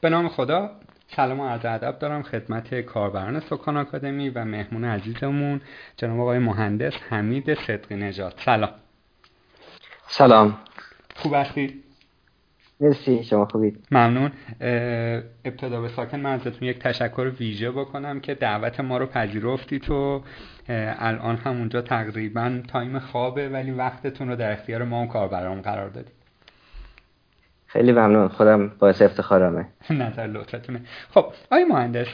به نام خدا سلام و عرض ادب دارم خدمت کاربران سکان آکادمی و مهمون عزیزمون جناب آقای مهندس حمید صدقی نجات سلام. سلام. خوب هستی؟ مرسی شما خوبید؟ ممنون. ابتدا به ساکن من ازتون یک تشکر ویژه بکنم که دعوت ما رو پذیرفتی تو الان همونجا تقریبا تایم خوابه ولی وقتتون رو در اختیار ما و کاربران قرار دادید. خیلی ممنون. خودم باعث افتخارمه. نظر لطفتونه. خب آقای مهندس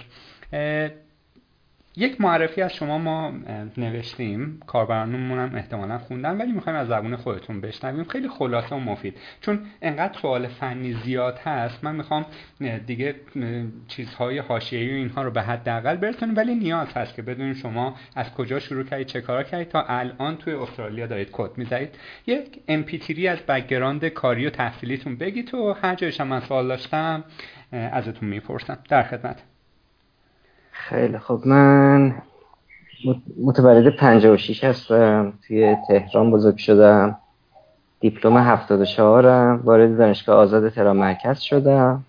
یک معرفی از شما ما نوشتیم. کاربرانمون هم احتمالا خوندن ولی می‌خوایم از زبون خودتون بشنویم. خیلی خلاصه و مفید. چون انقدر سوال فنی زیاد هست من می‌خوام دیگه چیزهای حاشیه‌ای و اینها رو به حداقل برسونیم. ولی نیاز هست که بدونیم شما از کجا شروع کردید چه کارا کردید. تا الان توی استرالیا دارید کد می‌زنید. یک مختصری از background کاری و تحصیلیتون بگید و هر جایش من سوال داشتم ازتون می‌پرسم. در خدمت. خیلی خب من متولد 56 هستم. توی تهران بزرگ شدم. دیپلم 74 م وارد دانشگاه آزاد تهران مرکز شدم.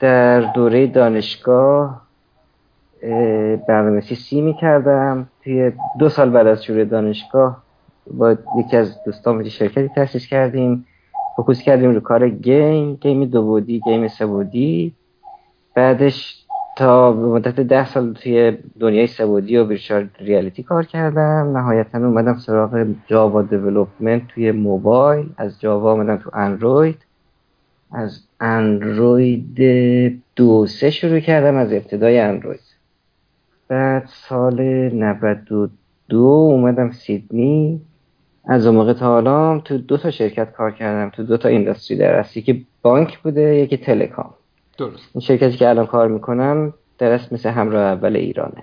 در دوره دانشگاه برنامه‌نویسی C می کردم. توی دو سال بعد از شروع دانشگاه با یکی از دوستان شرکتی تأسیس کردیم. focus کردیم رو کار game. game دو بعدی game سه بعدی. بعدش تا به مدت ده سال توی دنیای سه‌بعدی و virtual reality کار کردم. نهایتا اومدم سراغ Java development توی موبایل. از جاوا اومدم تو اندروید. از اندروید دو سه شروع کردم از ابتدای اندروید. بعد سال 92 اومدم سیدنی. از اون موقع تا حالا تو دو تا شرکت کار کردم تو دو تا industry در که بانک بوده یکی telecom. درست. این شرکتی که الان کار می‌کنم درست مثل همراه اول ایرانه.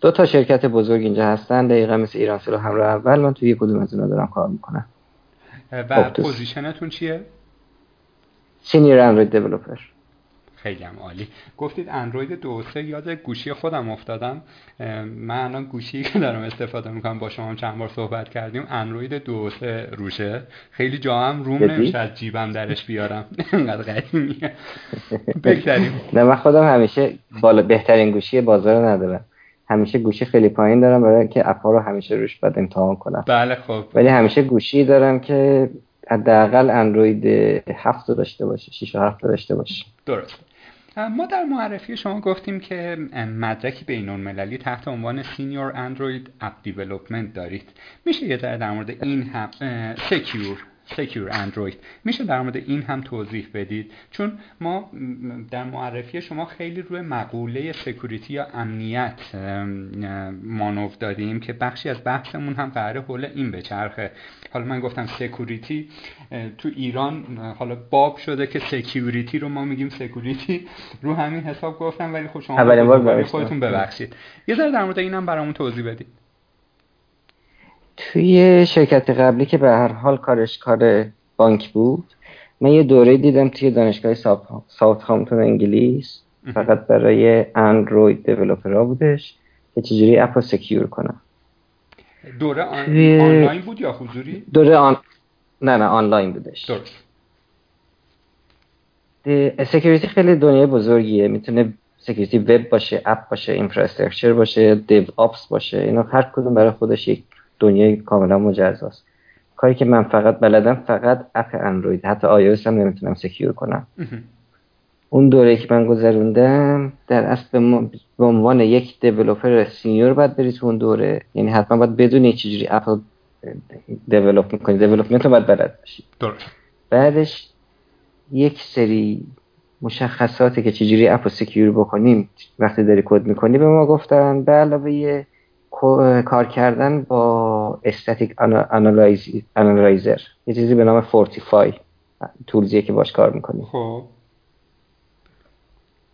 دو تا شرکت بزرگ اینجا هستن دقیقا مثل ایرانسل و همراه اول من توی یک کدوم از دارم کار می‌کنم. و position تون چیه؟ senior Android developer خیلی هم عالی. گفتید اندروید دو سه یاد گوشی خودم افتادم. من الان گوشی که دارم استفاده می‌کنم با شما هم چند بار صحبت کردیم. اندروید دو سه روشه. خیلی جا هم روم نمیشه از جیبم درش بیارم. انقدر قدیمیه بگذاریم. نه من خودم همیشه بالا بهترین گوشی بازار ندارم. همیشه گوشی خیلی پایین دارم برای اینکه اپا رو همیشه روش باید امتحان کنم. بله خب. ولی همیشه گوشی دارم که حداقل اندروید هفت داشته باشه 6 و 7 داشته باشه. درست. ما در معرفی شما گفتیم که مدرکی بین المللی تحت عنوان senior Android app development دارید. میشه یه ذره در مورد این هم secure secure Android. میشه در مورد این هم توضیح بدید؟ چون ما در معرفی شما خیلی روی مقوله security یا امنیت مانور دادیم که بخشی از بحثمون هم قراره حول این بچرخه حالا من گفتم security تو ایران حالا باب شده که security رو ما میگیم security. رو همین حساب گفتم ولی خب شما خودتون ببخشید. یه ذره در مورد اینم برامون توضیح بدید. توی شرکت قبلی که به هر حال کارش کار بانک بود من یه دوره دیدم توی دانشگاه Southampton انگلیس. فقط برای Android developer ها بودش که چجوری app رو secure کنم. دوره آن... توی... آنلاین بود یا حضوری؟ دوره آن... نه نه آنلاین بودش. درست. security خیلی دنیای بزرگیه. می‌تونه security وب باشه app باشه infrastructure باشه DevOps باشه اینا هر کدوم برای خودش یک دنیای کاملا مجزاست. کاری که من فقط بلدم فقط app اندروید حتی iOS هم نمی‌تونم secure کنم. اون دوره که من گذروندم در اصل به عنوان یک developer senior باید بری تو اون دوره. یعنی حتما باید بدونی چجوری app develop می‌کنی. development رو باید بلد باشی. بعدش یک سری مشخصاتی که چجوری app رو secure بکنیم وقتی داری کد می‌کنی به ما گفتن به علاوه کار کردن با static analyzer یه چیزی به نام Fortify tools یه که باش کار می‌کنی. خب.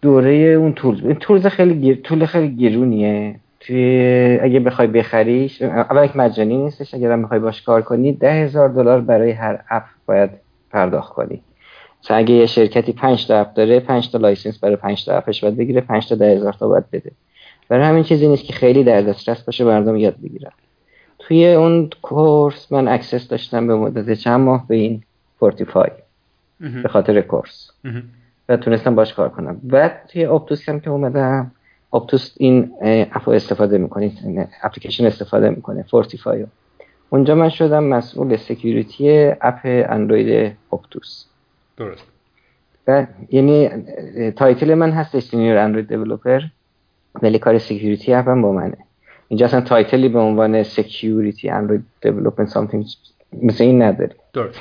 دوره اون tools. این tools خیلی گر... tool خیلی گرونیه توی اگه بخوای بخریش اول یک مجانی نیستش. اگر هم بخوای باش کار کنی ده هزار دلار برای هر app باید پرداخت کنی. مثلا اگه یه شرکتی 5 تا app داره 5 تا license برای 5 تا app ش باید بگیره 5 تا ده هزار تا باید بده. برای همین چیزی نیست که خیلی در دسترس باشه مردم یاد بگیرن. توی اون course من access داشتم به مدت چند ماه به این Fortify به خاطر course. و تونستم باش کار کنم. بعد توی Optus هم که اومدم Optus این app و استفاده می‌کنه اپلیکیشن استفاده می‌کنه Fortify و اونجا من شدم مسئول security app اندروید Optus درست. و یعنی title من هست senior Android developer ولی کار security app هم با منه. اینجا اصلا title ی به عنوان security Android development something مثل این نداری درست.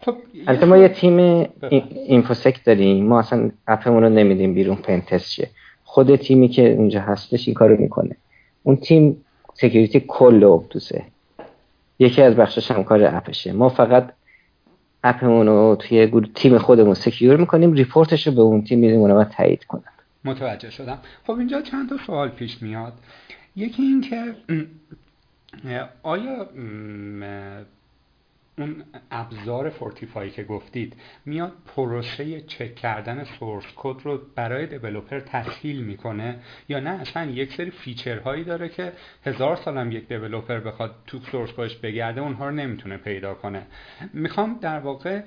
خب البته ما یه تیم InfoSec داریم. ما اصلا app مون رو نمیدیم بیرون pentest شه. خود تیمی که اونجا هستش این کارو می‌کنه. اون تیم security کل Optus ه یکی از بخشش هم کار app شه. ما فقط app مون رو توی تیم خودمون secure می‌کنیم report ش رو به اون تیم میدیم اونا تایید کنن. متوجه شدم. خب اینجا چند تا سوال پیش میاد. یکی این که آیا اون ابزار Fortify که گفتید میاد پروسه چک کردن source code رو برای developer تسهیل می‌کنه یا نه؟ اصلا یک سری feature هایی داره که هزار سالم یک developer بخواد تو source باش بگرده اونها رو نمی‌تونه پیدا کنه. می‌خوام در واقع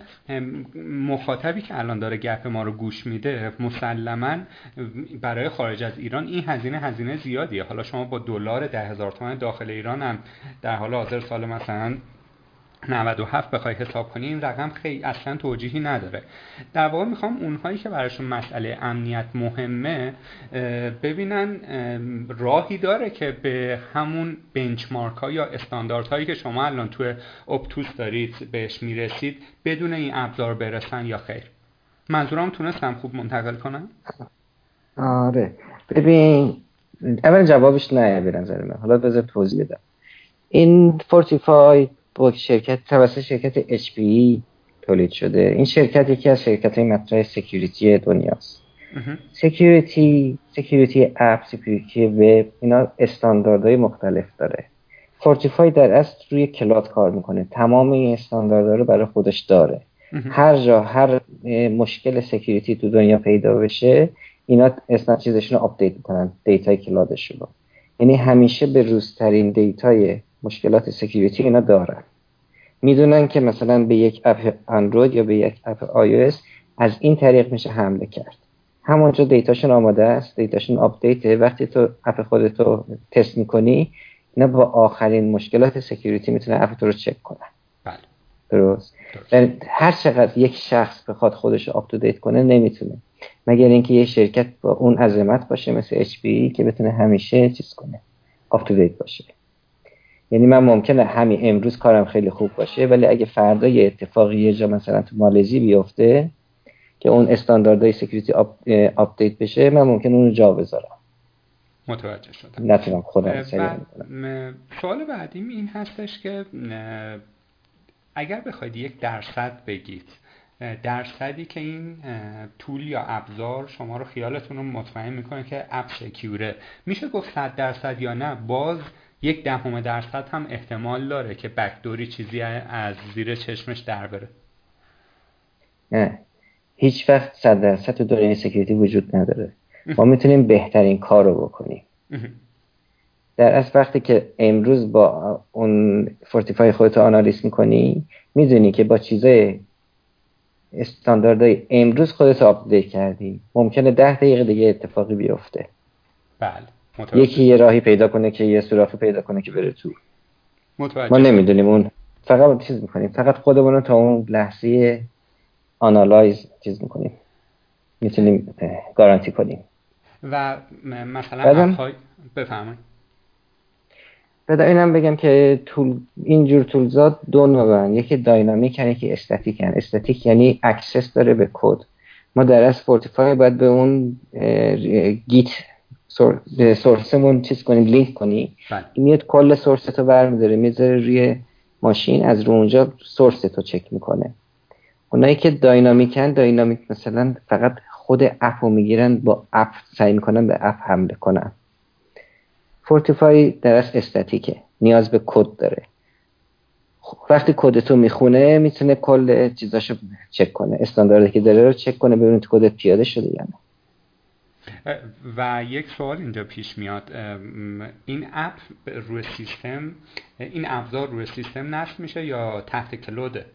مخاطبی که الان داره گپ ما رو گوش میده مسلما برای خارج از ایران این هزینه هزینه زیادیه. حالا شما با دلار ده هزار تومن داخل ایران هم در حال حاضر سال مثلا 97 بخوای حساب کنی این رقم خیلی اصلا توجیهی نداره. در واقع می‌خوام اونهایی که براشون مسئله امنیت مهمه ببینن راهی داره که به همون بنچمارک ها یا استاندارد هایی که شما الان توی Optus دارید بهش می‌رسید بدون این ابزار برسن یا خیر. منظورم تونستم خوب منتقل کنم؟ آره. ببین اول جوابش نه به نظر من. حالا بذار توضیح بدم. این Fortify با شرکت توسط شرکت HPE تولید شده. این شرکت یکی از شرکت های مطرح security دنیاست security security app security وب اینا استانداردهای مختلف داره. Fortify در اصل روی cloud کار می‌کنه. تمام این استانداردها رو برای خودش داره. هر جا هر مشکل security تو دنیا پیدا بشه اینا استان چیزشون رو update می‌کنن. data ی cloud شون رو یعنی همیشه به روزترین data ی مشکلات security اینا دارن می‌دونن که مثلا به یک app اندروید یا به یک app iOS از این طریق میشه حمله کرد. همونجا data شون آماده است data شون update ه وقتی تو app خودتو تست می‌کنی اینا با آخرین مشکلات security می‌تونه اپ تو رو چک کنن بله. درست. یعنی هر چقدر یک شخص بخواد خودش رو up کنه نمی‌تونه. مگر اینکه یه شرکت با اون عظمت باشه مثل HP که بتونه همیشه چیز کنه up باشه. یعنی من ممکنه همین امروز کارم خیلی خوب باشه ولی اگه فردا یه اتفاقی یه جا مثلا تو مالزی بیفته که اون استانداردهای security آپدیت بشه من ممکن اون رو جا بذارم. متوجه شدم. نتونم خودم سوال بعدیم این هستش که اگر بخواید یک درصد بگید درصدی که این tool یا ابزار شما رو خیالتون رو مطمئن می‌کنه که اپ secure ه میشه گفت صد درصد یا نه؟ باز یک دهم درصد هم احتمال داره که backdoor ی چیزی از زیر چشمش در بره. نه. هیچ وقت صد درصد تو دنیای security وجود نداره. ما می‌تونیم بهترین کار رو بکنیم. در از وقتی که امروز با اون Fortify خودت آنالیز می‌کنی می‌دونی که با چیزای استانداردهای امروز خودت آپدیت کردی. ممکنه ده دقیقه دیگه اتفاقی بیفته. بله. یکی یه راهی پیدا کنه که یه سوراخی پیدا کنه که بره تو. متوجه ما نمی‌دونیم اون فقط چیز می‌کنیم. فقط خودمون رو تا اون لحظه آنالایز چیز می‌کنیم. می‌تونیم گارانتی کنیم. و مثلا های بفهمید بعد اینم بگم که طول اینجور طولزاد دو نوعن یکی داینامیک یکی استاتیک هن. استاتیک یعنی اکسس داره به کد. ما در از فورتیفای باید به اون گیت سورسمون چیز کنیم لینک کنی. بله. میاد کل سورس تو برمیداره می‌ذاره روی ماشین از رو اونجا source تو چک می‌کنه. اونایی که dynamic ن dynamic مثلا فقط خود اپ رو می‌گیرن با اپ سعی می‌کنن به اپ حمله کنن. Fortify درست استاتیکه. نیاز به کد داره. وقتی کد تو می‌خونه می‌تونه کل چیزاشو چک کنه. استانداردی که داره رو چک کنه ببینید کدت پیاده شده یا نه. و یک سوال اینجا پیش میاد. این اپ روی سیستم این ابزار روی سیستم نصب میشه یا تحت cloud ه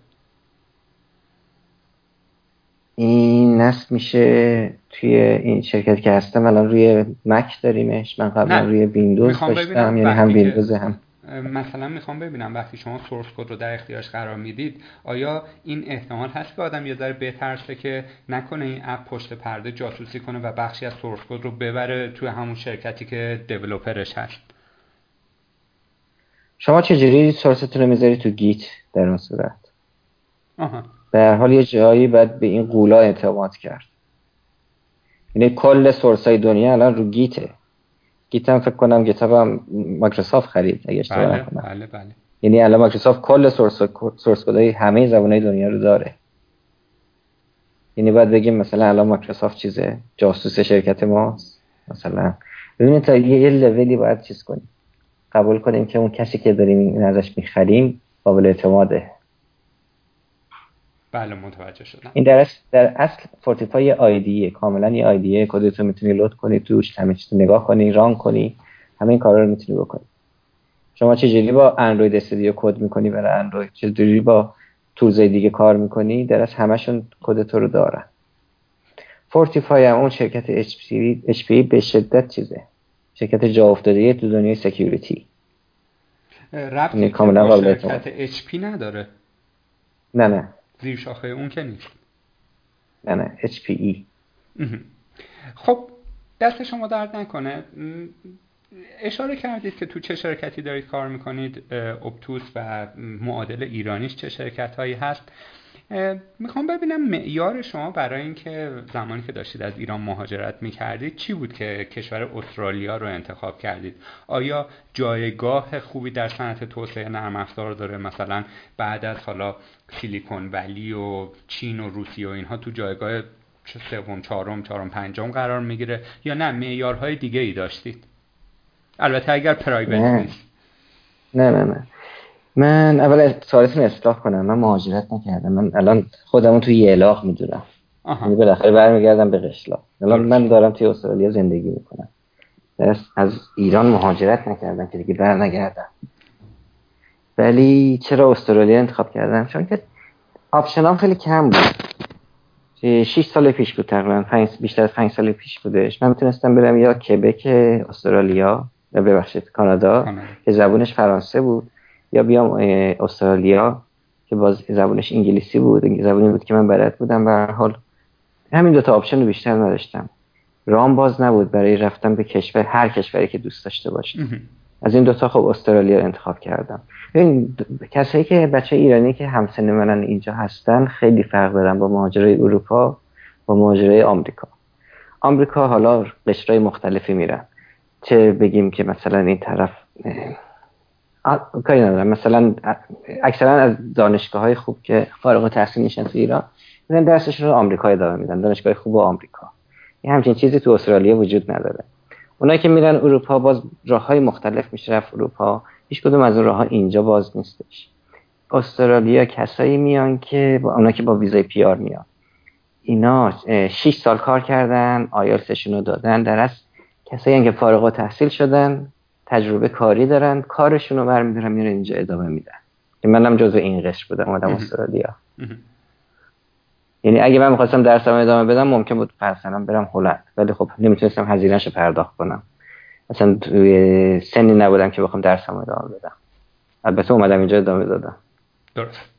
این نصب میشه توی این شرکت که هستم. الان روی مک داریمش. من قبلا روی ویندوز داشتم. یعنی هم ویندوز هم. مثلا می‌خوام ببینم وقتی شما source code رو در اختیارش قرار می‌دید آیا این احتمال هست که آدم یه ذره بترسه که نکنه این اپ پشت پرده جاسوسی کنه و بخشی از source code رو ببره توی همون شرکتی که developer ش هست؟ شما چجوری source تون رو می‌ذاری تو Git در اون صورت؟ آها. در حال یه جایی باید به این غولا اعتماد کرد. یعنی کل source های دنیا الان رو Git ه. Git هم فکر کنم Git هم مایکروسافت خرید اگه اشتباه بله، نکنم. بله بله. یعنی الان مایکروسافت کل source source code ای همه زبانهای دنیا رو داره. یعنی باید بگیم مثلا الان مایکروسافت چیزه جاسوس شرکت ماست مثلا. ببینید تا یه لولی باید چیز کنیم. قبول کنیم که اون کسی که داریم این ازش می‌خریم قابل اعتماده. بله متوجه شدم. این در اصل, در اصل Fortify IDE ه کاملا یه IDE ه کدتو می‌تونی load کنی توش همه چیز نگاه کنی run کنی همه این کارا رو می‌تونی بکنی. شما چجوری با Android Studio کد می‌کنی برای اندروید؟ چجوری با tools ای دیگه کار می‌کنی؟ در اصل همشون کد تو رو دارن. Fortify هم اون شرکت HP به شدت چیزه. شرکت جا افتاده تو دنیای security. ربطی یعنی کاملا شرکت HP نداره. نه نه. زیر شاخه اون که نیست. نه نه HPE خب دست شما درد نکنه. اشاره کردید که تو چه شرکتی دارید کار می‌کنید Optus و معادل ایرانیش چه شرکت هایی هست. می‌خوام ببینم معیار شما برای اینکه زمانی که داشتید از ایران مهاجرت می‌کردید چی بود که کشور استرالیا رو انتخاب کردید؟ آیا جایگاه خوبی در صنعت توسعه نرم افزار داره؟ مثلا بعد از حالا سیلیکون ولی و چین و روسیه و اینها تو جایگاه سوم چهارم چهارم پنجم قرار می‌گیره یا نه؟ معیارهای دیگه ای داشتید؟ البته اگر پرایوت نیست. نه نه نه. من اول سوالتون اصلاح کنم. من مهاجرت نکردم. من الان خودمون توی یلاق می‌دونم. یعنی بالاخره برمیگردم به قشلا. الان من دارم توی استرالیا زندگی می‌کنم. از ایران مهاجرت نکردم که دیگه بر نگردم ولی چرا استرالیا انتخاب کردم؟ چون که آپشنام خیلی کم بود. 6 سال پیش بود تقریبا. بیشتر از 5 سال پیش بودش. من می‌تونستم برم یا کبک استرالیا ببخشید کانادا. که زبونش فرانسه بود. یا بیام استرالیا که باز زبونش انگلیسی بود زبونی بود که من بلد بودم. به حال همین دو تا option رو بیشتر نداشتم. راهم باز نبود برای رفتن به کشور هر کشوری که دوست داشته باشه از این دوتا خب استرالیا انتخاب کردم. این کسایی که بچه ایرانی که همسن منن اینجا هستن خیلی فرق دارن با مهاجرای اروپا با مهاجرای آمریکا. آمریکا حالا قشرهای مختلفی میرن. چه بگیم که مثلا این طرف کاری ندارم. مثلا اکثرا از دانشگاه های خوب که فارغ التحصیل میشن تو ایران میرن درسشون رو آمریکا ادامه میدن دانشگاه خوب آمریکا. یه همچین چیزی تو استرالیا وجود نداره. اونایی که میرن اروپا باز راه های مختلف میشه رفت اروپا. هیچ کدوم از اون راه ها اینجا باز نیستش. استرالیا کسایی میان که با که با ویزای پیار میان. اینا 6 سال کار کردن آیلتسشون رو دادن. در از کسایی که فارغ تحصیل شدن. تجربه کاری دارن کارشون رو برمیدارن میرن اینجا ادامه میدن. که منم جزو این قش بودم آدم استرالیا. یعنی اگه من می‌خواستم درسم ادامه بدم ممکن بود مثلا برم هلند. ولی خب نمی‌تونستم هزینهش پرداخت کنم. اصلا توی سنی نبودم که بخوام درسم ادامه بدم. البته اومدم اینجا ادامه دادم. درست.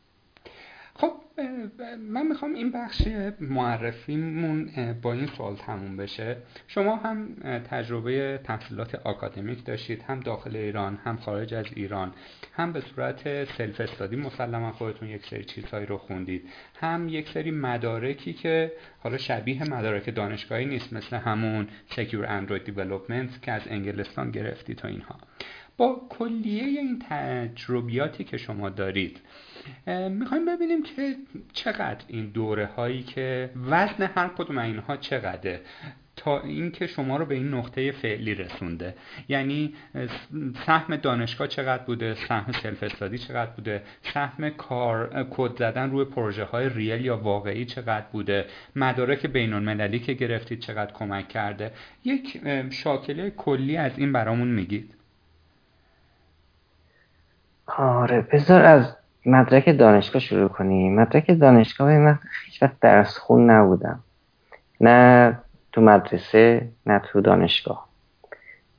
من می‌خوام این بخش معرفیمون با این سوال تموم بشه. شما هم تجربه تحصیلات آکادمیک داشتید هم داخل ایران هم خارج از ایران هم به صورت self study مسلما خودتون یک سری چیزهایی رو خوندید هم یک سری مدارکی که حالا شبیه مدارک دانشگاهی نیست مثل همون secure Android development که از انگلستان گرفتید تا اینها. با کلیه این تجربیاتی که شما دارید می‌خوایم ببینیم که چقدر این دوره هایی که وزن هر کدوم اینها چقدره. تا اینکه شما رو به این نقطه فعلی رسونده. یعنی سهم دانشگاه چقدر بوده؟ سهم self study چقدر بوده؟ سهم کار کد زدن روی پروژه های real یا واقعی چقدر بوده؟ مدارک بین المللی که گرفتید چقدر کمک کرده؟ یک شاکله کلی از این برامون میگید. آره بذار از مدرک دانشگاه شروع کنیم مدرک دانشگاه من هیچ وقت درس خون نبودم. نه تو مدرسه نه تو دانشگاه.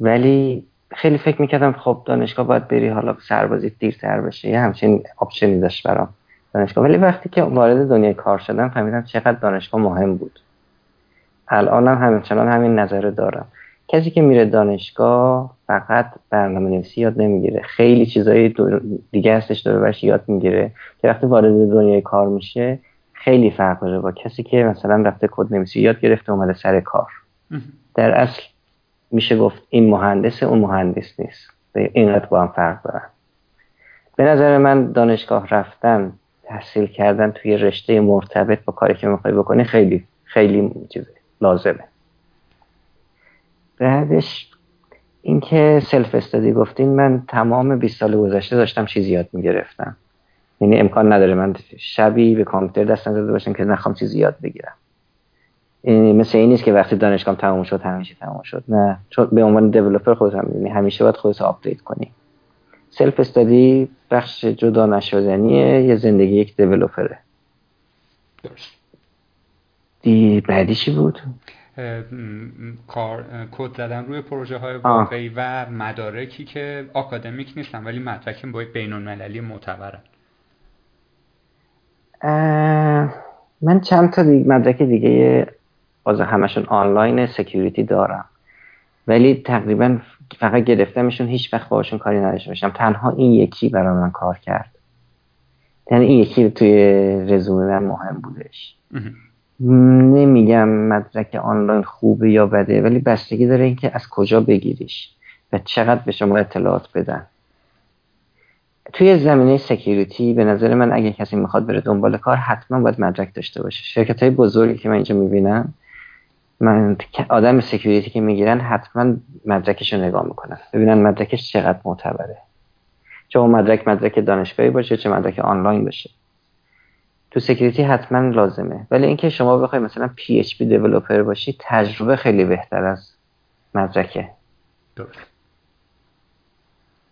ولی خیلی فکر می‌کردم خب دانشگاه باید بری حالا سربازی دیرتر بشه. یه همچین آپشنی داشت برام دانشگاه. ولی وقتی که وارد دنیای کار شدم فهمیدم چقدر دانشگاه مهم بود. الانم همچنان همین نظر دارم. کسی که میره دانشگاه فقط برنامه نویسی یاد نمی‌گیره. خیلی چیزایی دیگه هستش داره برش یاد می‌گیره. که وقتی وارد دنیای کار میشه خیلی فرق داره با کسی که مثلا رفته کد نویسی یاد گرفته اومده سر کار. در اصل میشه گفت این مهندس اون مهندس نیست. اینقدر با هم فرق دارن. به نظر من دانشگاه رفتن تحصیل کردن توی رشته مرتبط با کاری که می‌خوای بکنی خیلی خیلی چیزه. لازمه. بعدش اینکه self study گفتین من تمام 20 سال گذشته داشتم چیزی یاد می‌گرفتم. یعنی امکان نداره من شبی به کامپیوتر دست نزده باشم که نخوام چیزی یاد بگیرم. این مثل این نیست که وقتی دانشگاه تموم شد همیشه تموم شد. نه چون به عنوان developer خودت هم می‌بینی همیشه باید خودت update کنی. self study بخش جدا نشدنیه یه زندگی یک developer ه درست. دی بعدی چی بود؟ کار کد زدن روی پروژه های واقعی و مدارکی که آکادمیک نیستن ولی مدرک باید بین المللی معتبرن من چند تا مدرک دیگه باز همشون آنلاین security دارم. ولی تقریبا فقط گرفتمشون هیچ وقت باشون کاری نداشته باشم. تنها این یکی برای من کار کرد. یعنی این یکی توی رزومه من مهم بودش. نمیگم مدرک آنلاین خوبه یا بده ولی بستگی داره اینکه از کجا بگیریش و چقدر به شما اطلاعات بدن. توی زمینه security به نظر من اگه کسی می‌خواد بره دنبال کار حتما باید مدرک داشته باشه. شرکت های بزرگی که من اینجا می‌بینم من آدم security که می‌گیرن حتما مدرکش رو نگاه می‌کنن. ببینن مدرکش چقدر معتبره. چه مدرک مدرک دانشگاهی باشه چه مدرک آنلاین باشه. تو security حتما لازمه. ولی اینکه شما بخوای مثلا PHP developer باشی تجربه خیلی بهتر از مدرکه. درست.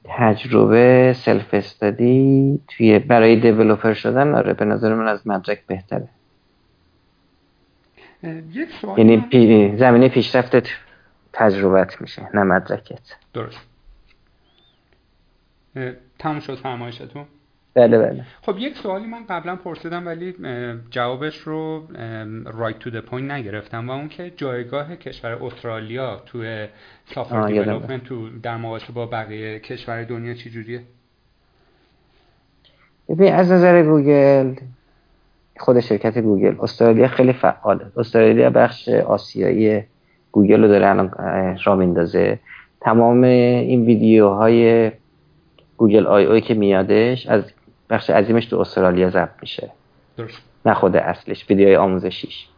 تجربه self study توی برای developer شدن آره به نظر من از مدرک بهتره. یعنی پی... زمینه پیشرفتت تجربت میشه نه مدرکت. درست. تموم شد فرمایشتون؟ بله بله. خب یک سوالی من قبلا پرسیدم ولی جوابش رو right to the point نگرفتم. و اون که جایگاه کشور استرالیا توی software development تو در مقایسه با بقیه کشور دنیا چی جوریه ببین از نظر گوگل خود شرکت گوگل استرالیا خیلی فعاله. استرالیا بخش آسیایی گوگل رو داره الان را میندازه. تمام این ویدیوهای Google I/O ی که میادش از بخش عظیمش تو استرالیا ضبط میشه. درست. نه خود اصلش ویدیوهای آموزشیش.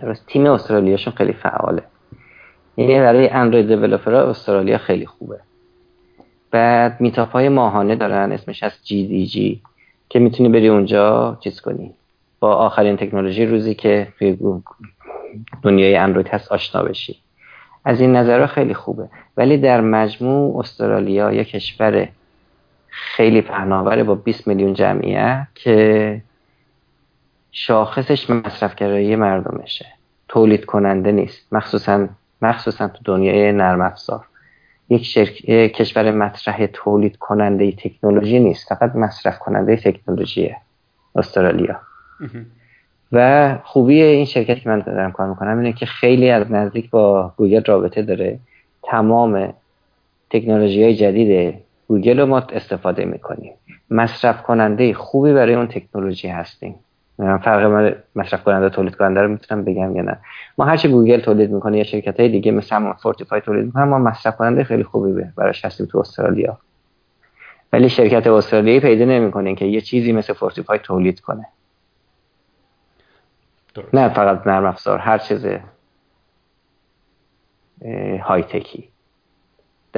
درست. تیم استرالیاشون خیلی فعاله. یعنی برای اندروید developer ها استرالیا خیلی خوبه. بعد meetup های ماهانه دارن اسمش از GDG که می‌تونی بری اونجا چیز کنی. با آخرین تکنولوژی روزی که توی دنیای اندروید هست آشنا بشی. از این نظرها خیلی خوبه. ولی در مجموع استرالیا یک کشور خیلی پهناوره با 20 میلیون جمعیت که شاخصش مصرفگرایی مردمشه. تولید کننده نیست. مخصوصا مخصوصا تو دنیای نرم افزار. یک, شرک... کشور مطرح تولید کننده تکنولوژی نیست. فقط مصرف کننده تکنولوژیه. استرالیا. و خوبی این شرکت که من دارم کار می‌کنم اینه که خیلی از نزدیک با گوگل رابطه داره. تمام تکنولوژی های جدید گوگل رو ما استفاده می‌کنیم. مصرف کننده خوبی برای اون تکنولوژی هستیم. من فرق مصرف کننده تولید کننده رو می‌تونم بگم یا نه. ما هرچی گوگل تولید می‌کنه یا شرکت های دیگه مثل همون Fortify تولید می‌کنه ما مصرف کننده خیلی خوبی براش هستیم تو استرالیا. ولی شرکت استرالیایی پیدا نمی‌کنه که یه چیزی مثل Fortify تولید کنه. درست. نه فقط نرم افزار هر چیز high tech ی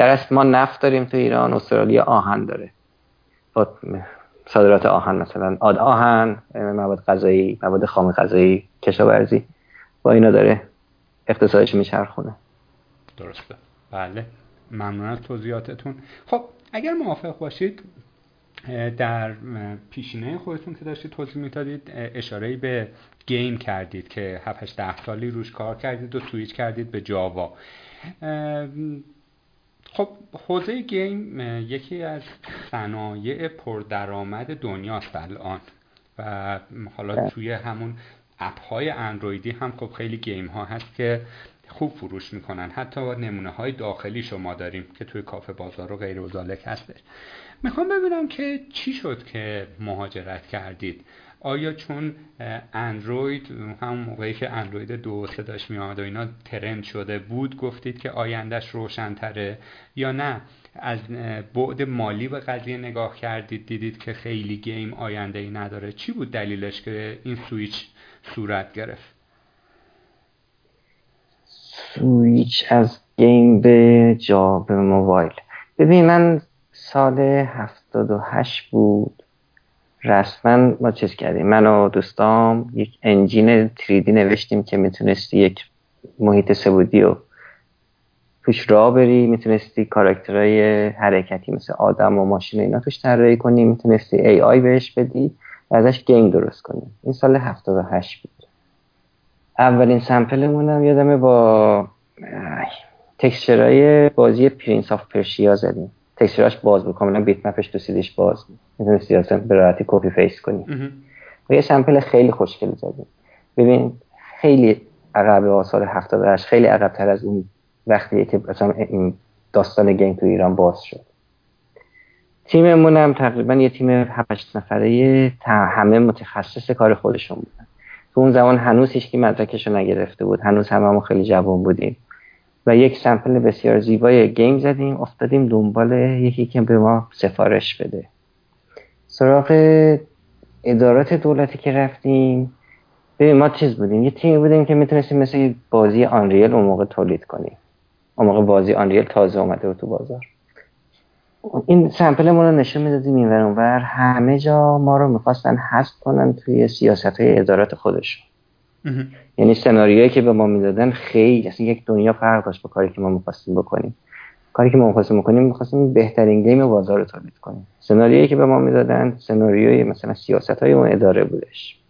در اصل ما نفت داریم تو ایران استرالیا آهن داره. صادرات آهن مثلا آد آهن مواد غذایی مواد خام غذایی کشاورزی با اینا داره اقتصادش میچرخونه. درسته. بله. ممنون از توضیحاتتون. خب اگر موافق باشید در پیشینه خودتون که داشتید توضیح می‌دادید اشاره به گیم کردید که 7 ده سالی روش کار کردید و سویچ کردید به جاوا. خب حوزه گیم یکی از صنایع پردرآمد دنیاست الان. و حالا بله. توی همون app های اندرویدی هم خب خیلی game ها هست که خوب فروش می‌کنن. حتی نمونه های داخلی شما داریم که توی کافه بازار و غیر و هستش. می‌خوام ببینم که چی شد که مهاجرت کردید؟ آیا چون اندروید هم موقعی که اندروید دو صداش میاد و اینا trend شده بود گفتید که آیندهش روشنتره یا نه؟ از بعد مالی به قضیه نگاه کردید دیدید که خیلی game آینده ای نداره. چی بود دلیلش که این سویچ صورت گرفت؟ سویچ از game به جا به موبایل. ببین من سال 78 بود. رسما ما چیز کردیم؟ من و دوستام یک engine 3D نوشتیم که می‌تونستی یک محیط سه بعدی رو توش راه بری می‌تونستی کاراکترهای حرکتی مثل آدم و ماشین و اینا توش طراحی کنی می‌تونستی AI بهش بدی و ازش game درست کنی. این سال 78 بود. اولین sample مونم یادمه با texture های بازی Prince of Persia زدیم. texture اش باز بود. کاملا bitmap ش تو سیدیش باز می‌تونستی اصلا به راحتی copy paste کنی. و یه sample خیلی خوشگل زدیم ببین خیلی عقب سال 78 خیلی عقب تر از اون وقتی که مثلا این داستان game تو ایران باز شد. تیممون هم تقریبا یه تیم 7 نفره همه متخصص کار خودشون بودن. تو اون زمان هنوز هیچکی مدرکش رو نگرفته بود. هنوز هممون خیلی جوان بودیم. و یک سمپل بسیار زیبای گیم زدیم افتادیم دنبال یکی که به ما سفارش بده. سراغ ادارات دولتی که رفتیم. ببین ما چیز بودیم. یه تیمی بودیم که می‌تونستیم مثل بازی آنریل اون موقع تولید کنیم. اون موقع بازی آنریل تازه اومده بود تو بازار. این سمپل ما رو نشون می‌دادیم این ور همه جا ما رو می‌خواستن حذف کنن توی سیاست های ادارات خودشون. یعنی سناریوهایی که به ما می‌دادن خیلی اصلا یک دنیا فرق داشت با کاری که ما می‌خواستیم بکنیم. کاری که ما می‌خواستیم بکنیم می‌خواستیم بهترین گیم بازار رو تولید کنیم. سناریویی که به ما می‌دادن سناریوی مثلا سیاست های اون اداره بودش.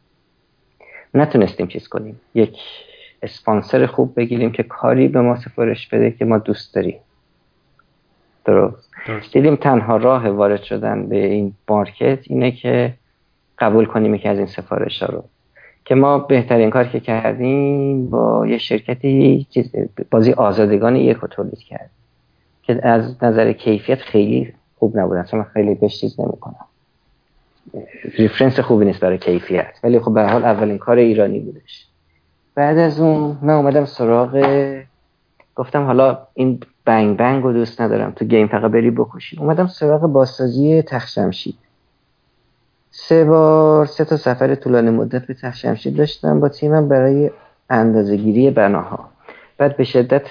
نتونستیم چیز کنیم. یک اسپانسر خوب بگیریم که کاری به ما سفارش بده که ما دوست داریم. درست. دیدیم تنها راه وارد شدن به این market اینه که قبول کنیم که از این سفارش ها رو. که ما بهترین کار که کردیم با یه شرکتی بازی آزادگان یک رو تولید کرد که از نظر کیفیت خیلی خوب نبود. اصلا خیلی بهش چیز نمی‌کنم. reference خوبی نیست برای کیفیت. ولی خب به حال اولین کار ایرانی بودش. بعد از اون من اومدم سراغ گفتم حالا این بنگ بنگ رو دوست ندارم. تو گیم فقط بری بکشی. اومدم سراغ بازسازی تخشمشید سه بار سه تا سفر طولانی مدت به تخشمشید داشتم. با تیمم برای اندازهگیری بناها. بعد به شدت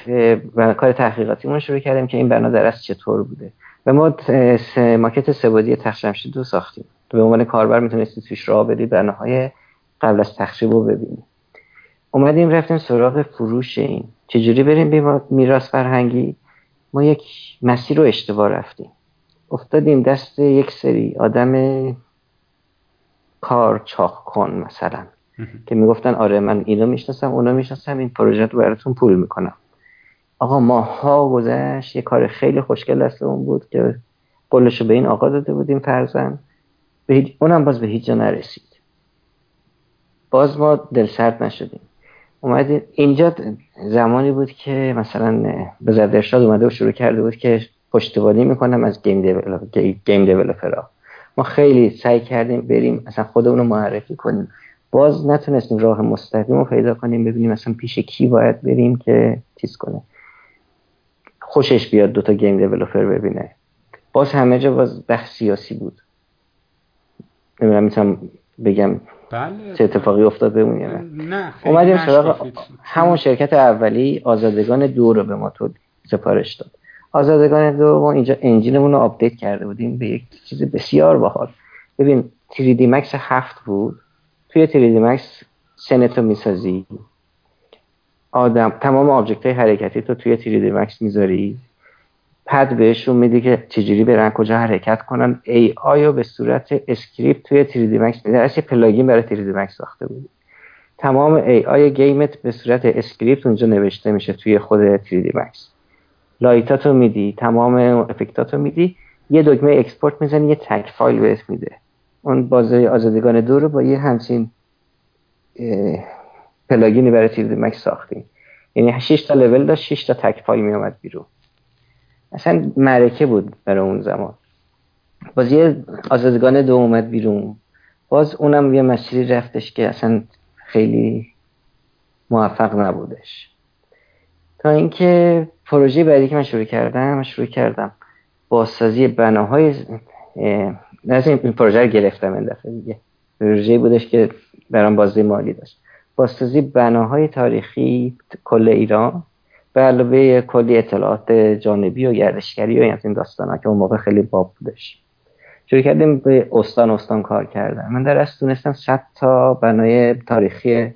کار تحقیقاتیمون شروع کردیم که این بنا در از چطور بوده. و ما ماکت سبودی تخشمشید رو ساختیم. به عنوان کاربر می‌تونستی توش راه بدی بناهای قبل از تخریب رو ببینیم اومدیم رفتیم سراغ فروش این. چجوری بریم به میراث فرهنگی. ما یک مسیر رو اشتباه رفتیم. افتادیم دست یک سری آدم کار چاخ کن مثلا. که می‌گفتن آره من اینو می‌شناسم اونو می‌شناسم این پروژه رو براتون پول می‌کنم. آقا ماها گذشت یه کار خیلی خوشگل اون بود که قولشو به این آقا داده بودیم فرزن به اونم باز به هیچ جا نرسید. باز ما دل سرد نشدیم. اومدیم. اینجا زمانی بود که مثلا به زردرشاد اومده و شروع کرده بود که پشتیبانی می‌کنم از گیم دیولپر ها ما خیلی سعی کردیم بریم اصلا خودمون رو معرفی کنیم. باز نتونستیم راه مستقیم رو پیدا کنیم ببینیم اصلا پیش کی باید بریم که تیز کنه. خوشش بیاد دوتا گیم دیولپر ببینه. باز همه جا باز بحث سیاسی بود. نمی‌دونم می‌تونم بگم بله. چه اتفاقی افتاد بمون نه, نه اومدیم سراغ همون شرکت اولی آزادگان دو رو به ما تو سفارش داد. آزادگان دو ما اینجا engine مون رو آپدیت کرده بودیم به یک چیز بسیار باحال. ببین 3D Max هفت بود. توی 3D Max scene تو می‌سازی. آدم تمام object های حرکتی تو توی 3D Max می‌ذاری. path بهشون میدی که چجوری برن کجا حرکت کنن. AI ها به صورت اسکریپت توی 3D Max یه پلاگین برای 3D Max ساخته بود تمام AI game ت به صورت اسکریپت اونجا نوشته میشه توی خود 3D Max light اتو میدی تمام effect اتو میدی. یه دکمه export می‌زنی یه تک فایل بهت میده. اون بازی آزادگان دو رو با یه همچین پلاگینی برای 3D Max ساختیم. یعنی 6 تا لول داشت 6 تا تک فایل میومد بیرون. اصلا معرکه بود برای اون زمان. باز یه آزادگان دو اومد بیرون. باز اونم یه مسیری رفتش که اصلا خیلی موفق نبودش. تا اینکه پروژه بعدی که من شروع کردم شروع کردم بازسازی بناهای نه این پروژه رو گرفتم این دفعه دیگه. پروژه بودش که برام بازی مالی داشت. بازسازی بناهای تاریخی کل ایران به علاوه کلی اطلاعات جانبی و گردشگری و این داستان ها که اون موقع خیلی باب بودش. شروع کردیم به استان استان کار کردن. من در از تونستم 100 تا بنای تاریخی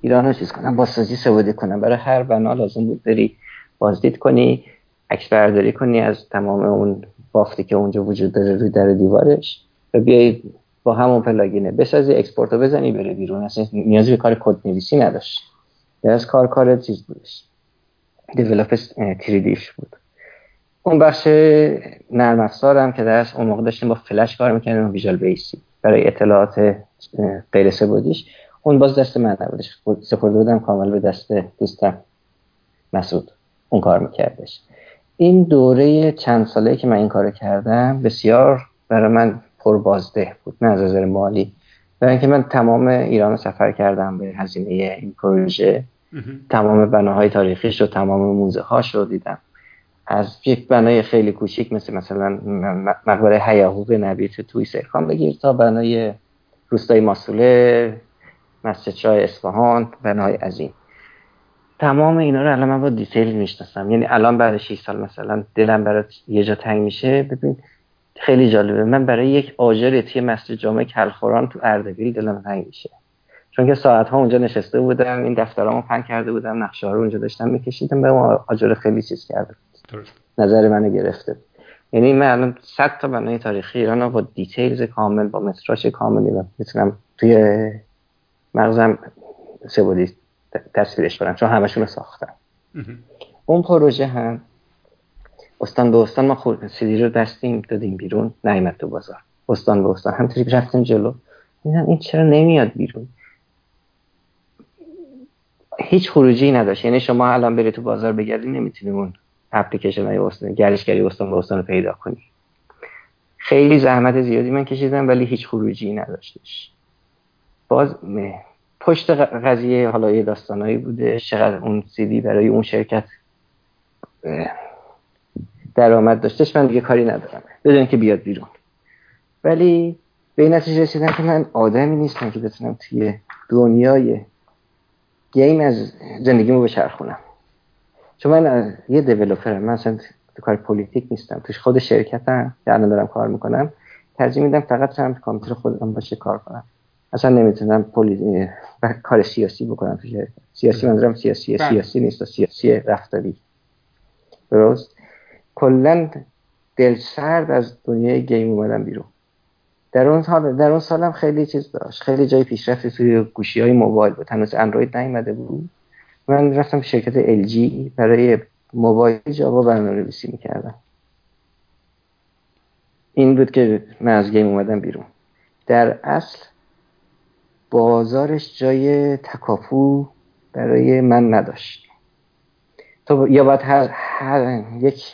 ایران رو چیز کنم بازسازی سعودی کنم. برای هر بنا لازم بود بری بازدید کنی عکس برداری کنی از تمام اون بافتی که اونجا وجود داره روی در دیوارش و بیای با همون پلاگینه بسازی اکسپورت رو بزنی بره بیرون. اصلا نیازی به کار کد نویسی نداشت. از کار کار چیز بودش. دیولپ 3 بود. اون بخش نرم افزارم که در اون موقع داشتیم با فلش کار می‌کنیم ویژوال بیسی برای اطلاعات غیر سبودیش اون باز دست من نبودش. سپرده بودم کامل به دست دوستم مسعود. اون کار میکردش. این دوره چند ساله که من این کار کردم بسیار برای من پر بازده بود نه از نظر مالی. برای اینکه من تمام ایران سفر کردم به هزینه این پروژه تمام بناهای تاریخیش و تمام موزه هاش رو دیدم. از یک بنای خیلی کوچیک مثل مثلا مقبره هیاهوق نبی توی سرخان بگیر تا بنای روستای ماسوله مسجد شاه اصفهان بنای عظیم. تمام اینا رو الان من با detail می‌شناسم. یعنی الان بعد 6 سال مثلا دلم برات یه جا تنگ میشه. ببین خیلی جالبه. من برای یک آجر توی مسجد جامع کلخوران تو اردبیل دلم تنگ میشه. چون که ساعت ها اونجا نشسته بودم این دفترامو پهن کرده بودم نقشه ها رو اونجا داشتم میکشیدم یه آجر خیلی چیز کرده نظر منو گرفته. یعنی من الان 100 تا بنای تاریخی ایران با details کامل با متراژ کاملی می‌تونم توی مغزم سه تصویرش کنم چون همشون رو ساختم. اون پروژه هم استان به استان ما خود سیدی رو دستیم دادیم بیرون نیمت تو بازار. استان به استان. همطوری رفتیم جلو. این چرا نمیاد بیرون؟ هیچ خروجی نداشت. یعنی شما الان بری تو بازار بگردی نمی‌تونی اون اپلیکیشن های استان گردشگری استان به استان رو پیدا کنی. خیلی زحمت زیادی من کشیدم ولی هیچ خروجی نداشتش. باز پشت قضیه حالا یه داستانایی بوده چقدر اون سیدی برای اون شرکت درآمد داشتش من دیگه کاری ندارم. بدون که بیاد بیرون. ولی به این نتیجه رسیدم که من آدمی نیستم که بتونم توی دنیای game از زندگیمو بچرخونم. چون من یه developer م من اصلا تو کار politic نیستم. توش خود شرکتم که الان دارم کار می‌کنم. ترجیح میدم فقط تو کامپیوتر خودم باشه کار کنم. اصلا نمی‌تونم پولی... کار سیاسی بکنم تو شرکت. سیاسی منظورم سیاسی بله. سیاسی نیست سیاسی رفتاری. درست؟ کلا دل سرد از دنیای گیم اومدم بیرون. در اون حال در اون سالم خیلی چیز داشت. خیلی جای پیشرفتی توی گوشی های موبایل بود. هنوز اندروید نیومده بود. من رفتم شرکت LG برای موبایل جاوا برنامه نویسی می‌کردم. این بود که من از گیم اومدم بیرون. در اصل بازارش جای تکاپو برای من نداشت. تو یا باید هر, هر یک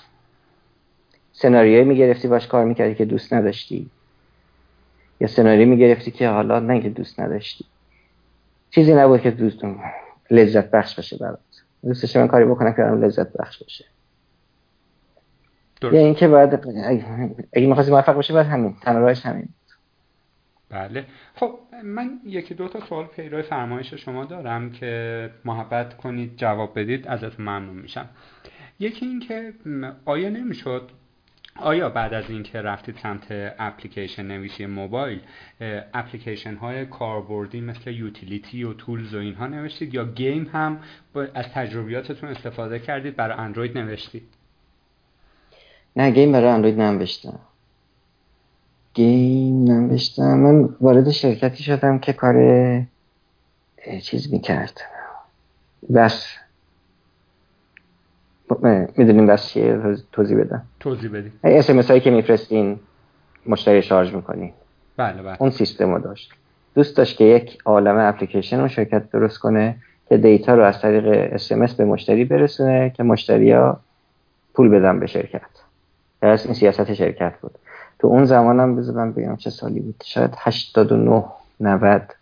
سناریوی می‌گرفتی باش کار می‌کردی که دوست نداشتی. یا سناریو می‌گرفتی که حالا نه که دوست نداشتی. چیزی نبود که دوستم لذت بخش باشه برات. دوستش من کاری بکنم که لذت بخش باشه. یا اینکه باید اگه می‌خواستی موفق باشه باید همین. تنها راهش همین. بله. خب من یکی دو تا سوال پیرو فرمایش شما دارم که محبت کنید جواب بدید ازتون ممنون میشم. یکی اینکه آیا نمی‌شد؟ آیا بعد از اینکه رفتید سمت اپلیکیشن نویسی موبایل اپلیکیشن های کاربردی مثل یوتیلیتی و تولز و اینها نوشتید یا گیم هم از تجربیاتتون استفاده کردید برای اندروید نوشتید؟ نه گیم برای اندروید ننوشتم. گیم ننوشتم من وارد شرکتی شدم که کار چیز می‌کرد. بس. می‌دونیم بس چیه؟ توضیح بدم. توضیح بدیم. اسمس هایی که میفرستین مشتری شارژ می‌کنین. بله بله. اون سیستم رو داشت. دوست داشت که یک عالم اپلیکیشن و شرکت درست کنه که دیتا رو از طریق اسمس به مشتری برسونه که مشتری ها پول بدن به شرکت. از این سیاست شرکت بود. تو اون زمان هم بذارم بگم چه سالی بود؟ شاید 89 90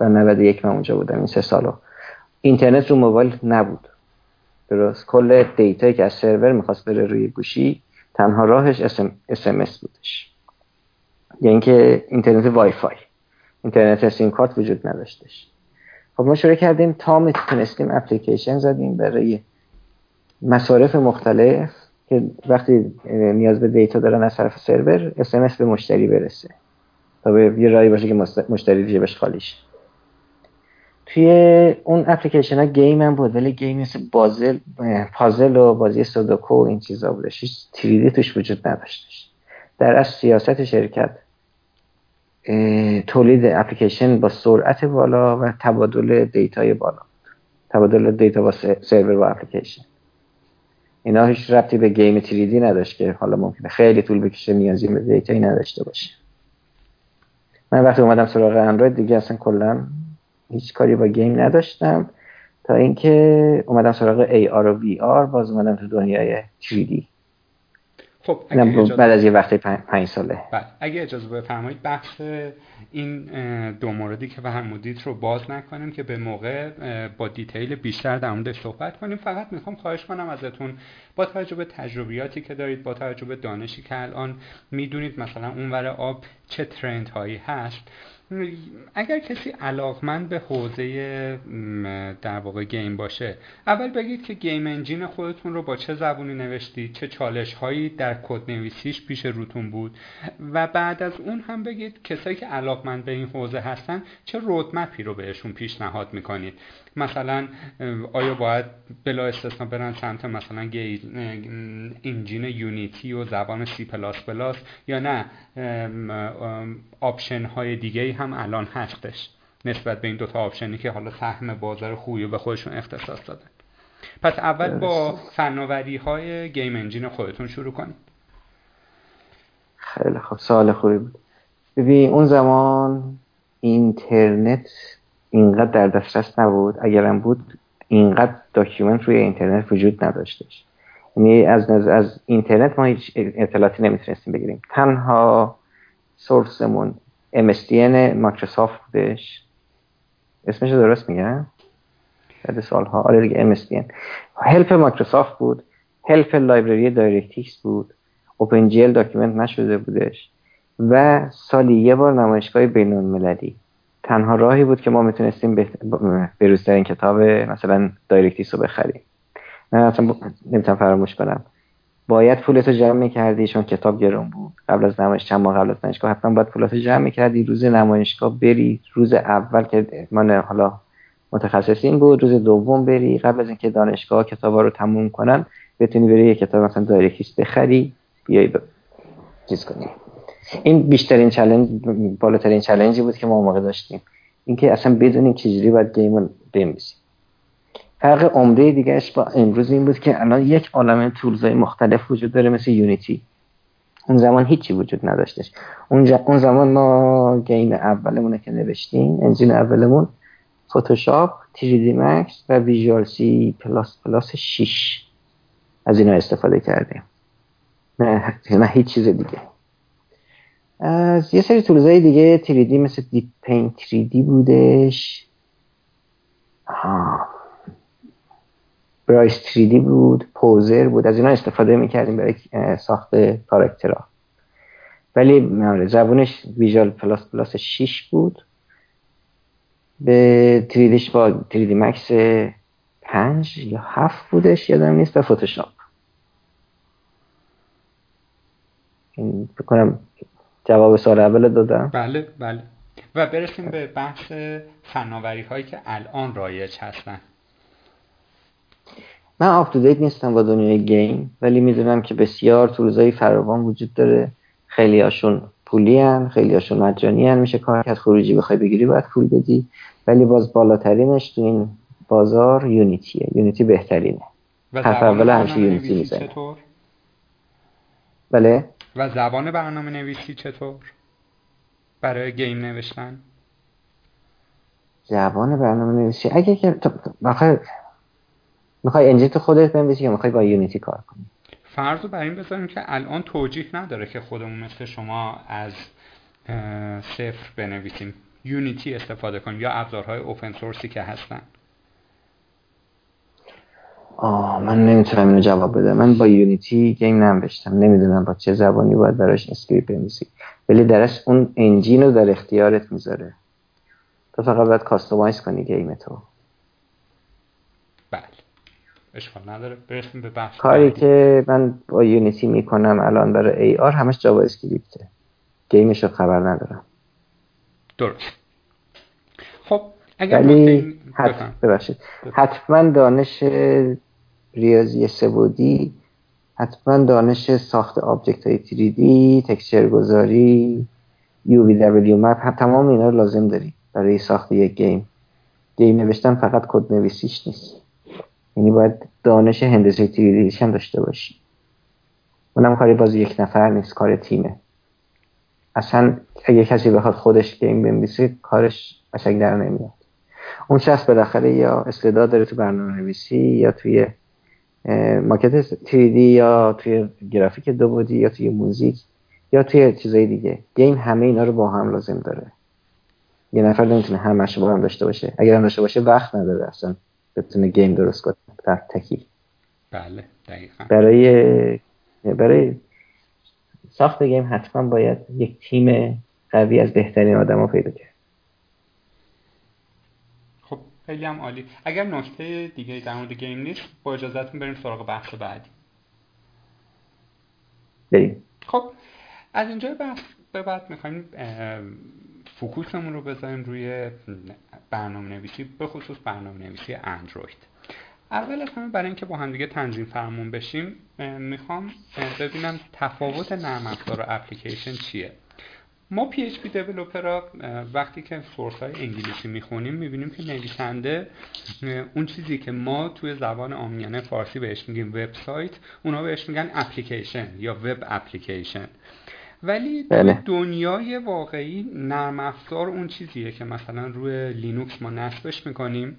و 91 من اونجا بودم این سه سالو. اینترنت رو موبایل نبود. درست. کل دیتایی که از سرور می‌خواست بره روی گوشی تنها راهش SMS بودش. یعنی اینکه اینترنت وای فای. اینترنت سیم کارت وجود نداشتش. خب ما شروع کردیم. تا می‌تونستیم اپلیکیشن زدیم برای مصارف مختلف. که وقتی نیاز به data دارن از طرف سرور SMS به مشتری برسه تا به یه راهی باشه که مشتری جیبش خالیش توی اون اپلیکیشن ها game هم بود ولی game مثل پازل پازل و بازی سودوکو و این چیزا بودش. هیچ 3D ای توش وجود نداشتش. در از سیاست شرکت تولید اپلیکیشن با سرعت بالا و تبادل data ی بالا. تبادل data با سرور و اپلیکیشن. اینا هیچ ربطی به game 3D نداشت که حالا ممکنه خیلی طول بکشه نیازی به data یی نداشته باشه. من وقتی اومدم سراغ اندروید دیگه اصلا کلا هیچ کاری با گیم نداشتم. تا اینکه اومدم سراغ AR و VR باز اومدم تو دنیای 3D. خب بعد از یه وقتی پنج ساله. بله اگه اجازه بفرمایید بحث این دو موردی که فرمودید رو باز نکنیم که به موقع با دیتیل بیشتر در موردش صحبت کنیم. فقط می‌خوام خواهش کنم ازتون با توجه به تجربیاتی که دارید با توجه به دانشی که الان می‌دونید مثلا اونور آب چه ترند هایی هست اگر کسی علاقمند به حوزه در واقع game باشه اول بگید که game engine خودتون رو با چه زبونی نوشتید چه چالش هایی در کد نویسیش پیش روتون بود و بعد از اون هم بگید کسایی که علاقمند به این حوزه هستن چه roadmap ی رو بهشون پیشنهاد می‌کنید. مثلا آیا باید بلا استثنا برن سمت مثلا engine Unity و زبان سی پلاس پلاس یا نه؟ option های دیگه هم الان هستش نسبت به این دوتا option ی که حالا سهم بازار خوبی به خودشون اختصاص دادن پس اول با فناوری های game engine خودتون شروع کنید. خیلی خوب. سوال خوبی بود. ببین اون زمان اینترنت اینقدر در دسترس نبود. اگرم بود اینقدر document روی اینترنت وجود نداشتش. یعنی از, از اینترنت ما هیچ اطلاعاتی نمی‌تونستیم بگیریم. تنها source مون MSDN مایکروسافت بودش. اسمش درست میگم؟ بعد سالها. آره دیگه MSDN help مایکروسافت بود. help library DirectX بود. OpenGL document نشده بودش. و سالی یه بار نمایشگاه بین المللی تنها راهی بود که ما می‌تونستیم بروزترین کتاب مثلا DirectX رو بخریم. من اصلا نمی‌تونم فراموش کنم. باید پولتو جمع می‌کردی چون کتاب گرون بود. قبل از نمایش چند ماه قبل از نمایشگاه حتما باید پولتو جمع می‌کردی. روز نمایشگاه بری روز اول که من حالا متخصصین بود روز دوم بری قبل از اینکه دانشگاه کتابا رو تموم کنن بتونی بری یه کتاب مثلا DirectX بخری بیای ب... چیز کنی. این بیشترین چالش بالاترین challenge ی بود که ما موقع داشتیم. اینکه اصلا بدونیم چجوری باید game بنویسیم فرق عمده دیگهش با امروز این بود که الان یک عالم tools ای مختلف وجود داره مثل Unity. اون زمان هیچی وجود نداشتش. اون زمان ما game اولمونه که نوشتیم engine اولمون فتوشاپ 3D Max و ویژوال سی پلاس پلاس 6 از اینا استفاده کردیم. نه, نه هیچ چیز دیگه. از یه سری tools ای دیگه دی مثل Deep Paint 3D بودش. آه. Bryce 3D بود Poser بود از اینا استفاده می‌کردیم برای ساخت character ها ولی آره، زبونش Visual ++ 6 بود. به 3Dش با 3D Max 5 یا 7 بودش یادم نیست و فتوشاپ. بکنم جواب سوال اول دادم. بله بله. و برسیم به بحث فناوری هایی که الان رایج هستن. من آپ نیستم با دنیای گیم ولی می‌دونم که بسیار تولزایی فراوان وجود داره. خیلی هاشون پولی هن خیلی هاشون مجانی هن. میشه کار کرد خروجی بخوای بگیری باید پول بدی. ولی باز بالاترینش تو این بازار یونیتیه یونیتی بهترینه. و اول همیشه یونیتی می‌زنه. بله؟ و زبان برنامه نویسی چطور؟ برای گیم نوشتن؟ زبان برنامه نویسی اگه که می‌خوای انجین تو خودت بنویسی یا می‌خوای با یونیتی کار کنی؟ فرض رو بر این بذاریم که الان توجیه نداره که خودمون مثل شما از صفر بنویسیم. Unity استفاده کنیم یا ابزارهای open source ی که هستن. آه من نمی‌تونم اینو جواب بده من با Unity game ننوشتم. نمی‌دونم با چه زبانی باید براش script بنویسی. ولی درش اون engine رو در اختیارت می‌ذاره. تو فقط باید customize کنی game تو. اشکال نداره. برسیم به بحث کاری که من با Unity می‌کنم الان برای AR همش JavaScript ه game ش رو خبر ندارم. درست. خب اگر ولی ببخشید. حتما دانش ریاضی سه‌بعدی حتما دانش ساخت object های 3D texture گذاری UVW map تمام اینا رو لازم داری برای ساخت یک game. game نوشتن فقط کد نویسیش نیست. یعنی باید دانش هندسه 3D هم داشته باشی. اونم کاری باز یک نفر نیست کار تیمه. اصلا اگه کسی بخواد خودش game بنویسه کارش قشنگ در نمیاد. اون شخص بالاخره یا استعداد داره تو برنامه نویسی یا توی ماکت 3D یا توی گرافیک دو بعدی یا توی موزیک یا توی چیزای دیگه. game همه اینا رو با هم لازم داره. یه نفر نمی‌تونه همش با هم داشته باشه. اگر هم داشته باشه وقت نداره اصلا بتونه game درست کنه. در تکی بله دقیقا. برای برای ساخت گیم حتما باید یک تیم قوی از بهترین آدم پیدا کرد. خیلی هم عالی. اگر نکته دیگه در مورد گیم نیست با اجازهتون بریم سراغ بحث بعدی. بریم. خب از اینجا بحث به بعد می‌خوایم فوکوسمون رو بذاریم روی برنامه نویسی به خصوص برنامه نویسی اندروید. اول از همه برای اینکه با هم دیگه تنظیم فرمون بشیم می‌خوام ببینم تفاوت نرم افزار و اپلیکیشن چیه. ما PHP developer ها وقتی که source های انگلیسی می‌خونیم می‌بینیم که نویسنده اون چیزی که ما توی زبان عامیانه فارسی بهش میگیم وبسایت اونا بهش میگن اپلیکیشن یا web application. ولی بله. دنیای واقعی نرم افزار اون چیزیه که مثلا روی لینوکس ما نصبش می‌کنیم.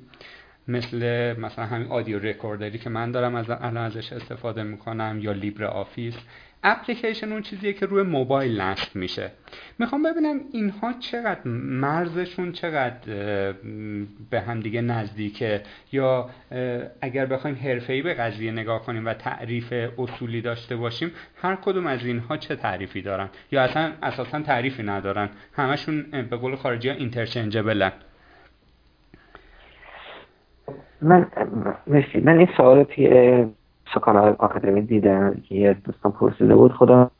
مثل مثلا همین audio recorder ی که من دارم از الان ازش استفاده می‌کنم یا LibreOffice application اون چیزیه که روی موبایل نصب میشه. می‌خوام ببینم اینها چقدر مرزشون چقدر به همدیگه نزدیکه یا اگر بخوایم حرفه‌ای به قضیه نگاه کنیم و تعریف اصولی داشته باشیم هر کدوم از اینها چه تعریفی دارن؟ یا اصلا اساسا تعریفی ندارن. همشون به قول خارجی ها interchangeable ن من من این سوال سکان آکادمی دیدم که یه دوستان پرسیده بود. خدا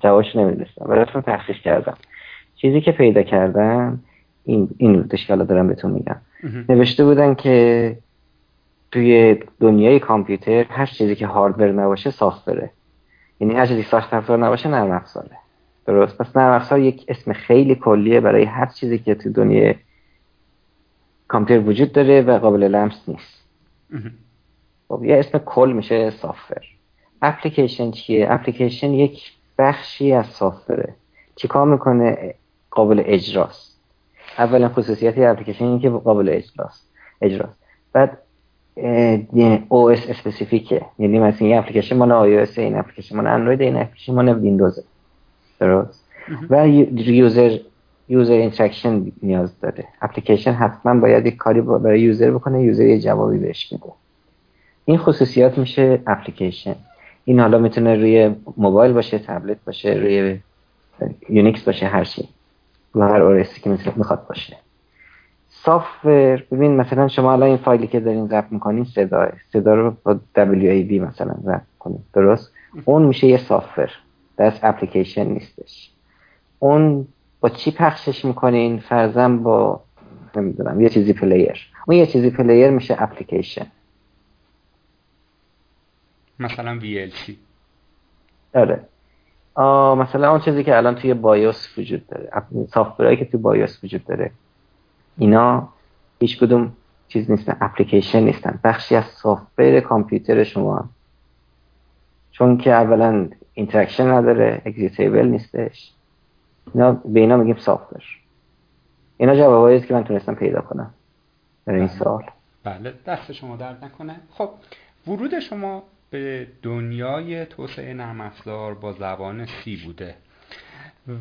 جوابش نمی‌دونستم و رفتم تحقیق کردم. چیزی که پیدا کردم این این بودش که دارم بهتون میگم. نوشته بودن که توی دنیای کامپیوتر هر چیزی که هاردور نباشه سافتوره یعنی هر چیزی ساخت افزار نباشه نرم افزاره. درست؟ پس نرم افزار یک اسم خیلی کلیه برای هر چیزی که تو دنیای کامپیوتر وجود داره و قابل لمس نیست. خب یه اسم کل میشه software application چیه؟ اپلیکیشن یک بخشی از software ه چیکار می‌کنه؟ قابل اجراست. اولین خصوصیت اپلیکیشن اینه که قابل اجراست. اجراست. بعد OS specific ه یعنی مثلا این اپلیکیشن مال iOS این اپلیکیشن مال اندروید این اپلیکیشن مال ویندوز درست؟ و user user interaction نیاز داره. اپلیکیشن حتما باید یک کاری برای user بکنه user یه جوابی بهش میده. این خصوصیات میشه اپلیکیشن این حالا می‌تونه روی موبایل باشه تبلت باشه روی Unix باشه هر چی. رو هر OS ی که می‌خواد باشه. software ببین مثلا شما الان این فایلی که دارین ضبط می‌کنین صدا صدا رو با WAV مثلا ضبط کنید درست؟ اون میشه یه software دست اپلیکیشن نیستش. اون با چی پخشش می‌کنین؟ فرضا با نمی‌دونم یه چیزی player. اون یه چیزی player میشه اپلیکیشن. مثلا VLC آره. مثلا اون چیزی که الان توی BIOS وجود داره. software هایی که توی BIOS وجود داره. اینا هیچ کدوم چیز نیستن اپلیکیشن نیستن. بخشی از software کامپیوتر شما. چون که اولا interaction نداره executable نیستش. اینا به اینا میگیم software اینا جوابایی که من تونستم پیدا کنم. در این بله. سال. بله دست شما درد نکنه. خب ورود شما به دنیای توسعه نرم افزار با زبان C بوده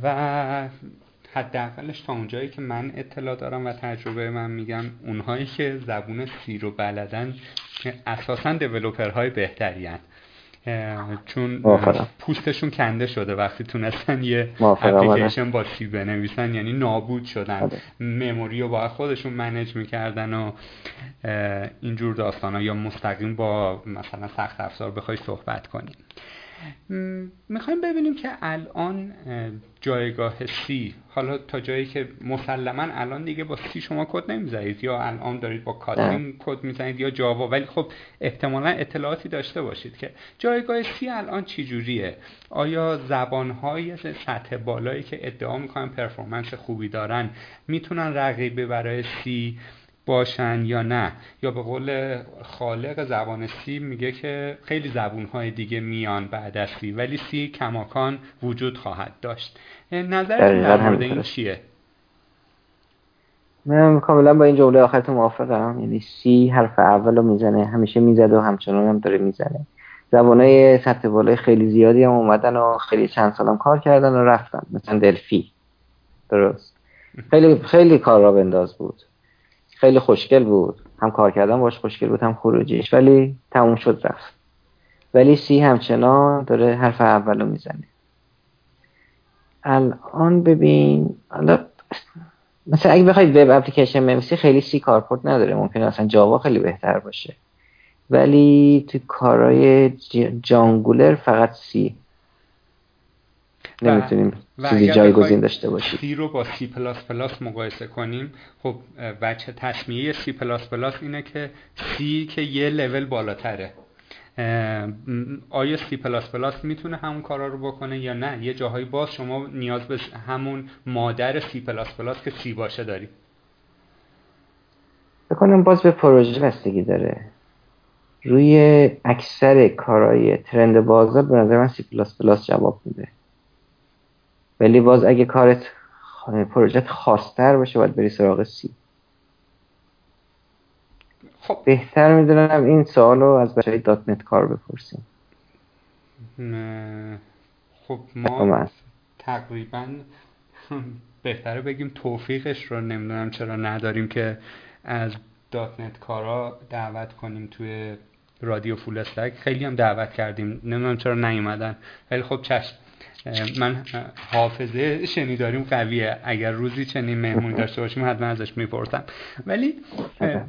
و حداقلش تا اونجایی که من اطلاع دارم و تجربه من میگم اونهایی که زبون C رو بلدن اساسا developer های بهتری چون پوستشون کنده شده وقتی تونستن یه اپلیکیشن با C بنویسن یعنی نابود شدن. آره. memory رو با خودشون manage می‌کردن و اینجور داستان ها یا مستقیم با مثلا سخت افزار بخوای صحبت کنیم می‌خوایم ببینیم که الان جایگاه C حالا تا جایی که مسلما الان دیگه با C شما کد نمی‌زنید یا الان دارید با Kotlin code می‌زنید یا Java ولی خب احتمالا اطلاعاتی داشته باشید که جایگاه سی الان چی جوریه آیا زبانهای سطح بالایی که ادعا می‌کنن پرفورمنس خوبی دارن می‌تونن رقیبه برای سی باشن یا نه. یا به قول خالق زبان سی میگه که خیلی زبونهای دیگه میان بعد از سی ولی سی کماکان وجود خواهد داشت. نظر در مورد این چیه؟ من کاملا با این جمله آخرتون موافقم. یعنی سی حرف اول رو می‌زنه همیشه می‌زد و همچنان هم داره می‌زنه. زبانهای سطح بالای خیلی زیادی هم اومدن و خیلی چند سالم کار کردن و رفتن. مثلا دلفی. درست. خیلی خیلی کار را بنداز بود. خیلی خوشگل بود. هم کار کردن باش خوشگل بود هم خروجیش. ولی تموم شد رفت. ولی سی همچنان داره حرف اولو می‌زنه. الان ببین مثلا اگه بخواید web application بنویسی خیلی C کاربرد نداره. ممکنه اصلا Java خیلی بهتر باشه. ولی تو کارهای جانگولر فقط C. نمی‌تونیم چیزی جایگزین داشته باشیم. سی رو با سی پلاس پلاس مقایسه کنیم خب بچه تصمیه سی پلاس پلاس اینه که C که یه لول بالاتره. آیا سی پلاس پلاس می‌تونه همون کارا رو بکنه یا نه؟ یه جاهایی باز شما نیاز به همون مادر سی پلاس پلاس که سی باشه داری بکنم باز به پروژه بستگی داره. روی اکثر کارهای trend بازار به نظر من سی پلاس پلاس جواب میده. ولی باز اگه کارت پروژت خاصتر باشه باید بری سراغ C. خب. بهتر می‌دونم این سوال رو از بچه .NET کار بپرسیم. خب ما تقریبا بهتره بگیم توفیقش رو نمی‌دونم چرا نداریم که از .NET کارا دعوت کنیم توی رادیو فول خیلی هم دعوت کردیم. نمی‌دونم چرا نیومدن. ولی خب چشم. من حافظه شنیداریم قویه. اگر روزی چنین مهمونی داشته باشیم حتما ازش می‌پرسم. ولی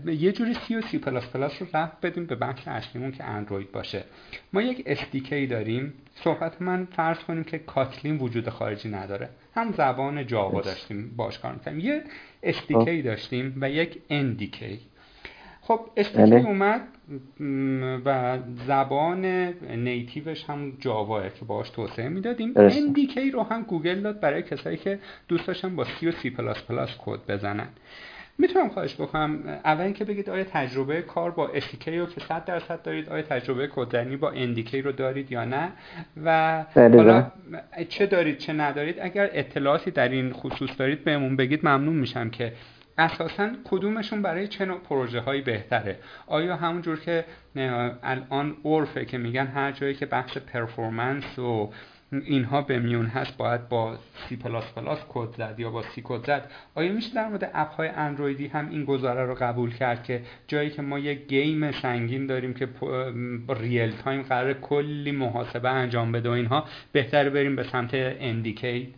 یه جوری C و C++ رو ربط بدیم به بخش اصلیمون که اندروید باشه. ما یک SDK داریم. صحبت من فرض کنیم که کاتلین وجود خارجی نداره. هم زبان جاوا داشتیم باش کار می‌کنیم یه SDK داشتیم و یک NDK خب SDK بله. اومد. و زبان native ش هم جاواه که باش توسعه می‌دادیم. NDK رو هم گوگل داد برای کسایی که دوست داشتن با سی و سی پلاس پلاس کد بزنن. می‌تونم خواهش بکنم اول اینکه بگید آیا تجربه کار با SDK رو که 100 درصد دارید آیا تجربه کدزنی با NDK رو دارید یا نه؟ و حالا چه دارید چه ندارید؟ اگر اطلاعاتی در این خصوص دارید بهمون بگید ممنون میشم که اساسا کدومشون برای چه نوع پروژه هایی بهتره؟ آیا همونجور که الان عرفه که میگن هر جایی که بحث performance و اینها به میون هست باید با سی پلاس پلاس کد زد یا با C کد زد آیا میشه در مورد app های اندرویدی هم این گزاره رو قبول کرد که جایی که ما یک game سنگین داریم که real time قراره کلی محاسبه انجام بده و اینها بهتر بریم به سمت NDK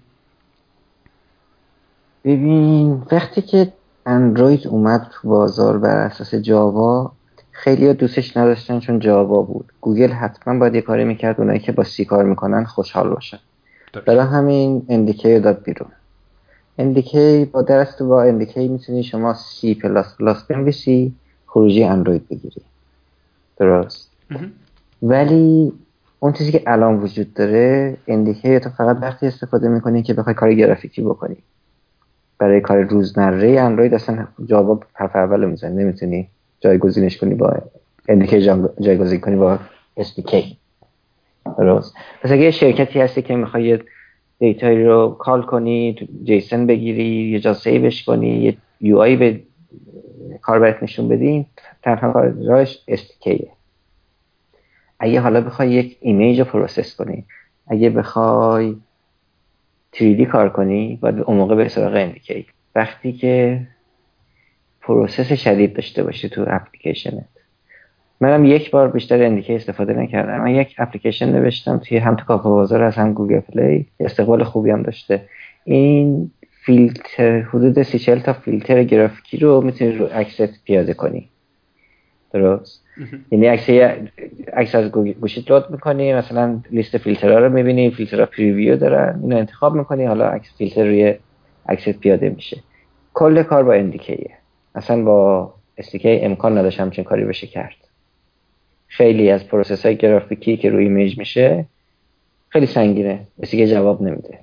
ببین وقتی که اندروید اومد تو بازار بر اساس جاوا. خیلی دوستش نداشتن چون جاوا بود. گوگل حتما باید یه کاری می‌کرد اونایی که با C کار می‌کنن خوشحال باشن. برای همین NDK داد بیرون. NDK با درست با NDK می‌تونی شما سی پلاس پلاس بنویسی خروجی اندروید بگیری. درست. ولی اون چیزی که الان وجود داره NDK تو فقط وقتی استفاده می‌کنی که بخوای کار گرافیکی بکنی. برای کار روزمره اندروید اصلا جاوا حرف اول می‌زنه. نمی‌تونی جایگزینش کنی با NDK جایگزین کنی با SDK درست. پس اگه شرکتی هستی که می‌خوای data یی رو call کنی JSON بگیری یه جا save ش کنی یه UI به کاربرت نشون بدی تنها کارش SDK اگه حالا بخوای یک image رو process کنی اگه بخوای 3D کار کنی باید اون موقع به سراغ وقتی که process شدید داشته باشی تو اپلیکیشنت. منم یک بار بیشتر NDK استفاده نکردم. من یک اپلیکیشن نوشتم توی هم تو کافه بازار از هم گوگل پلی. استقبال خوبی هم داشته. این فیلتر حدود سی تا فیلتر گرافیکی رو می‌تونی رو عکست پیاده کنی. درست. یعنی عکس از گوشیت load می‌کنی مثلا لیست فیلترها رو می‌بینی فیلترها preview دارن اینو انتخاب می‌کنی حالا عکس فیلتر روی عکست پیاده میشه. کل کار با NDK یه اصلا با SDK امکان نداشت همچین کاری بشه کرد. خیلی از process های گرافیکی که روی image میشه خیلی سنگینه. SDK جواب نمیده.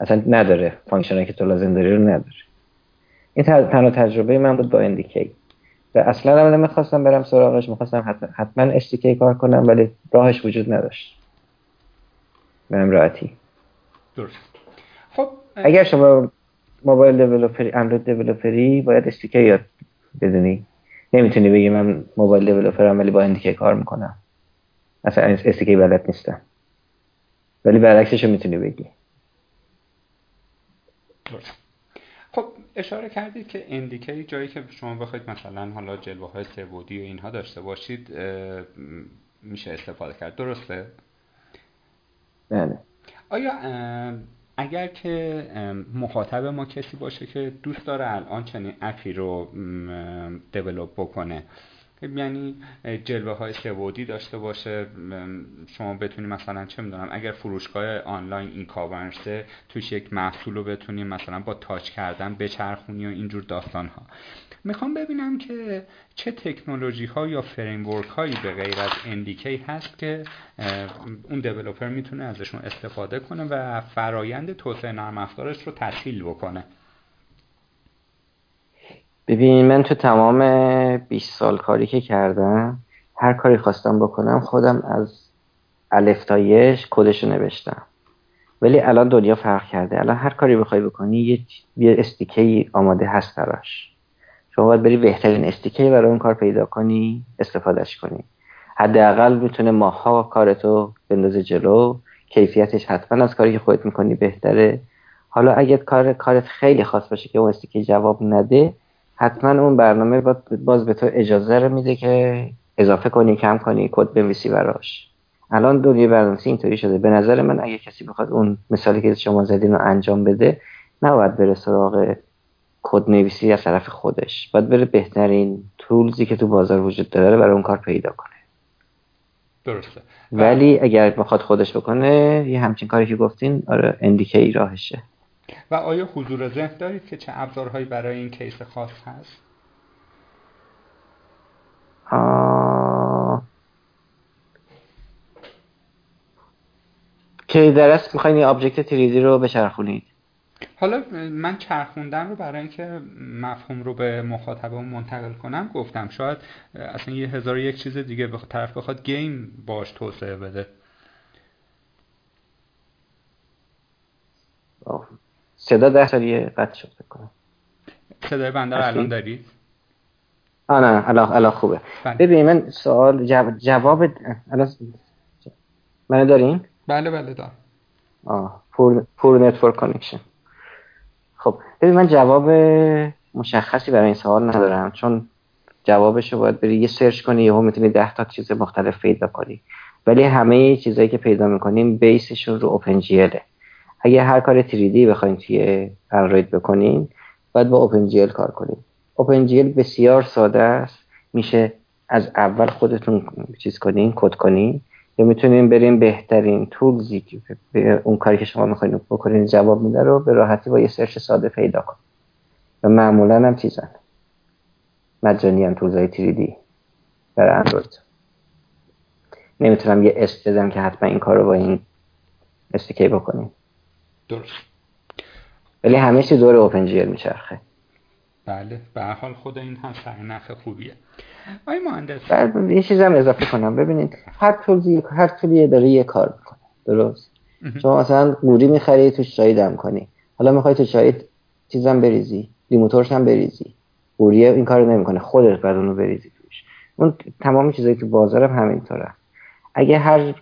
اصلا نداره. function ی که تو لازم داری رو نداره. این تنها تجربه من بود با NDK اصلا هم نمی‌خواستم برم سراغش می‌خواستم حتما SDK کار کنم ولی راهش وجود نداشت. به راحتی. درست. خب اگر شما موبایل دیولپری اندروید دیولپری باید SDK یاد بدونی. نمی‌تونی بگی من موبایل دیولپرم ولی با NDK کار می‌کنم. اصلا SDK بلد نیستم. ولی برعکسش می‌تونی بگی. درست. اشاره کردید که اندیکی جایی که شما بخواید مثلا حالا جلوه های سبودی و اینها داشته باشید میشه استفاده کرد درسته؟ بله آیا اگر که مخاطب ما کسی باشه که دوست داره الان چنین app ی رو develop بکنه یعنی جلوه های سه‌بعدی داشته باشه شما بتونی مثلا چه می‌دونم اگر فروشگاه آنلاین e-commerce ه توش یک محصول رو بتونی مثلا با touch کردن بچرخونی و اینجور داستان ها می‌خوام ببینم که چه تکنولوژی ها یا framework هایی به غیر از NDK هست که اون دیولوپر می‌تونه ازشون استفاده کنه و فرایند توسعه نرم افزارش رو تسهیل بکنه. ببین من تو تمام 20 سال کاری که کردم هر کاری خواستم بکنم خودم از الف تا یش کدش رو نوشتم. ولی الان دنیا فرق کرده. الان هر کاری بخوای بکنی یه, یه استیکی آماده هست براش. شما باید بری بهترین استیکی برای اون کار پیدا کنی استفادهش کنی. حداقل می‌تونه ماها کارتو بندازه جلو. کیفیتش حتما از کاری که خودت می‌کنی بهتره. حالا اگه کار کارت خیلی خاص باشه که اون استیکی جواب نده حتما اون برنامه باز به تو اجازه رو میده که اضافه کنی کم کنی کد بنویسی براش. الان دنیای برنامه‌نویسی اینطوری شده. به نظر من اگه کسی بخواد اون مثالی که شما زدین رو انجام بده نباید بره سراغ کد نویسی از طرف خودش. باید بره بهترین تولزی که تو بازار وجود داره برای اون کار پیدا کنه. درسته. ولی اگر بخواد خودش بکنه یه همچین کاری که گفتین آره NDK راهشه. و آیا حضور ذهن دارید که چه ابزارهایی برای این case خاص هست؟ آه... که درست می‌خواین یه object 3D ی رو بچرخونید. حالا من چرخوندن رو برای اینکه مفهوم رو به مخاطبمون منتقل کنم. گفتم شاید اصلا یه هزار یک چیز دیگه بخ... طرف بخواد گیم باش توسعه بده. صدا ده سالیه قطع شد کنم. صدای بنده رو الان داری؟ آه نه الان الان خوبه. بله. ببین من سوال جواب, جواب الان منو دارین؟ بله بله دارم. آه پور پور نتورک کانکشن. خب ببین من جواب مشخصی برای این سوال ندارم چون جوابش رو باید بری یه search کنی یهو می‌تونی ده تا چیز مختلف پیدا کنی. ولی همه چیزایی که پیدا می‌کنیم base شون رو OpenGL ه اگه هر کار 3D بخواین توی اندروید بکنین باید با GL کار کنین. GL بسیار ساده است. میشه از اول خودتون چیز کنین کد کنین یا می‌تونین بریم بهترین tools ی که اون کاری که شما می‌خواین بکنین جواب میده رو به راحتی با یه search ساده پیدا کن. و معمولا هم چیزن. مجانی هم تولزهای 3D برای اندروید. نمی‌تونم یه است بدم که حتما این کار رو با این استیکی بکنیم درست. ولی همه چی دور اوپن جی میچرخه. بله به حال خود این هم سرنخ خوبیه. آی مهندس. یه چیز هم اضافه کنم. ببینید هر طولی هر طولی داره یه کار می‌کنه. درست؟ شما مثلا گوری می‌خری توش چای دم کنی. حالا می‌خوای تو چای چیزم بریزی لیمو هم بریزی. گوریه این کارو نمی‌کنه خودت بعد اونو بریزی توش. اون تمام چیزایی که بازارم همینطوره. اگه هر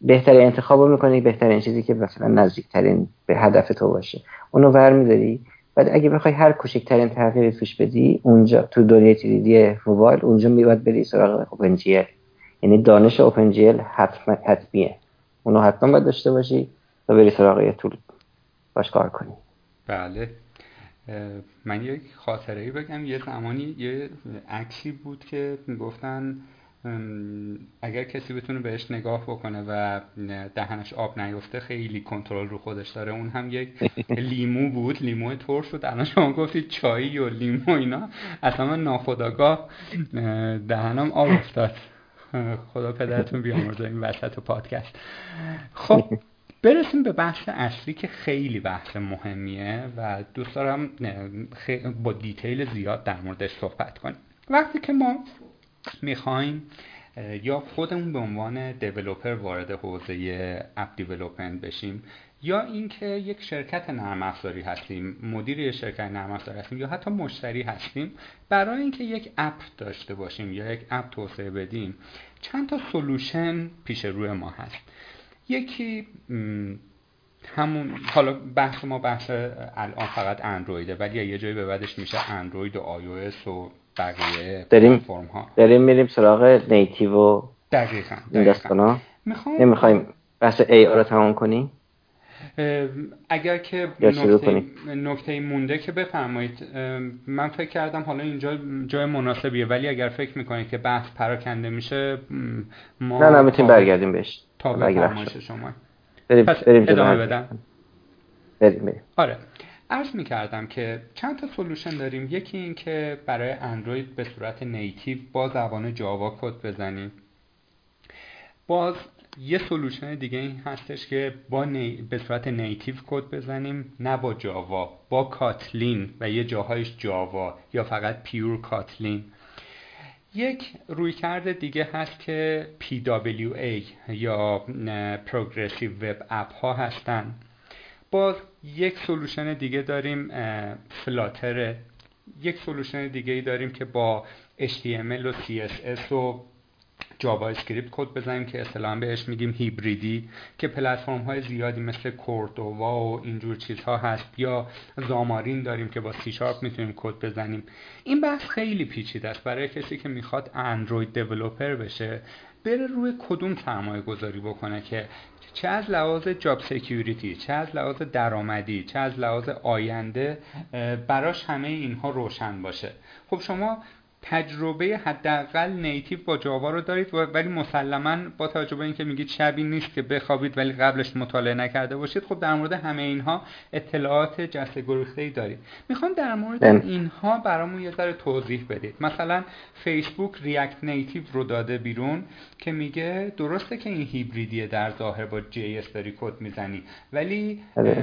بهترین انتخاب رو می‌کنی بهترین چیزی که مثلا نزدیکترین به هدف تو باشه. اونو ور میداری بعد اگه بخوای هر کوچکترین تغییری توش بدی اونجا تو دنیای تریدی موبایل اونجا میباید بری سراغ اوپن جی یعنی دانش اوپن جی حتما حتمیه. اونو حتما باید داشته باشی تا بری سراغ یه طول باش کار کنی. بله. من یک خاطره ای بگم. یه زمانی یه عکسی بود که گفتن اگر کسی بتونه بهش نگاه بکنه و دهنش آب نیفته خیلی کنترل رو خودش داره. اون هم یک لیمو بود. لیمو ترش بود الان شما گفتید چایی و لیمو اینا. اصلا من ناخداگاه دهنم آب افتاد. خدا پدرتون بیامرزه این وسط پادکست. خب برسیم به بحث اصلی که خیلی بحث مهمیه و دوست دارم با detail زیاد در موردش صحبت کنیم. وقتی که ما می‌خوایم یا خودمون به عنوان developer وارد حوزه app development بشیم یا اینکه یک شرکت نرم افزاری هستیم مدیر یک شرکت نرم افزاری هستیم یا حتی مشتری هستیم برای اینکه یک اپ داشته باشیم یا یک اپ توسعه بدیم چند تا سلوشن پیش روی ما هست. یکی همون حالا بحث ما بحث الان فقط اندرویده ولی یه جایی به بعدش میشه اندروید و آی و بقیه داریم فرم ها داریم میریم سراغ نیتیو و دقیقاً, دقیقاً. می‌خوام نمی‌خوایم بحث ای رو تمام کنیم؟ اگر که نکته, نکته مونده که بفرمایید. من فکر کردم حالا اینجا جای مناسبیه ولی اگر فکر می‌کنید که بحث پراکنده میشه ما نه نه می‌تونیم برگردیم بهش. تا بفرمایش شما. بریم بریم ادامه بدم. بریم بریم. آره. عرض می کردم که چند تا solution داریم. یکی این که برای اندروید به صورت native با زبان جاوا کد بزنیم. باز یه solution دیگه این هستش که با به صورت native کد بزنیم نه با جاوا با Kotlin و یه جاهایش جاوا یا فقط pure Kotlin یک رویکرد دیگه هست که PWA یا Progressive Web App ها هستن. باز یک solution دیگه داریم Flutter یک solution دیگه داریم که با HTML و CSS و جاوا اسکریپت کد بزنیم که اصطلاحا بهش میگیم هیبریدی که پلتفرم های زیادی مثل Cordova و اینجور چیزها هست یا Xamarin داریم که با سی شارپ می‌تونیم کد بزنیم. این بحث خیلی پیچیده است برای کسی که می‌خواد Android developer بشه. بره روی کدوم سرمایه گذاری بکنه که چه از لحاظ job security چه از لحاظ درآمدی چه از لحاظ آینده براش همه اینها روشن باشه. خب شما تجربه حداقل native با جاوا رو دارید ولی مسلما با توجه به اینکه میگید شبی نیست که بخوابید ولی قبلش مطالعه نکرده باشید خب در مورد همه اینها اطلاعات جسته گریخته ای دارید. می‌خوام در مورد اینها برامون یه ذره توضیح بدید. مثلا فیسبوک React Native رو داده بیرون که میگه درسته که این هیبریدیه در ظاهر با JS داری کد می‌زنی ولی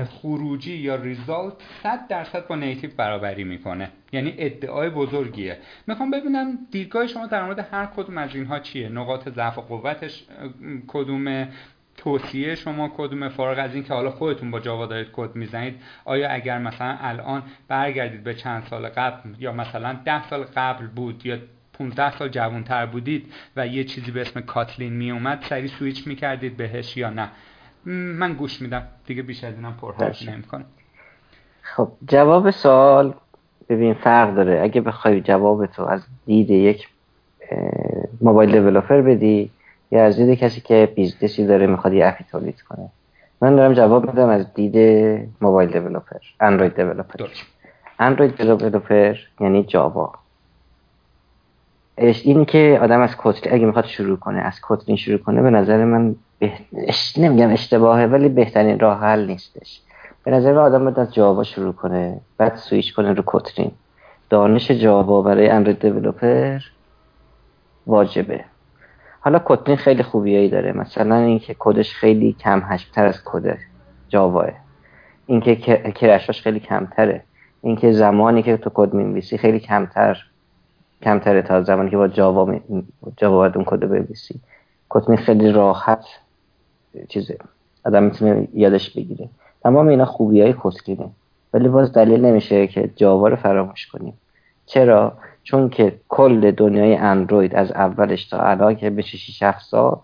خروجی یا result 100 درصد با native برابری می‌کنه. یعنی ادعای بزرگیه. می‌خوام ببینم دیدگاه شما در مورد هر کدوم از اینها چیه؟ نقاط ضعف و قوتش کدوم توصیه شما کدوم فارغ از اینکه حالا خودتون با جاوا دارید کد می‌زنید؟ آیا اگر مثلا الان برگردید به چند سال قبل یا مثلا ده سال قبل بود یا 15 سال جوانتر بودید و یه چیزی به اسم کاتلین می اومد سری سویچ می‌کردید بهش یا نه؟ من گوش میدم. دیگه بیش از اینم پرحرفی نمی‌کنم. خب جواب سوال ببین فرق داره. اگه بخوای جواب تو از دید یک mobile developer بدی یا از دید کسی که business ی داره می‌خواد یه اپی تولید کنه. من دارم جواب میدم از دید mobile developer Android developer Android developer یعنی جاوا. این که آدم از Kotlin اگه می‌خواد شروع کنه از Kotlin شروع کنه به نظر من به... نمیگم اشتباهه ولی بهترین راه حل نیستش. به نظر آدم باید از جاوا شروع کنه بعد سویچ کنه رو Kotlin دانش جاوا برای اندروید دیولپر واجبه. حالا کوتلین خیلی خوبیایی داره. مثلا اینکه کدش خیلی کم تر از کد جاواه. اینکه کرشاش خیلی کمتره. اینکه زمانی که تو کد می‌نویسی خیلی کمتر کمتره تا زمانی که با جاوا. جاوا باید اون کد بنویسی. کوتلین خیلی راحت چیزه. آدم می‌تونه یادش بگیره. تمام اینا خوبی های کوتلینه ولی باز دلیل نمیشه که جاوا رو فراموش کنیم. چرا؟ چون که کل دنیای اندروید از اولش تا الان که به 6 7 سال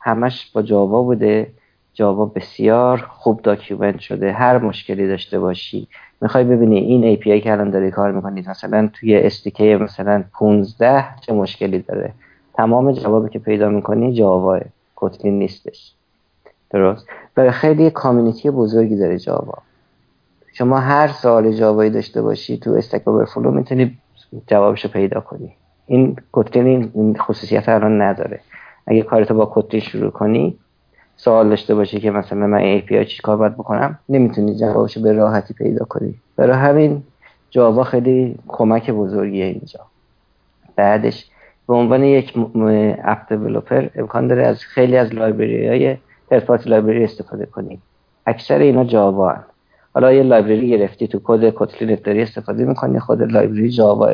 همش با جاوا بوده. جاوا بسیار خوب داکیومنت شده. هر مشکلی داشته باشی. می‌خوای ببینی این API که الان داری کار می‌کنید مثلا توی SDK مثلا 15 چه مشکلی داره. تمام جوابی که پیدا می‌کنی جاوا. کوتلین نیستش. درست. برای خیلی کامیونیتی بزرگی داره جاوا. شما هر سال جاوایی داشته باشی تو استک اوورفلو می‌تونی جوابشو پیدا کنی. این کوتلین این خصوصیت الان نداره. اگه کارتو با کوتلین شروع کنی سوال داشته باشی که مثلا من ای پی چی کار باید بکنم نمی‌تونی جوابشو به راحتی پیدا کنی. برای همین جاوا خیلی کمک بزرگیه اینجا. بعدش به عنوان یک app developer امکان داره از خیلی از library های third-party library استفاده کنی اکثر اینا جاوا حالا یه library گرفتی تو کد Kotlin ت داری استفاده می‌کنی خود library جاوا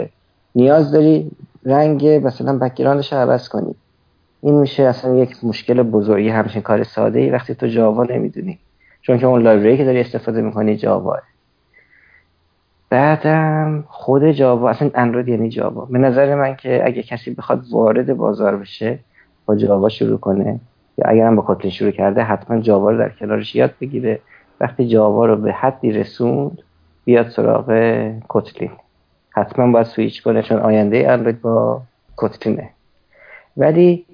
نیاز داری رنگ مثلا background ش عوض کنی. این میشه اصلا یک مشکل بزرگی همچین کار ساده ای وقتی تو جاوا نمی‌دونی. چون که اون library که داری استفاده می‌کنی جاوا بعدم خود جاوا اصلا اندروید یعنی جاوا. به نظر من که اگه کسی بخواد وارد بازار بشه با جاوا شروع کنه. یا اگر هم با کوتلین شروع کرده حتما جاوا رو در کنارش یاد بگیره. وقتی جاوا رو به حدی رسوند بیاد سراغ کوتلین حتما باید سویچ کنه چون آینده اندروید با کوتلینه ولی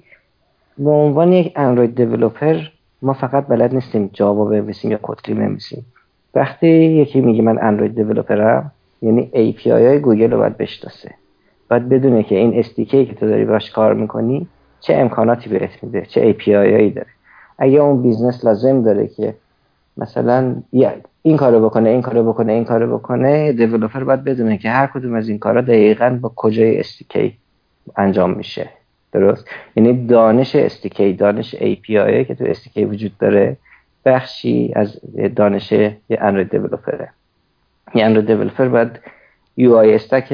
به عنوان یک اندروید دیولوپر ما فقط بلد نیستیم جاوا بنویسیم یا کوتلین بنویسیم. وقتی یکی میگه من Android developer م یعنی API های گوگل رو باید بشناسه. باید بدونه که این SDK که تو داری باش کار می‌کنی چه امکاناتی بهت میده؟ چه API هایی داره؟ اگه اون business لازم داره که مثلا این کارو بکنه این کارو بکنه این کارو بکنه developer باید بدونه که هر کدوم از این کارا دقیقا با کجای SDK انجام میشه. درست؟ یعنی دانش SDK دانش API که تو SDK وجود داره بخشی از دانش یه اندروید دیولپره یه اندروید دیولپر باید UI استک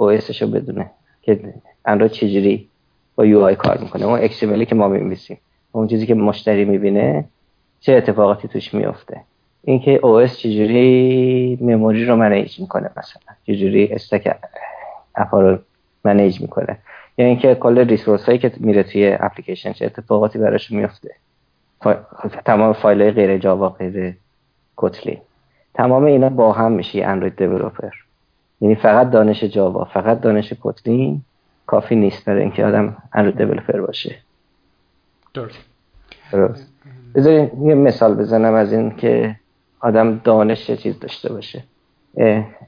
OS رو بدونه که اندروید چجوری با UI کار می‌کنه. اون XML که ما می‌نویسیم. اون چیزی که مشتری می‌بینه چه اتفاقاتی توش میفته اینکه OS چجوری مموری رو منیج می‌کنه مثلا. چجوری استک اپا رو منیج می‌کنه. یا اینکه کل ریسورس هایی که میره توی اپلیکیشن چه اتفاقاتی براش میفته تمام فایل های غیر جاوا غیر Kotlin. تمام اینا با هم میشه Android developer یعنی فقط دانش جاوا فقط دانش Kotlin. کافی نیست برای اینکه آدم Android developer باشه. درست. درست. بذارین یه مثال بزنم از این که آدم دانش چیز داشته باشه.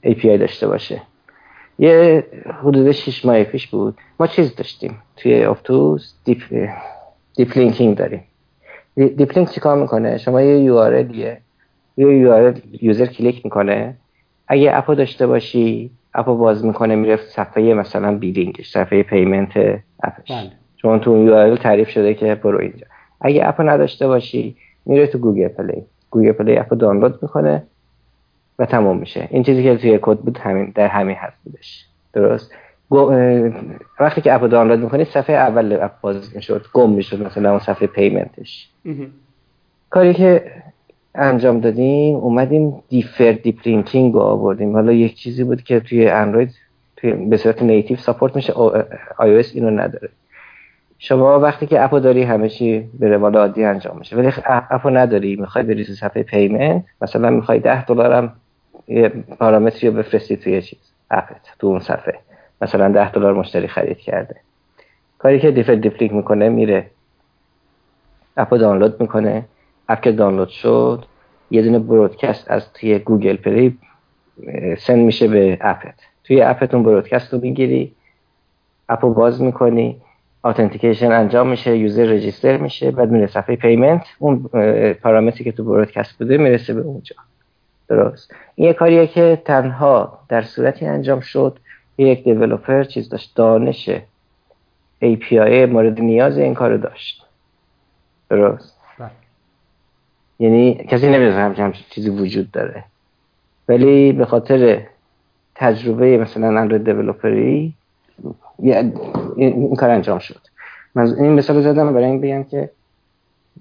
API داشته باشه. یه حدود 6 ماه پیش بود. ما چیز داشتیم. توی افتوز deep deep linking داریم. deep link چیکار می‌کنه؟ شما یه URL یه URL user کلیک می‌کنه. اگه اپو داشته باشی اپو باز می‌کنه میره صفحه مثلا billing ش صفحه payment اپش بله. چون تو URL تعریف شده که برو اینجا. اگه اپو نداشته باشی میره تو Google Play. Google Play اپو دانلود می‌کنه و تموم میشه. این چیزی که توی کد بود همین در همین حد بودش. درست. وقتی که app و دانلود می‌کنی صفحه اول app باز می‌شد. گم می‌شد مثلا اون صفحه payment ش. کاری که انجام دادیم اومدیم deferred deep linking رو آوردیم. حالا یک چیزی بود که توی اندروید توی به صورت native support میشه iOS اینو نداره. شما وقتی که app و داری همه چی به روال عادی انجام میشه. ولی app و نداری می‌خوای بری صفحه payment مثلا می‌خوای 10 دلارم یه پارامتری رو بفرستی توی چیز app ت تو اون صفحه. مثلا 10 دلار مشتری خرید کرده. کاری که deferred deep link می‌کنه میره. app و دانلود می‌کنه. app که دانلود شد. یه دونه broadcast از توی گوگل پلی send میشه به app ت توی app تون broadcast رو می‌گیری. app و باز می‌کنی. authentication انجام میشه. user register میشه. بعد میره صفحه payment اون پارامتری که تو برودکست بوده می‌رسه به اونجا. درست. این یه کاریه که تنها در صورتی انجام شد. یک دیولوپر چیز داشت. دانش API مورد نیاز این کارو داشت. درست. یعنی کسی نمی‌دونه همچین چیزی وجود داره. ولی به خاطر تجربه مثلا اندروید دیولوپری این کار انجام شد. من این مثال زدم برای این بگم که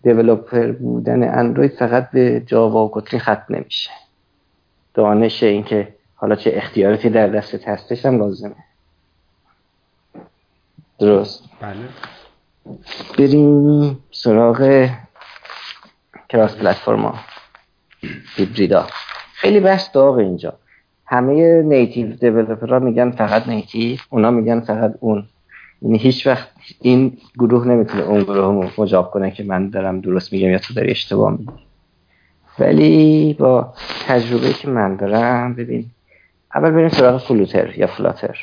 دیولوپر بودن اندروید فقط به جاوا و کوتلین ختم نمیشه. دانش اینکه حالا چه اختیاراتی در دست هستش هم لازمه. درست. بله. بریم سراغ کراس پلتفرما هیبریدا. خیلی بحث داغ اینجا. همه نیتیو ها میگن فقط نیتیو اونا میگن فقط اون. یعنی هیچ وقت این گروه نمی‌تونه اون گروه مجاب کنه که من دارم درست میگم یا تو داری اشتباه میگی. ولی با تجربه که من دارم ببین اول بریم سراغ فلوتر یا فلاتر.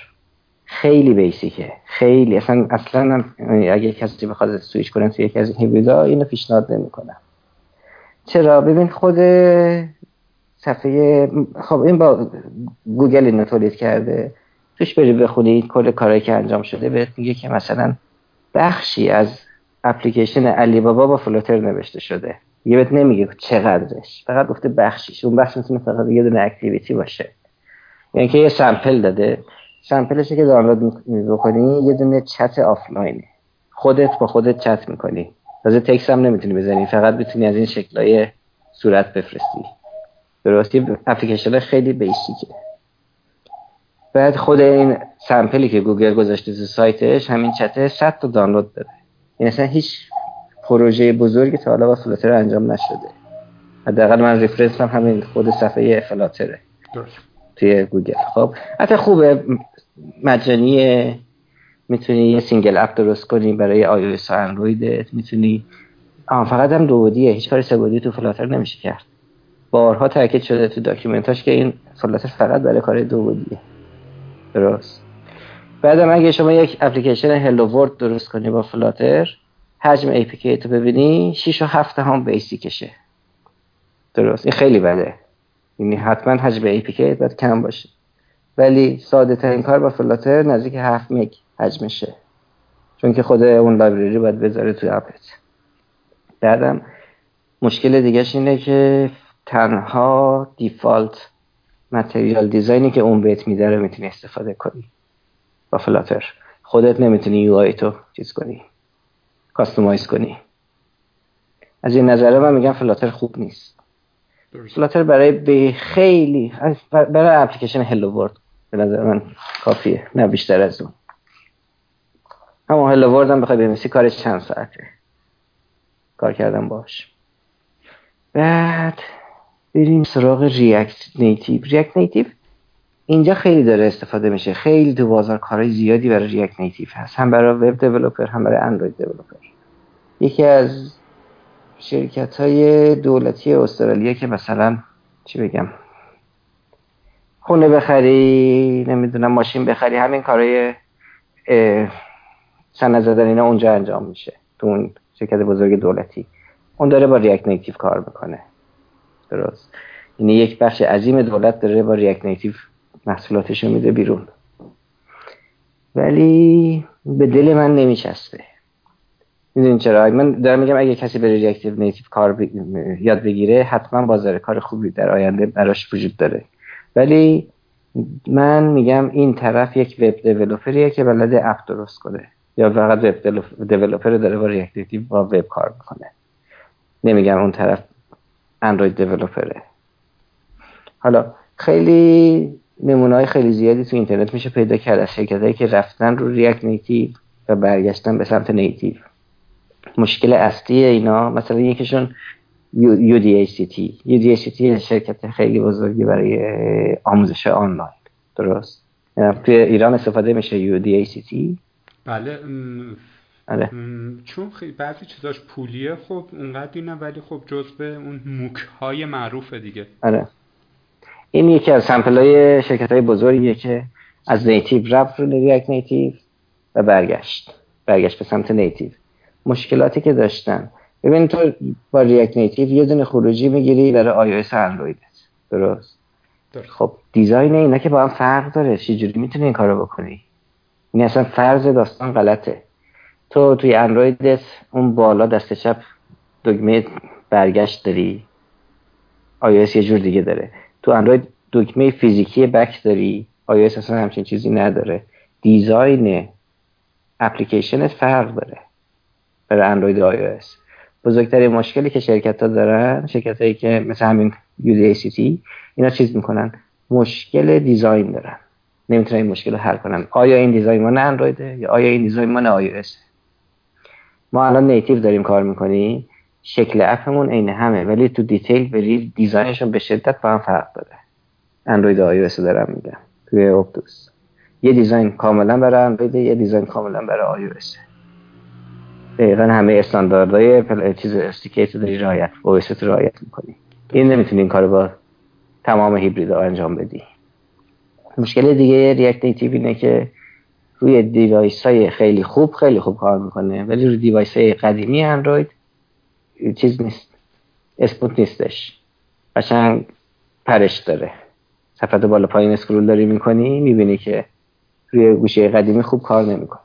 خیلی بیسیکه. خیلی. اصلا اصلا اگه کسی بخواد سویچ کنه توی یکی از این هیبریدا اینو پیشنهاد نمی‌کنم. چرا؟ ببین خود صفحه خب این با گوگل اینو تولید کرده. توش بری بخونی کل کارهایی که انجام شده. بهت میگه که مثلا بخشی از اپلیکیشن علی بابا با فلوتر نوشته شده. یه بهت نمیگه چقدرش. فقط گفته بخشیش. اون بخش می‌تونه فقط یه دونه activity باشه. یعنی که یه sample داده. sample ش که دانلود بکنی یه دونه chat offline ه خودت با خودت چت می‌کنی. تازه تکس هم نمی‌تونی بزنی. فقط می‌تونی از این شکلای صورت بفرستی. درستی؟ اپلیکیشن خیلی basic ه. بعد خود این sample ی که گوگل گذاشته تو سایتش همین چته 100 تا دانلود داره. این اصلا هیچ پروژه بزرگی تا حالا با فلاتر انجام نشده. حداقل من reference م همین خود صفحه فلاتره. توی گوگل. خب حتی خوبه. مجانیه می‌تونی یه single app درست کنی برای آی او و اندرویدت می‌تونی آه فقط هم دو بعدیه هیچ کاری سه تو فلاتر نمیشه کرد. بارها تاکید شده تو document اش که این فلاتر فقط برای کار دو بعدیه. درست. بعدم اگه شما یک application hello world درست کنی با فلاتر حجم APK تو ببینی 6 و 7 هم basic شه. درست. این خیلی بده. یعنی حتما حجم APK باید کم باشه. ولی ساده ترین کار با فلاتر نزدیک 7 مگ. حجمشه چون که خود اون library باید بذاره توی app ت. بعدم مشکل دیگهش اینه که تنها default material design ی که اون بهت میده رو می‌تونی استفاده کنی. با فلاتر. خودت نمی‌تونی UI تو چیز کنی. customize کنی. از این نظره من میگم فلاتر خوب نیست. فلاتر برای به خیلی برای application hello world به نظر من کافیه. نه بیشتر از اون. اما hello world هم بخوای بنویسی کارش چند ساعته؟ کار کردم باش. بعد بریم سراغ React Native React Native اینجا خیلی داره استفاده میشه. خیلی تو بازار کارهای زیادی برای React Native هست. هم برای web developer هم برای اندروید developer یکی از شرکت های دولتی استرالیا که مثلا چی بگم؟ خونه بخری نمی‌دونم ماشین بخری همین کارهای سند زدن اینا اونجا انجام میشه. تو اون شرکت بزرگ دولتی. اون داره با React Native کار می‌کنه. درست. یعنی یک بخش عظیم دولت داره با React Native محصولاتش رو میده بیرون. ولی به دل من نمیچسبه. می‌دونین چرا؟ من دارم میگم اگه کسی به React Native کار یاد بگیره حتما بازار کار خوبی در آینده براش وجود داره. ولی من میگم این طرف یک web developer یه که بلد app درست کنه. یا فقط web developer داره با React با وب کار می‌کنه. نمیگم اون طرف اندروید developer ه حالا خیلی نمونه های خیلی زیادی تو اینترنت میشه پیدا کرد از شرکت که رفتن رو React Native و برگشتن به سمت native مشکل اصلی اینا مثلا یکیشون UDACT UDACT شرکت خیلی بزرگی برای آموزش آنلاین. درست؟ یعنی توی ایران استفاده میشه UDACT بله آره. چون خیلی بعضی چیزاش پولیه خب اونقدر نه ولی خب به اون موک های معروفه دیگه. آره. این یکی از سمپل های شرکت های بزرگیه که از نیتیو رفت رو ریاکت نیتیو و برگشت. برگشت به سمت native. مشکلاتی که داشتن. ببین تو با React Native یه دونه خروجی می‌گیری برای آی او اندرویدت درست. خب design اینا که با هم فرق داره. چجوری می‌تونی این کارو بکنی؟ این اصلا فرض داستان غلطه. تو توی اندرویدت اون بالا دست چپ دکمه برگشت داری. iOS یه جور دیگه داره. تو اندروید دکمه فیزیکی back داری. iOS اصلا همچین چیزی نداره. design application ت فرق داره برای اندروید و iOS بزرگترین مشکلی که شرکت ها دارن شرکت هایی که مثل همین تی اینا چیز می‌کنن؟ مشکل design دارن. نمی‌تونن این مشکل رو حل کنن آیا این design مال اندرویده یا آیا این design مال iOS ما الان native داریم کار می‌کنیم. شکل app مون عین همه ولی تو detail بری design شون به شدت با هم فرق داره. اندروید iOS دارم میگم. توی اپتوس. یه دیزاین کاملا برای اندروید یه دیزاین کاملا برای iOS دقیقا همه استانداردهای چیز استیکیت داری رعایت اویس رعایت می‌کنی. این نمی‌تونی این کارو با تمام هیبرید انجام بدی. مشکل دیگه ریاکت نیتیو اینه که روی دیوایس های خیلی خوب خیلی خوب کار می‌کنه ولی روی دیوایس های قدیمی اندروید چیز نیست smooth نیستش. قشنگ پرش داره. صفحه بالا پایین scroll داری می‌کنی می‌بینی که روی گوشی قدیمی خوب کار نمی‌کنه.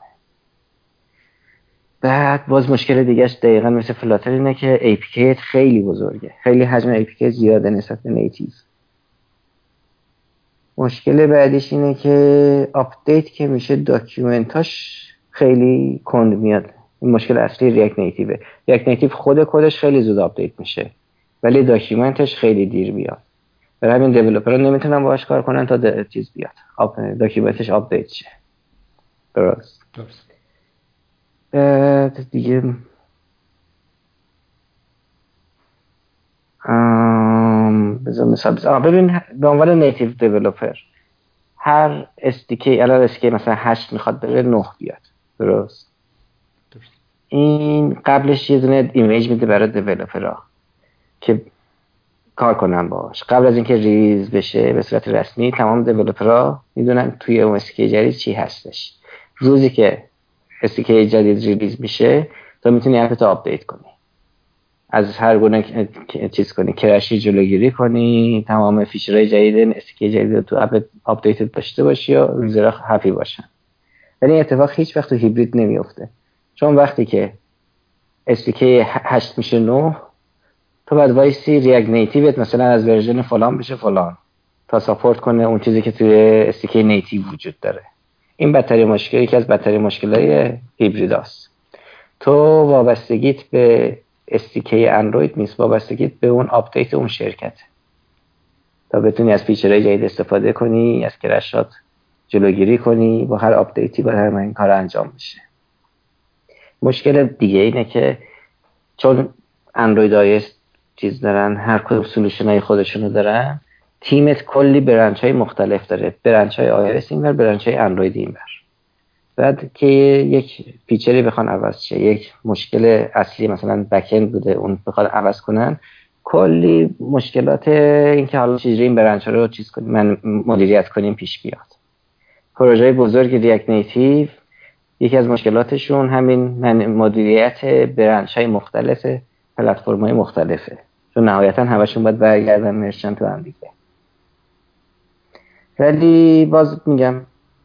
بعد باز مشکل دیگهش دقیقا مثل Flutter اینه که APK خیلی بزرگه. خیلی حجم APK زیاده نسبت به native مشکل بعدیش اینه که update که میشه document اش خیلی کند میاد. این مشکل اصلی React Native ه React Native خود کدش خیلی زود update میشه ولی document ش خیلی دیر میاد. برای همین developer ها نمی‌تونن باهاش کار کنن تا چیز بیاد. document ش update شه. درست. درست. دیگه بذار مثال بزن ببین به عنوان native developer هر SDK الان SDK مثلا هشت می‌خواد بره نه بیاد. درست؟ این قبلش یه دونه image میده برای developer ها که کار کنن باش قبل از اینکه release بشه به صورت رسمی تمام developer ها می‌دونن توی اون SDK جدید چی هستش. روزی که SDK جدید release میشه تو می‌تونی app تو update کنی. از هر گونه چیز کنی. crash ی جلوگیری کنی تمام feature های جدید SDK جدید تو app update داشته باشی و user ها happy باشن. ولی اتفاق هیچ وقت تو هیبرید نمیفته چون وقتی که SDK 8 میشه 9 تو بعد وایسی React Native ت مثلا از version فلان بشه فلان. تا support کنه اون چیزی که توی SDK native وجود داره. این بدترین مشکل یکی از بدترین مشکلهای هیبرید است تو وابستگیت به SDK اندروید نیست وابستگیت به اون update اون شرکت. تا بتونی از feature های جدید استفاده کنی از crash ات جلوگیری کنی با هر آپدیتی با هر این کار انجام میشه مشکل دیگه اینه که چون اندروید های چیز دارن هر کدوم سلوشن های خودشونو دارن تیمت کلی برنچ های مختلف داره. برنچ های آی این بر برنچ های اندروید این بر بعد که یک فیچری بخوان عوض شه یک مشکل اصلی مثلا بکند بوده اون بخواد عوض کنن کلی مشکلات اینکه حالا چجوری این برنچ رو چیز کنیم من مدیریت کنیم پیش بیاد. پروژه بزرگ ریاکت نیتیو یکی از مشکلاتشون همین مدیریت برنچ های مختلف پلتفرم های مختلفه چون نهایتا همشون باید برگردن مرچنت تو هم دیگه. ولی باز میگم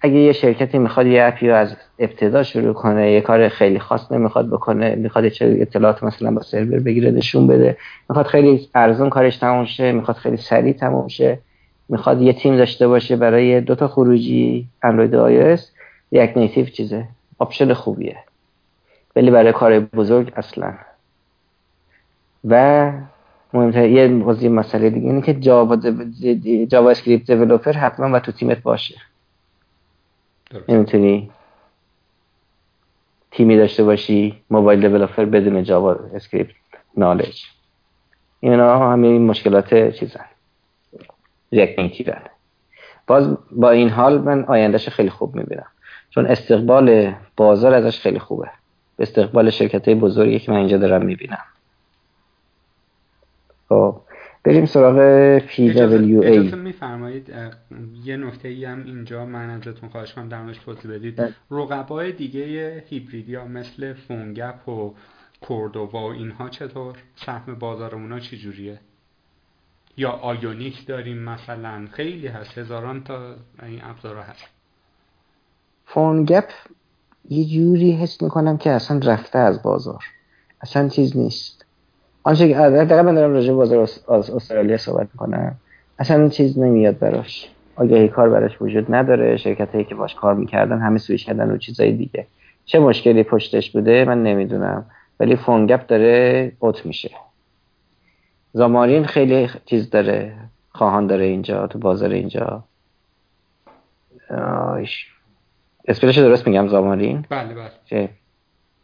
اگه یه شرکتی می‌خواد یه اپی رو از ابتدا شروع کنه یه کار خیلی خاص نمی‌خواد بکنه می‌خواد چه اطلاعات مثلا با سرور بگیره نشون بده می‌خواد خیلی ارزون کارش تموم شه می‌خواد خیلی سریع تموم شه می‌خواد یه تیم داشته باشه برای دو تا خروجی اندروید و iOS React Native چیزه. option خوبیه. ولی برای کار بزرگ اصلا. و مهمتر یه مسئله دیگه اینه که Java JavaScript developer حتما و تو تیمت باشه. نمی‌تونی تیمی داشته باشی موبایل developer بدون JavaScript نالج. اینا همه این مشکلات چیزن ریاکت باز با این حال من آیندهش خیلی خوب می‌بینم. چون استقبال بازار ازش خیلی خوبه. استقبال شرکت های بزرگی که من اینجا دارم می‌بینم. خب. بریم سراغ PWA اجازه میفرمایید یه نکته ای هم اینجا من ازتون خواهش کنم در موردش توضیح بدید. بله. رقبای دیگه هیبریدیا مثل فونگپ و کوردووا و اینها چطور؟ سهم بازار اونا چی جوریه یا آیونیک داریم مثلا؟ خیلی هست هزاران تا این ابزارها هست. فونگپ یه جوری حس می‌کنم که اصلا رفته از بازار. اصلا چیز نیست. آنچه که دقیقا من دارم راجع بازار استرالیا صحبت می‌کنم. اصلا چیز نمیاد براش. آگهی کار براش وجود نداره. شرکت هایی که باش کار می‌کردن همه سویش کردن و چیزای دیگه. چه مشکلی پشتش بوده من نمی‌دونم. ولی فونگپ داره اوت میشه. زامارین خیلی چیز داره. خواهان داره اینجا تو بازار اینجا. اسپلش درست میگم زامارین؟ بله بله.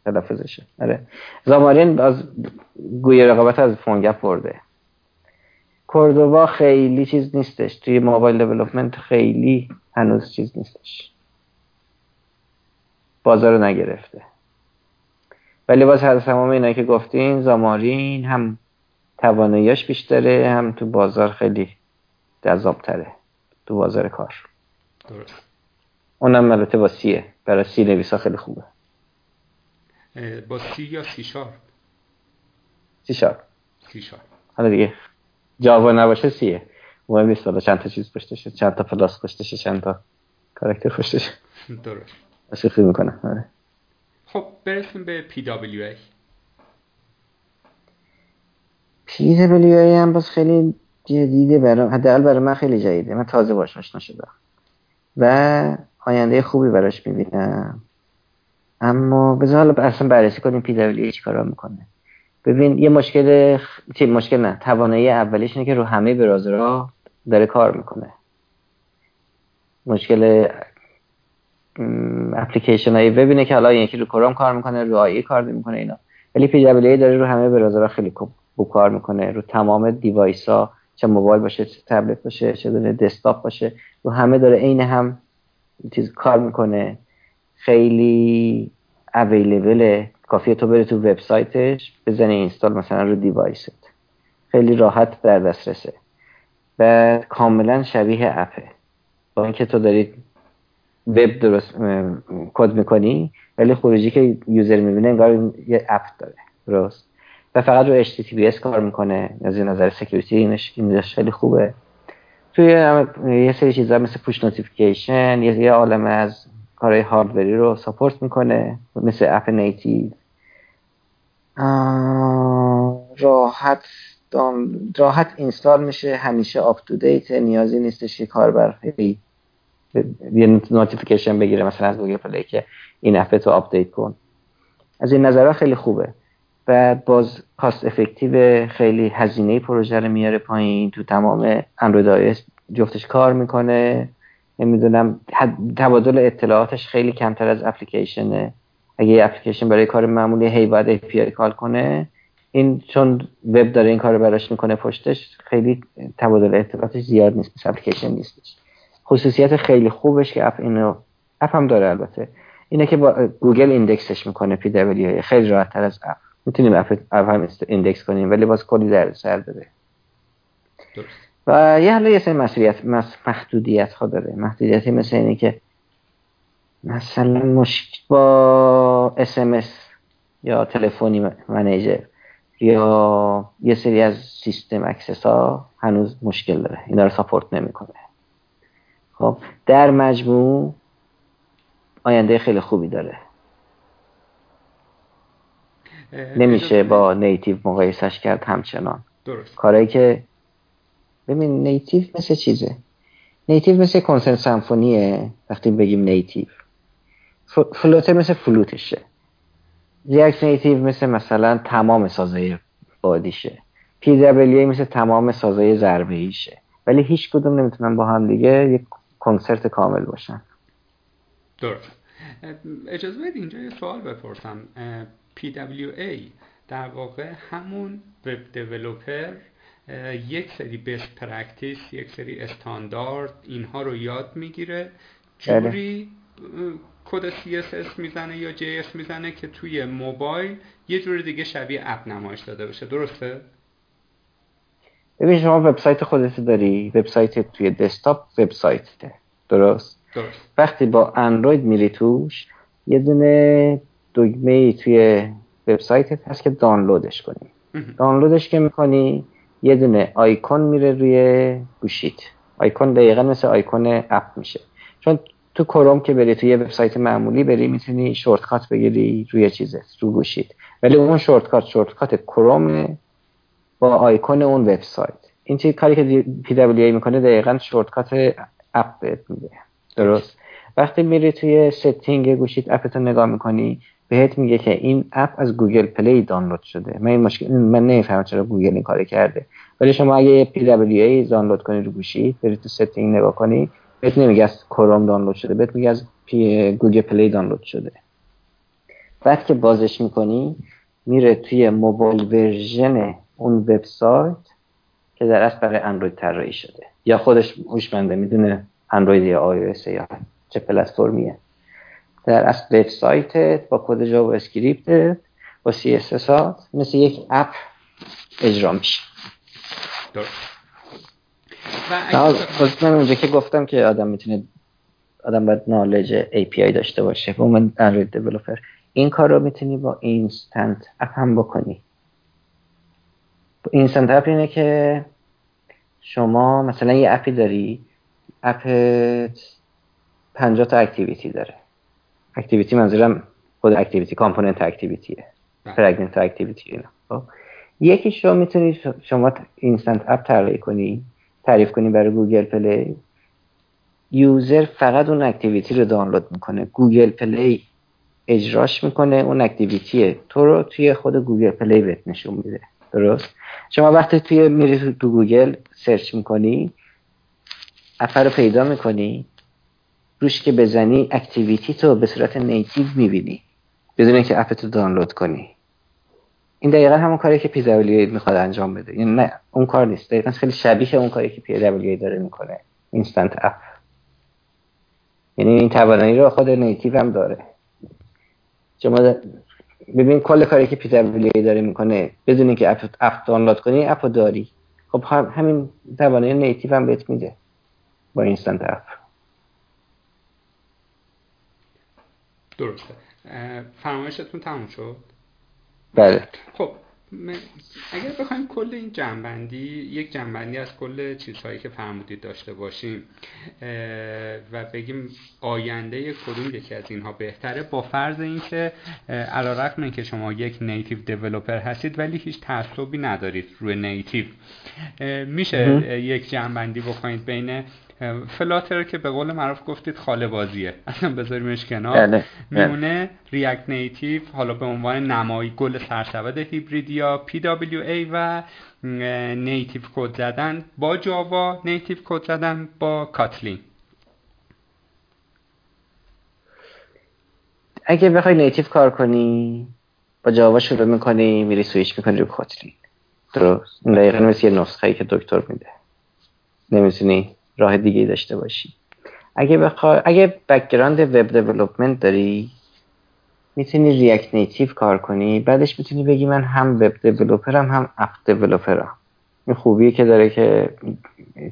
تلفظشه. آره. زامارین از گوی رقابت از فونگپ برده. کوردوبا خیلی چیز نیستش. توی موبایل دیولپمنت خیلی هنوز چیز نیستش. بازار رو نگرفته. ولی باز هر تمام اینا که گفتین Xamarin هم تواناییاش بیشتره هم تو بازار خیلی جذابتره. تو بازار کار. درست. اونم البته با C ه. برای C نویسا خیلی خوبه. با C یا C Sharp C Sharp C Sharp حالا دیگه جاوا نباشه سیه. مهم نیست حالا چند تا چیز پشتشه چند تا پلاس پشتشه چند تا کاراکتر پشتشه درست. اشوخی می‌کنم. آره. خب برسیم به PWA PWA هم باز خیلی جدیده برای حداقل برای من خیلی جدیده. من تازه باش آشنا شدم. و آینده خوبی براش می‌بینم. اما بذار حالا اصلا بررسی کنیم PWA چی کارا می‌کنه. ببین یه مشکل چی؟ مشکل نه. توانایی اولیش اینه که رو همه browser ها داره کار می‌کنه. مشکل اپلیکیشن های وب اینه که حالا یکی رو کروم کار می‌کنه رو IE کار می‌کنه اینا. ولی PWA داره رو همه browser ها خیلی خوب کار می‌کنه. رو تمام device ها چه موبایل باشه چه تبلت باشه چه دسکتاپ باشه رو همه داره عین هم چیز کار می‌کنه. خیلی available کافیه تو بری تو وبسایتش بزنی install مثلا رو device ت. خیلی راحت در دسترسه. و کاملا شبیه app ه با اینکه تو داری وب درست کد می‌کنی ولی خروجی که user می‌بینه انگار یه app داره. درست. و فقط رو HTTPS کار می‌کنه. از نظر security اینش خیلی خوبه. توی یه سری چیزا مثل push notification یه عالم از کارهای hardware ی رو support می‌کنه مثل app native راحت راحت install میشه همیشه up to date نیازی نیستش که کاربر یه notification بگیره مثلا از Google Play که این app تو update کن. از این نظرها خیلی خوبه. بعد باز cost effective خیلی هزینه پروژه رو میاره پایین. تو تمام اندروید جفتش کار می‌کنه. نمی‌دونم تبادل اطلاعاتش خیلی کمتر از اپلیکیشنه. اگه یه اپلیکیشن برای کار معمولی هی باید API call کنه این چون وب داره این کار براش می‌کنه پشتش خیلی تبادل اطلاعاتش زیاد نیست مثل اپلیکیشن نیستش. خصوصیت خیلی خوبش که app اینو app هم داره البته. اینه که با گوگل index ش می‌کنه PWA خیلی راحت تر از app. می‌تونیم app, app هم index کنیم ولی باز کلی دردسر داره. و یه حالا یه سری مسئولیت محدودیت ها داره. محدودیتی مثل اینه که مثلا مشکل با SMS یا telephony manager یا یه سری از سیستم access ها هنوز مشکل داره. اینا رو support نمی‌کنه. خب در مجموع آینده خیلی خوبی داره. نمیشه با native مقایسش کرد همچنان. درست. کارهایی که ببین native مثل چیزه. native مثل کنسرت سمفونیه وقتی بگیم native. Flutter مثل فلوتشه. React Native مثل مثلا تمام سازهای بادیشه. PWA مثل تمام سازهای ضربه‌ایشه ولی هیچ کدوم نمی‌تونن با هم دیگه یک کنسرت کامل باشن. درست. اجازه بدید اینجا یه سوال بپرسم. PWA در واقع همون web developer یک سری best practice یک سری استاندارد اینها رو یاد می‌گیره. بله. جوری کد CSS می‌زنه یا JS می‌زنه که توی موبایل یه جور دیگه شبیه اپ نمایش داده بشه درسته؟ ببین شما وبسایت خودت داری. وبسایت توی desktop website ه. درست؟ درست. وقتی با اندروید میری توش یه دونه دگمه ای توی وبسایتت هست که دانلودش کنی. دانلودش که می‌کنی یه دونه آیکون میره روی گوشیت. آیکون دقیقا مثل آیکون اپ میشه. چون تو کروم که بری تو یه وبسایت معمولی بری می‌تونی shortcut بگیری روی چیزت رو گوشیت ولی اون shortcut shortcut کروم با آیکون اون وبسایت. این چیز کاری که PWA می‌کنه دقیقا shortcut app میده. درست؟ وقتی میری توی setting گوشیت app تو نگاه می‌کنی بهت میگه که این app از گوگل پلی دانلود شده. من این مشکل من نمی‌فهمم چرا گوگل این کاری کرده. ولی شما اگه PWA دانلود کنی رو گوشی بری تو setting نگاه کنی بهت نمیگه از کروم دانلود شده بهت میگه از پی گوگل پلی دانلود شده. بعد که بازش می‌کنی میره توی mobile version اون وبسایت که در اصل برای اندروید طراحی شده. یا خودش هوشمنده می‌دونه اندروید یا iOS ه یا چه پلتفرمیه. در اصل وبسایت با کد JavaScript با CSS مثل یک app اجرا میشه. من اونجا که گفتم که آدم می‌تونه آدم باید knowledge API داشته باشه. با من Android developer این کار رو می‌تونی با instant app هم بکنی. instant app اینه که شما مثلا یه app ی داری. app ت 50 تا activity داره. activity منظورم خود activity component activity ه fragment activity اینا. خب؟ یکیش رو می‌تونی شما instant app طراحی کنی تعریف کنی برای گوگل پلی. user فقط اون activity رو دانلود می‌کنه. گوگل پلی اجراش می‌کنه اون activity تو رو توی خود گوگل پلی بهت نشون میده. درست؟ شما وقتی توی میری تو گوگل search می‌کنی app رو پیدا می‌کنی. روش که بزنی activity تو به صورت native می‌بینی. بدون اینکه app تو دانلود کنی. این دقیقا همون کاری که PWA می‌خواد انجام بده. یعنی نه اون کار نیست. دقیقا خیلی شبیه اون کاری که PWA داره می‌کنه. instant app یعنی این توانایی رو خود native هم داره. شما ببین کل کاری که PWA داره می‌کنه بدون اینکه app دانلود کنی app و داری. خب همین توانایی native هم بهت میده. با instant app درسته. فرمایشتون تموم شد؟ بله. خب اگر بخوایم کل این جمع‌بندی یک جمع‌بندی از کل چیزهایی که فرمودید داشته باشیم و بگیم آینده کدوم یکی از اینها بهتره با فرض اینکه علی‌رغم که شما یک native developer هستید ولی هیچ تعصبی ندارید روی native میشه یک جمع‌بندی بکنید بین Flutter که به قول معروف گفتید خاله بازیه. اصلا بذاریمش کنار. میمونه React Native حالا به عنوان نمایی گل سرسبد هیبرید یا PWA و native کد زدن با Java native کد زدن با Kotlin اگه بخوای native کار کنی با Java شروع می‌کنی میری سویش می‌کنی رو Kotlin درست. دقیقا مثل یه نسخه که دکتر میده. نمی‌تونی؟ راه دیگه داشته باشی. اگه بخوای اگه background web development داری می‌تونی React Native کار کنی. بعدش می‌تونی بگی من هم web developer م هم app developer م این خوبیه که داره که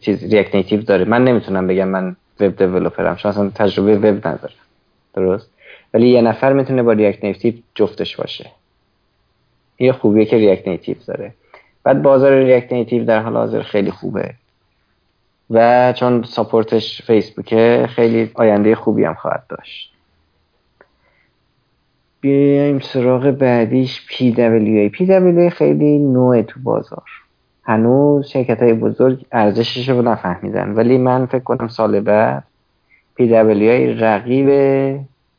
چیز React Native داره. من نمی‌تونم بگم من web developer م چون اصلا تجربه وب ندارم. درست؟ ولی یه نفر می‌تونه با ریاکت نیتیو جفتش باشه. یه خوبیه که ریاکت نیتیو داره. بعد بازار ریاکت نیتیو در حال حاضر خیلی خوبه. و چون ساپورتش فیسبوکه خیلی آینده خوبی هم خواهد داشت. بیایم سراغ بعدیش PWA PWA خیلی نوع تو بازار. هنوز شرکت های بزرگ ارزشش رو نفهمیدن ولی من فکر کنم سال بعد PWA رقیب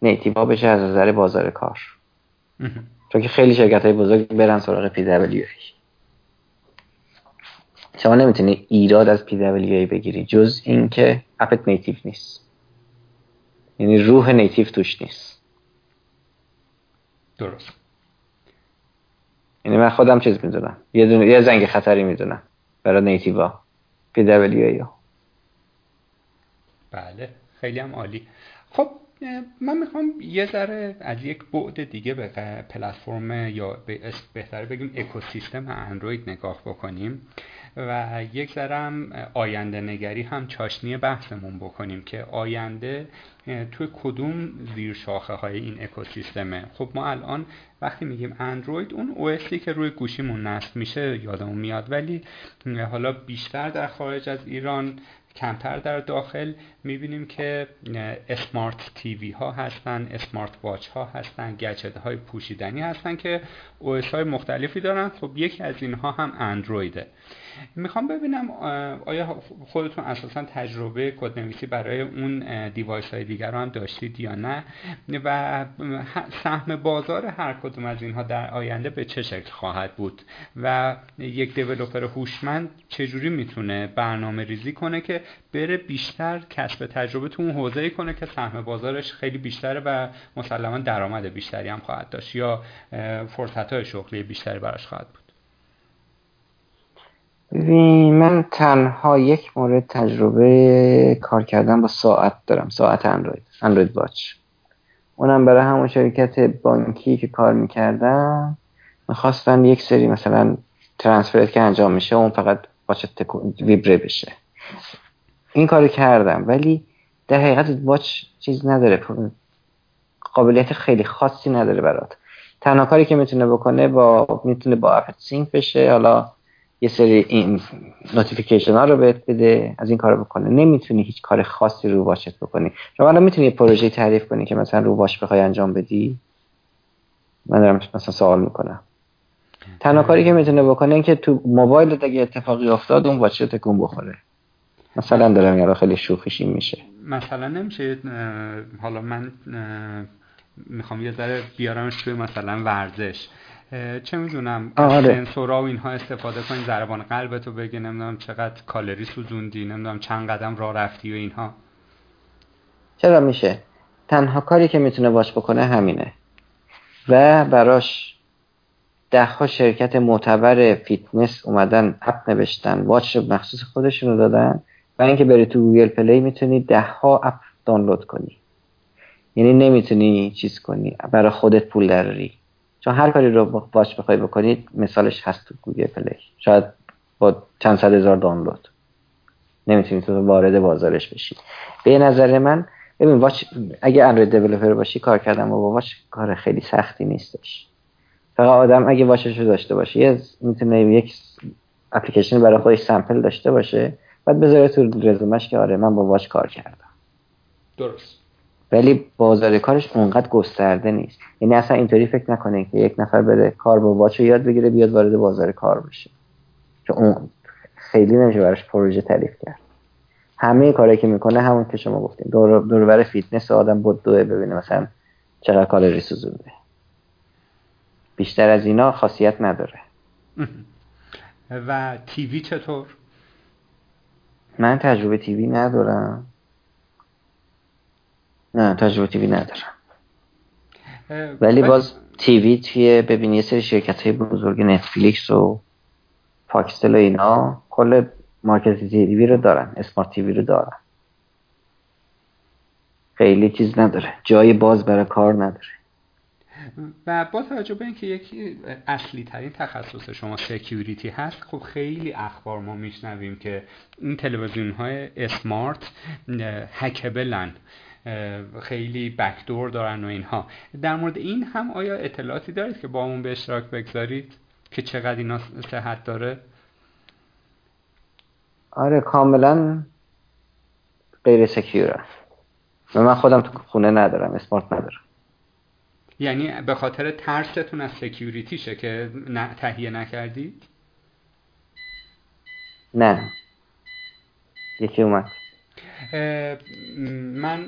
نیتیوا بشه از نظر بازار کار. چون که خیلی شرکت های بزرگ برن سراغ PWA شما نمی‌تونی ایراد از PWA بگیری جز اینکه اپت نیتیو نیست. یعنی روح نیتیو توش نیست. درست. یعنی من خودم چیز می‌دونم. یه, یه زنگ خطری می‌دونم برای نیتیوا PWA بله خیلی هم عالی. خب من می‌خوام یه ذره از یک بعد دیگه به پلتفرم یا بهتره بگیم اکوسیستم اندروید نگاه بکنیم. و یک ذرم آینده نگری هم چاشنی بحثمون بکنیم که آینده توی کدوم زیر شاخه های این اکوسیستمه. خب ما الان وقتی میگیم اندروید اون او که روی گوشیمون نصب میشه یادمون میاد. ولی حالا بیشتر در خارج از ایران کمتر در داخل می‌بینیم که اسمارت تیوی ها هستن اسمارت واچ ها هستن گجت های پوشیدنی هستن که اوس های مختلفی دارن. خب یکی از اینها هم اندرویده. می‌خوام ببینم آیا خودتون اساسا تجربه کدنویسی برای اون دیوایس های دیگر هم داشتید یا نه؟ و سهم بازار هر کدوم از اینها در آینده به چه شکل خواهد بود؟ و یک دیولوپر هوشمند چجوری می‌تونه برنامه ریزی کنه که بره بیشتر کسب تجربه تو اون حوزه کنه که سهم بازارش خیلی بیشتره و مسلما درآمد بیشتری هم خواهد داشت یا فرصت های شغلی بیشتری براش خواهد بود؟ من تنها یک مورد تجربه کار کردن با ساعت دارم. ساعت اندروید. اندروید واچ. اونم برای همون شرکت بانکی که کار می‌کردم می‌خواستن یک سری مثلا transfer که انجام میشه اون فقط watch ویبره بشه. این کارو کردم. ولی در حقیقت watch چیز نداره. قابلیت خیلی خاصی نداره برات. تنها کاری که می‌تونه بکنه با می‌تونه با app ت sync بشه. حالا یه سری این notification ها رو بهت بده از این کار بکنه. نمی‌تونی هیچ کار خاصی رو watch ت بکنی. شما الان می‌تونی یه پروژه تعریف کنی که مثلا رو watch بخوای انجام بدی؟ من دارم مثلا سوال می‌کنم. تنها کاری که می‌تونه بکنه این که تو موبایل اگه اتفاقی افتاد اون واچ تکون بخوره. مثلا دارم یارو خیلی شوخیش میشه. مثلا نمیشه حالا من می‌خوام یه ذره بیارمش توی مثلا ورزش. چه می‌دونم آره. سنسورا و اینها استفاده کنی ضربان قلبتو بگه نمی‌دونم چقدر کالری سوزوندی نمی‌دونم چند قدم راه رفتی و اینها. چرا میشه؟ تنها کاری که می‌تونه باش بکنه همینه. و براش ده ها شرکت معتبر فیتنس اومدن app نوشتن watch مخصوص خودشونو دادن. و اینکه بری تو گوگل پلی می‌تونی ده ها app دانلود کنی. یعنی نمی‌تونی چیز کنی برای خودت پول دراری چون هر کاری رو باش بخوای بکنید مثالش هست تو گوگل پلی. شاید با چند صد هزار دانلود. نمی‌تونید تو وارد بازارش بشید به نظر من ببین واچ اگه اندروید دیولپر باشی کار کردن با واچ کار خیلی سختی نیستش. فقط آدم اگه واچش رو داشته باشه یه می‌تونه یک اپلیکیشن برای خودش سمپل داشته باشه. بعد بذاره تو رزومش که آره من با واچ کار کردم. درست. ولی بازار کارش اونقدر گسترده نیست. یعنی اصلا اینطوری فکر نکنه که یک نفر بره کار با واچ یاد بگیره بیاد وارد بازار کار بشه. چون اون خیلی نمیشه براش پروژه تعریف کرد. همه کاری که می‌کنه همون که شما گفتیم دور دور فیتنس آدم بود دوه ببینه مثلا چقدر کالری سوزونده بیشتر از اینا خاصیت نداره. و TV چطور؟ من تجربه تیوی ندارم. نه تجربه تیوی ندارم. ولی باز تیوی توی ببینی یه سری شرکت های بزرگ نتفلیکس و پاکستل و اینا کل market TV رو دارن smart TV رو دارن. خیلی چیز نداره جای باز برای کار نداره. و با توجه به اینکه یکی اصلی ترین تخصص شما security هست خب خیلی اخبار ما میشنویم که این تلویزیون های اسمارت هکبلن. خیلی بکدور دارن و اینها. در مورد این هم آیا اطلاعاتی دارید که با اون به اشتراک بگذارید که چقدر اینا صحت داره؟ آره کاملا غیر سکیور و من خودم تو خونه ندارم اسمارت ندارم. یعنی به خاطر ترستون از سکیوریتیشه که تهیه نکردید؟ نه. یکی اومد. من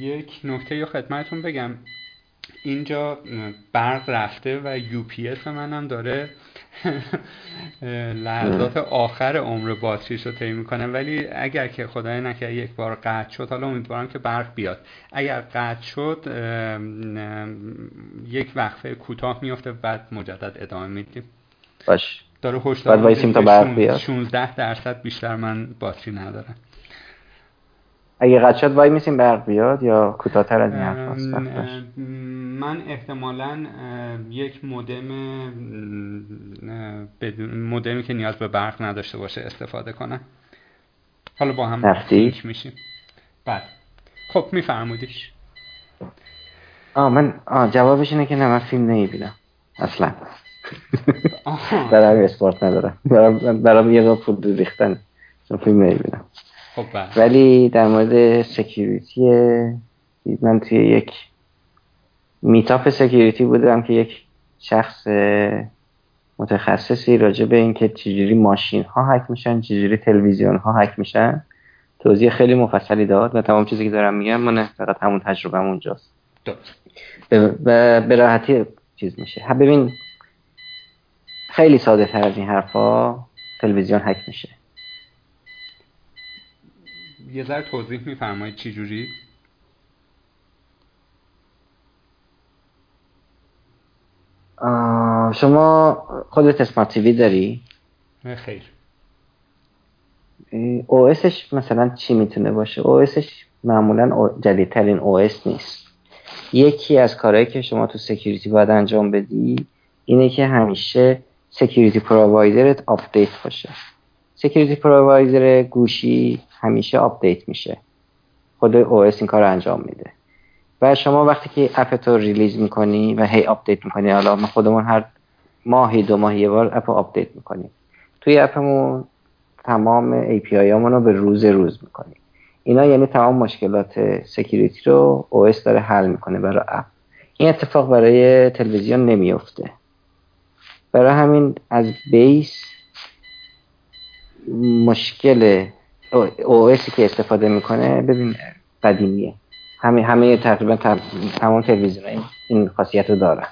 یک نکته یا خدمتون بگم. اینجا برق رفته و یو پی اس منم داره. لحظات آخر عمر باتریش رو طی می‌کنه. ولی اگر که خدای نکرده یک بار قطع شد حالا امیدوارم که برق بیاد. اگر قطع شد یک وقفه کوتاه میفته بعد مجدد ادامه میدیم. باش. داره هشدار تا برق بیاد. 16 درصد بیشتر من باتری ندارم. اگه قد شد وای میسیم برق بیاد یا کوتاهتر از این حرف من احتمالا یک مودم مودمی که نیاز به برق نداشته باشه استفاده کنم. حالا با هم نفتی میشیم. بعد خب میفرمودیش. آه من آه جوابش اینه که نه من فیلم نمی‌بینم. اصلا. برای اسپورت ندارم برای یه پول ریختن فیلم نمی‌بینم. خب بله. ولی در مورد security من توی یک meetup security بودم که یک شخص متخصصی راجع به اینکه چجوری ماشین ها هک میشن چجوری تلویزیون ها هک میشن توضیح خیلی مفصلی داد و تمام چیزی که دارم میگم من فقط همون تجربه اونجاست. و به راحتی چیز میشه. ببین خیلی ساده تر از این حرفا تلویزیون هک میشه. یه ذره توضیح میفرمایید چی جوری؟ شما خودت اسمارت تیوی داری؟ خیر. او اسش مثلا چی می‌تونه باشه؟ او اسش معمولا جدیدترین او اس نیست. یکی از کارهایی که شما تو security باید انجام بدی اینه که همیشه security provider ت update باشه. security provider گوشی همیشه update میشه. خود OS این کار انجام میده. و شما وقتی که app رو release می‌کنی و هی update می‌کنی حالا ما خودمون هر ماهی دو ماهی یه بار app رو update می‌کنیم. توی app مون تمام API رو به روز روز می‌کنیم. اینا یعنی تمام مشکلات security رو OS داره حل می‌کنه برای app. این اتفاق برای تلویزیون نمیفته برای همین از base مشکل OS که استفاده می‌کنه ببین قدیمیه. همه همه تقریبا تمام تلویزیون این, خاصیت رو دارن.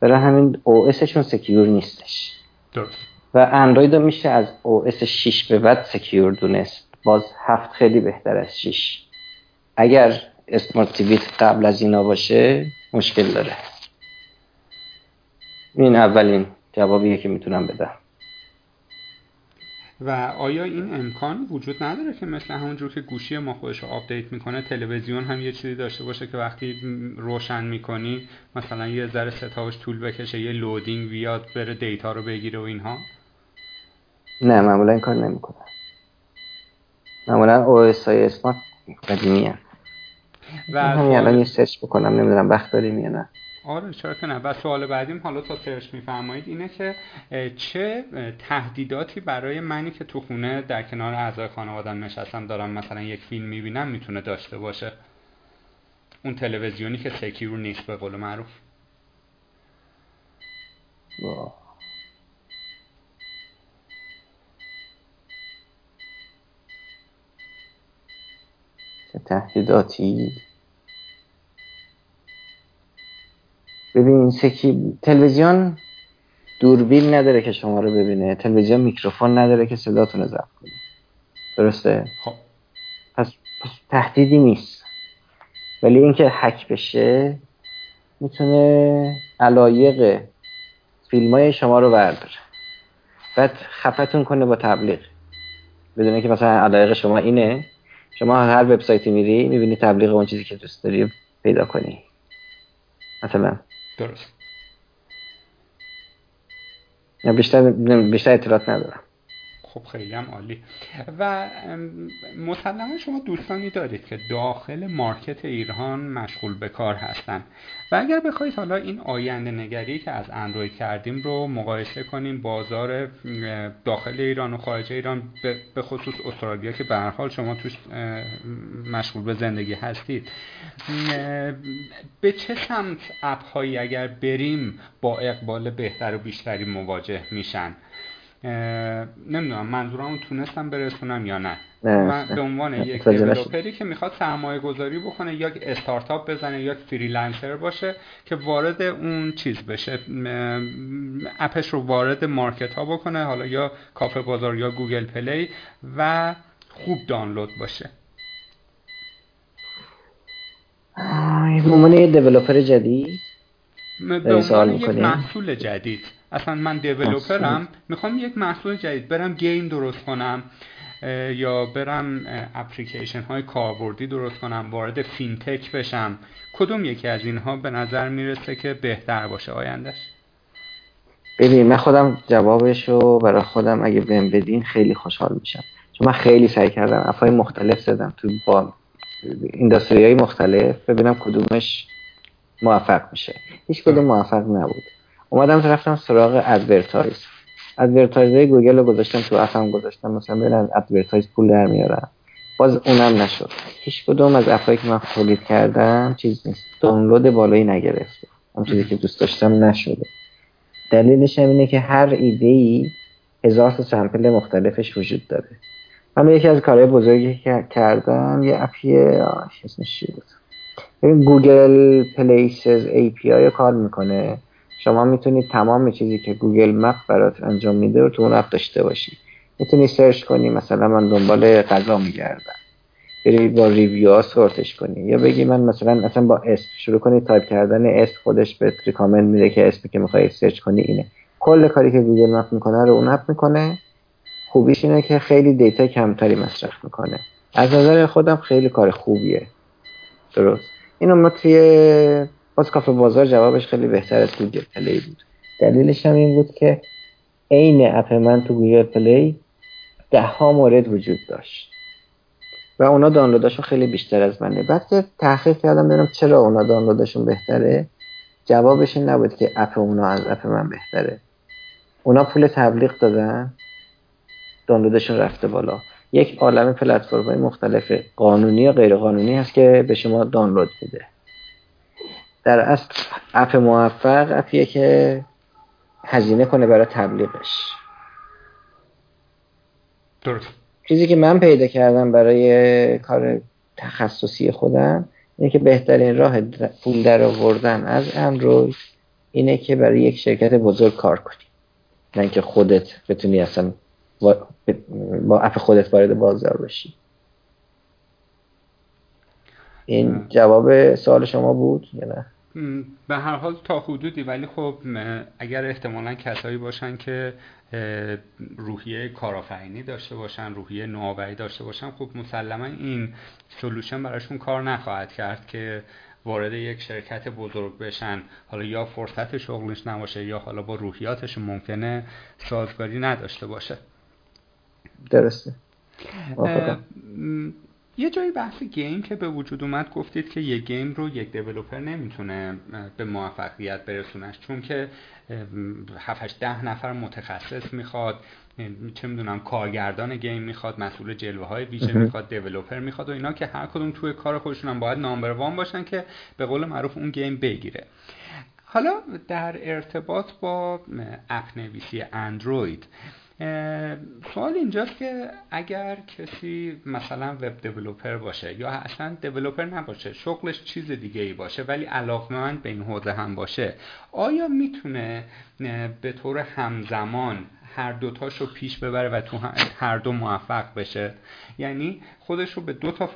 برای همین OS شون secure نیستش. درست. و اندروید رو میشه از OS 6 به بعد secure دونست. باز هفت خیلی بهتر از 6 اگر smart TV ت قبل از اینا باشه مشکل داره. این اولین جوابیه که می‌تونم بدم. و آیا این امکان وجود نداره که مثل همونجور که گوشی ما خودش رو update می‌کنه تلویزیون هم یه چیزی داشته باشه که وقتی روشن می‌کنی مثلا یه ذره setup ش طول بکشه یه loading بیاد بره data رو بگیره و اینها؟ نه معمولا این کار نمی‌کنه. معمولا OS های smart قدیمی و همین الان یه search بکنم نمی‌دونم وقت داریم یا نه. آره چرا که نه. و سوال بعدیم حالا تا search میفرمایید اینه که چه تهدیداتی برای منی که تو خونه در کنار اعضای خانوادم نشستم دارم مثلا یک فیلم می‌بینم می‌تونه داشته باشه؟ اون تلویزیونی که سکیور نیست به قول معروف. تهدیداتی؟ ببین سکی تلویزیون دوربین نداره که شما رو ببینه. تلویزیون میکروفون نداره که صداتون رو ضبط کنه. درسته؟ خب. پس, پس تهدیدی نیست. ولی اینکه حک بشه می‌تونه علایق فیلم های شما رو برداره. بعد خفتون کنه با تبلیغ. بدونه که مثلا علایق شما اینه. شما هر وبسایتی میری می‌بینی تبلیغ اون چیزی که دوست داری پیدا کنی. مثلا درست. بیشتر بیشتر اطلاعات ندارم. خب خیلی هم عالی. و مسلما شما دوستانی دارید که داخل مارکت ایران مشغول به کار هستن. و اگر بخواید حالا این آینده نگری که از اندروید کردیم رو مقایسه کنیم بازار داخل ایران و خارج ایران به خصوص استرالیا که به حال شما توش مشغول به زندگی هستید. به چه سمت اپ هایی اگر بریم با اقبال بهتر و بیشتری مواجه میشن؟ نمی‌دونم منظورم تونستم برسونم یا نه. من به عنوان یک developer ی که می‌خواد سرمایه گذاری بکنه یا استارتاپ بزنه یا freelancer باشه که وارد اون چیز بشه. app ش رو وارد market ها بکنه حالا یا کافه بازار یا گوگل پلی و خوب دانلود باشه. به عنوان یه developer جدید؟ به عنوان یک محصول جدید. اصلا من developer م می‌خوام یک محصول جدید برم game درست کنم یا برم اپلیکیشن های کاربردی درست کنم وارد fintech بشم. کدوم یکی از اینها به نظر می‌رسه که بهتر باشه آیندهش؟ ببین من خودم جوابش رو برای خودم اگه بهم بدین خیلی خوشحال میشم. چون من خیلی سعی کردم app ای مختلف زدم تو با industry های مختلف ببینم کدومش موفق میشه. هیچ کدوم موفق نبود. اومدم رفتم سراغ advertise advertise گوگل رو گذاشتم تو app م گذاشتم. مثلا برن advertise پول در میارم. باز اونم نشد. هیچ کدوم از app ایی که من تولید کردم چیز نیست. دانلود بالایی نگرفته. اون چیزی که دوست داشتم نشده. دلیلش هم اینه که هر ایده ای هزار تا sample مختلفش وجود داره. من یکی از کارهای بزرگی که کردم یه app ی اسمش چی بود؟ Google Places API کار می‌کنه. شما می‌تونید تمام چیزی که Google Map برات انجام میده رو تو اون app داشته باشی. می‌تونی search کنی مثلا من دنبال غذا میگردم. بری با review ها sort ش کنی. یا بگی من مثلا اصلا با اسم شروع کنی تایپ کردن اسم خودش به recommend میده که اسمی که می‌خوای search کنی اینه. کل کاری که Google Map می‌کنه رو اون app می‌کنه. خوبیش اینه که خیلی data کمتری مصرف می‌کنه. از نظر خودم خیلی کار خوبیه. درست. اینو ما توی باز کافه بازار جوابش خیلی بهتر از گوگل پلی بود. دلیلش هم این بود که عین app من تو گوگل پلی ده ها مورد وجود داشت. و اونا دانلوداشون خیلی بیشتر از منه. بعد که تحقیق کردم ببینم چرا اونا دانلوداشون بهتره جوابش این نبود که app اونا از app من بهتره. اونا پول تبلیغ دادن دانلودشون رفته بالا. یک عالم پلتفرم مختلف قانونی یا غیر قانونی هست که به شما دانلود میده در اصل اپ موفق اپیه که هزینه کنه برای تبلیغش. درست. چیزی که من پیدا کردم برای کار تخصصی خودم اینه که بهترین راه پول در آوردن از اندروید اینه که برای یک شرکت بزرگ کار کنی. نه اینکه خودت بتونی اصلا با اپ خودت وارد بازار بشی. این جواب سوال شما بود یا نه؟ به هر حال تا حدودی ولی خب اگر احتمالا کسایی باشن که روحیه کارآفرینی داشته باشن روحیه نوآوری داشته باشن خب مسلما این سلوشن براشون کار نخواهد کرد که وارد یک شرکت بزرگ بشن. حالا یا فرصت شغلش نباشه یا حالا با روحیاتش ممکنه سازگاری نداشته باشه. درسته. یه جایی بحث game که به وجود اومد گفتید که یه game رو یک developer نمی‌تونه به موفقیت برسونش چون که 7 ده نفر متخصص می‌خواد چه می‌دونم کارگردان game می‌خواد مسئول جلوه های ویژه می‌خواد developer می‌خواد و اینا که هر کدوم توی کار خودشون هم باید number one باشن که به قول معروف اون گیم بگیره. حالا در ارتباط با اپ نویسی اندروید سوال اینجاست که اگر کسی مثلا وب دیولوپر باشه یا اصلا دیولوپر نباشه شغلش چیز دیگه ای باشه ولی علاقمند به این حوزه هم باشه آیا می‌تونه به طور همزمان هر دوتاشو پیش ببره و تو هر دو موفق بشه. یعنی خودش رو به دو تا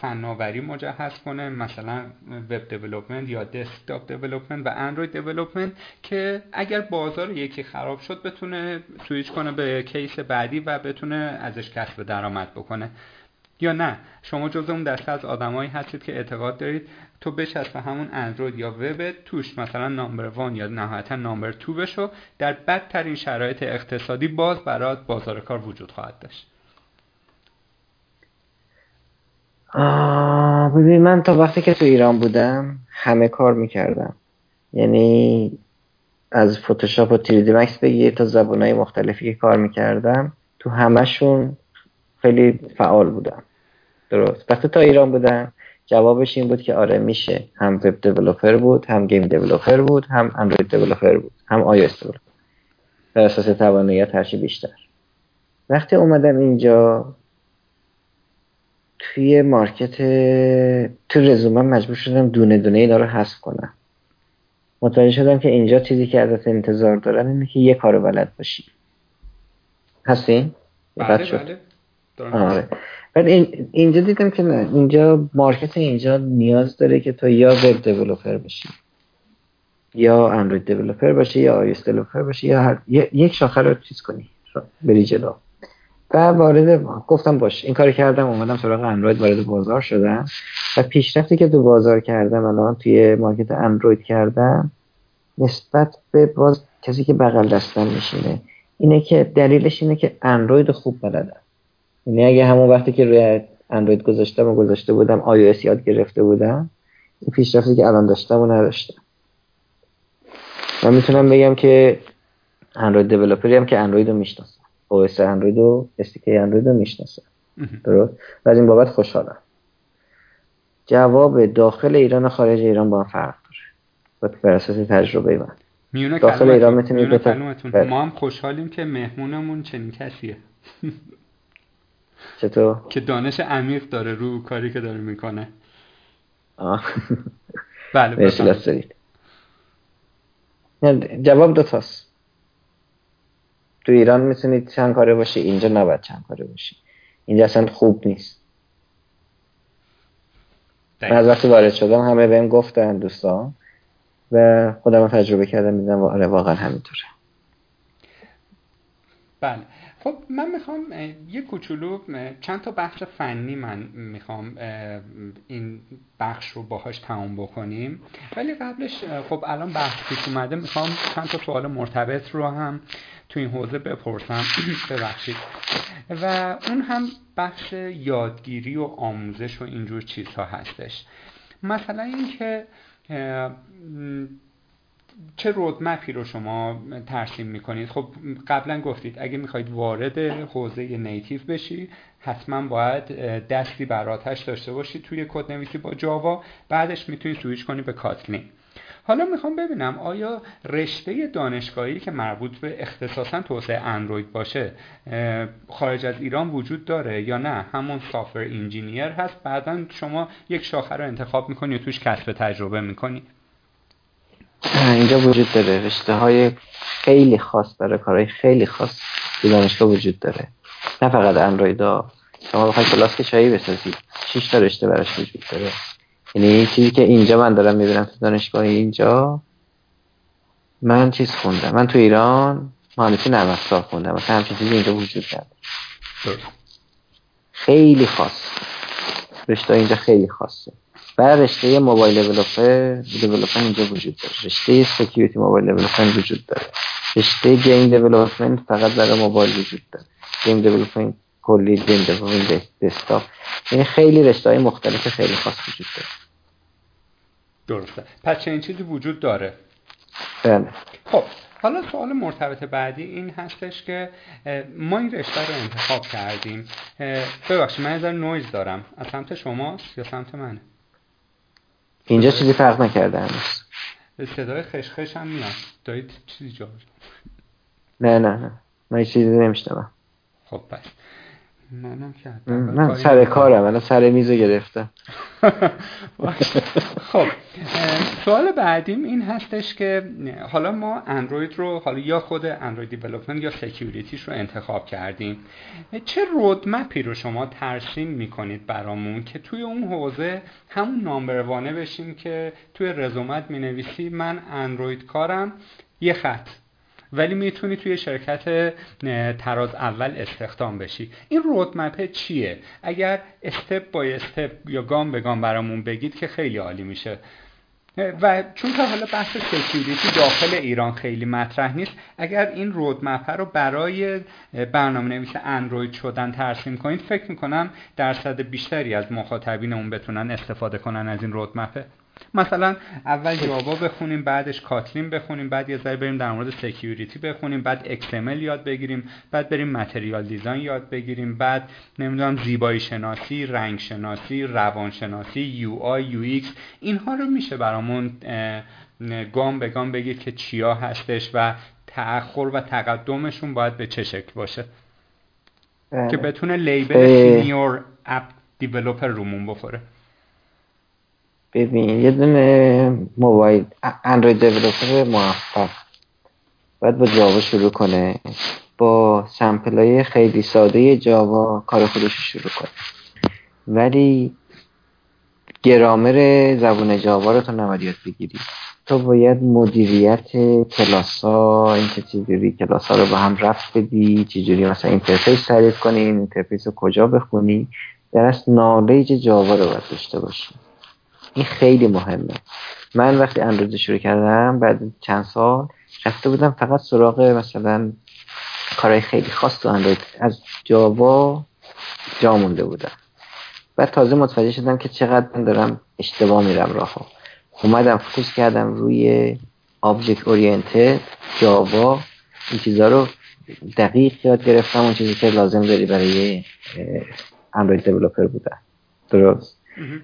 فناوری مجهز کنه مثلا web development یا desktop development و Android development که اگر بازار یکی خراب شد بتونه سویچ کنه به case بعدی و بتونه ازش کسب درآمد بکنه. یا نه؟ شما جز اون دسته از آدمایی هستید که اعتقاد دارید تو بچسب همون اندروید یا وب توش مثلا number one یا نهایتا number two بشو. در بدترین شرایط اقتصادی باز برات بازار کار وجود خواهد داشت. ببین من تا وقتی که تو ایران بودم همه کار می‌کردم. یعنی از فتوشاپ و 3D Max بگیر تا زبانهای مختلفی که کار می‌کردم تو همشون خیلی فعال بودم. درست. وقتی تو ایران بودم جوابش این بود که آره میشه. هم web developer بود هم game developer بود هم Android developer بود هم iOS بر اساس تواناییت هرچی بیشتر. وقتی اومدم اینجا توی مارکت تو رزومه مجبور شدم دونه دونه اینا رو حذف کنم. متوجه شدم که اینجا چیزی که ازت انتظار دارن اینه که یه کارو بلد باشی. هستین؟ بله بله. آره. ولی اینجا دیدم که نه اینجا مارکت اینجا نیاز داره که تو یا وب دیولپر بشی یا اندروید دیولپر باشی یا آیس دیولپر باشی یا هر... یک شاخه رو چیز کنی بری جلو. و وارد گفتم باش این کاری کردم اومدم سراغ اندروید وارد بازار شدم. و پیشرفتی که تو بازار کردم الان توی مارکت اندروید کردم نسبت به باز کسی که بغل دستم میشینه اینه که دلیلش اینه که اندروید خوب بلدم. یعنی اگه همون وقتی که روی اندروید گذاشتم و گذاشته بودم iOS یاد گرفته بودم این پیشرفتی که الان داشتم و نداشتم. من می‌تونم بگم که اندروید دیولپری هم که اندروید رو می‌شناسم. OS اندروید و SDK اندروید رو می‌شناسم. درست؟ و از این بابت خوشحالم. جواب داخل ایران و خارج ایران با هم فرق داره. بر اساس تجربه من. میونه داخل ایران می‌تونید بله. ما هم خوشحالیم که مهمونمون چنین کسیه. چطور؟ که دانش عمیق داره رو کاری که داره می‌کنه. بله مرسی جواب دو تاست. تو ایران می‌تونید چند کاره باشی اینجا نباید چند کاره باشی. اینجا اصلا خوب نیست. من از وقتی وارد شدم همه بهم گفتن دوستان. و خودم تجربه کردم میدم آره واقعا همینطوره. بله. خب من می‌خوام یه کوچولو چند تا بخش فنی من می‌خوام این بخش رو باهاش تمام بکنیم. ولی قبلش خب الان بحث پیش اومده می‌خوام چند تا سوال مرتبط رو هم تو این حوزه بپرسم. ببخشید. و اون هم بخش یادگیری و آموزش و اینجور چیزها هستش. مثلا اینکه چه رودمپی رو شما ترسیم می‌کنید؟ خب قبلا گفتید اگه می‌خواید وارد حوزه نیتیو بشی حتما باید دستی بر آتش داشته باشید توی کد نویسی با جاوا بعدش می‌تونید سویچ کنید به کاتلین. حالا می‌خوام ببینم آیا رشته دانشگاهی که مربوط به اختصاصا توسعه اندروید باشه خارج از ایران وجود داره یا نه؟ همون سافر انجینیر هست بعدا شما یک شاخه رو انتخاب می‌کنی و توش کسب تجربه می‌کنی. اینجا وجود داره. رشته های خیلی خاص داره کارهای خیلی خاص تو دانشگاه وجود داره. نه فقط اندرویدا. شما بخواید کلاس که چایی بسازید 6 تا رشته براش وجود داره. یعنی چیزی که اینجا من دارم می‌بینم تو دانشگاه اینجا من چیز خوندم. من تو ایران مهندسی نرم افزار خوندم. مثلا همچین چیزی اینجا وجود نداره. خیلی خاص. رشته اینجا خیلی خاصه. برای رشته mobile developer developer اینجا وجود داره. رشته security mobile development وجود داره. رشته game development فقط برای موبایل وجود داره. game development کلی game development desktop یعنی خیلی رشته های مختلف خیلی خاص وجود داره. درسته. پس چه چیزی وجود داره؟ بله. خب حالا سوال مرتبط بعدی این هستش که ما این رشته رو انتخاب کردیم. ببخشید من از نویز دارم. از سمت شماست یا سمت منه؟ اینجا چیزی فرق نکرده هنوز. صدای خشخش هم میاد دارید چیزی جا نه نه نه. من چیزی نمیشتم خب پس منم من سر کارم من سر میز گرفتم. خب سوال بعدیم این هستش که حالا ما اندروید رو حالا یا خود Android development یا security ش رو انتخاب کردیم. چه roadmap ی رو شما ترسیم می‌کنید برامون که توی اون حوزه همون number one ه بشیم که توی رزومت می‌نویسی من اندروید کارم یه خط. ولی می‌تونی توی شرکت تراز اول استخدام بشی. این roadmap چیه؟ اگر step by step یا گام به گام برامون بگید که خیلی عالی میشه. و چون که حالا بحث security داخل ایران خیلی مطرح نیست اگر این roadmap رو برای برنامه نویس اندروید شدن ترسیم کنید فکر می‌کنم درصد بیشتری از مخاطبین اون بتونن استفاده کنن از این roadmap ه مثلا اول جاوا بخونیم بعدش Kotlin بخونیم بعد یه ذره بریم در مورد security بخونیم بعد XML یاد بگیریم بعد بریم material design یاد بگیریم بعد نمی‌دونم زیبایی شناسی رنگ شناسی روان شناسی UI UX اینها رو میشه برامون گام به گام بگید که چیا هستش و تأخر و تقدمشون باید به چه شکل باشه. که بتونه label senior app developer رومون بخوره. ببین یه دونه mobile Android developer موفق. باید با جاوا شروع کنه. با sample های خیلی ساده جاوا کار خودش رو شروع کنه. ولی گرامر زبون جاوا رو تو نباید یاد بگیری. تو باید مدیریت کلاس ها این چجوری کلاس ها رو با هم ربط بدی چجوری مثلا interface تعریف کنی این interface رو کجا بخونی. در از knowledge جاوا رو باید داشته باشی. خیلی مهمه. من وقتی اندروید شروع کردم بعد چند سال رفته بودم فقط سراغ مثلا کارهای خیلی خاص تو اندروید. از جاوا جا مونده بودم. بعد تازه متوجه شدم که چقدر من دارم اشتباه میرم راه اومدم focus کردم روی object oriented Java. این چیزا رو دقیق یاد گرفتم اون چیزی که لازم داری برای Android developer بودن. درست؟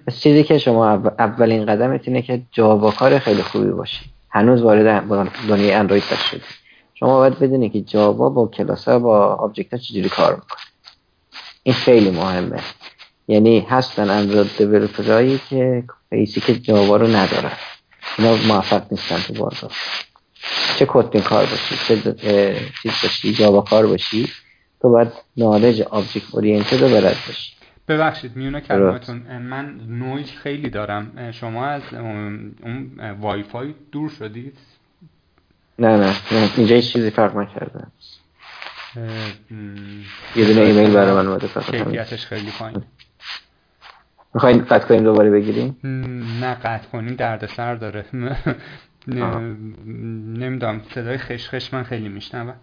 پس چیزی که شما اولین قدمت اینه که جاوا کار خیلی خوبی باشی هنوز وارد دنیای اندروید شدی شما باید بدونی که جاوا با کلاس ها با object ها چجوری کار می‌کنه. این خیلی مهمه. یعنی هستن Android developer ایی که basic جاوا رو ندارن. اینا موفق نیستن تو بازار. چه Kotlin کار باشی چه چیز باشی جاوا کار باشی تو باید knowledge object oriented رو بلد باشی. ببخشید میونه کلامتون من نویز خیلی دارم. شما از اون وای فای دور شدید. نه نه اینجا هیچ چیزی فرق نکرده. یه دونه ایمیل برای من اومده فقط کیفیتش خیلی پایین. می‌خواین قطع کنیم دوباره بگیریم؟ نه قطع کنیم دردسر داره. نمی‌دونم صدای خشخش من خیلی میشنوم.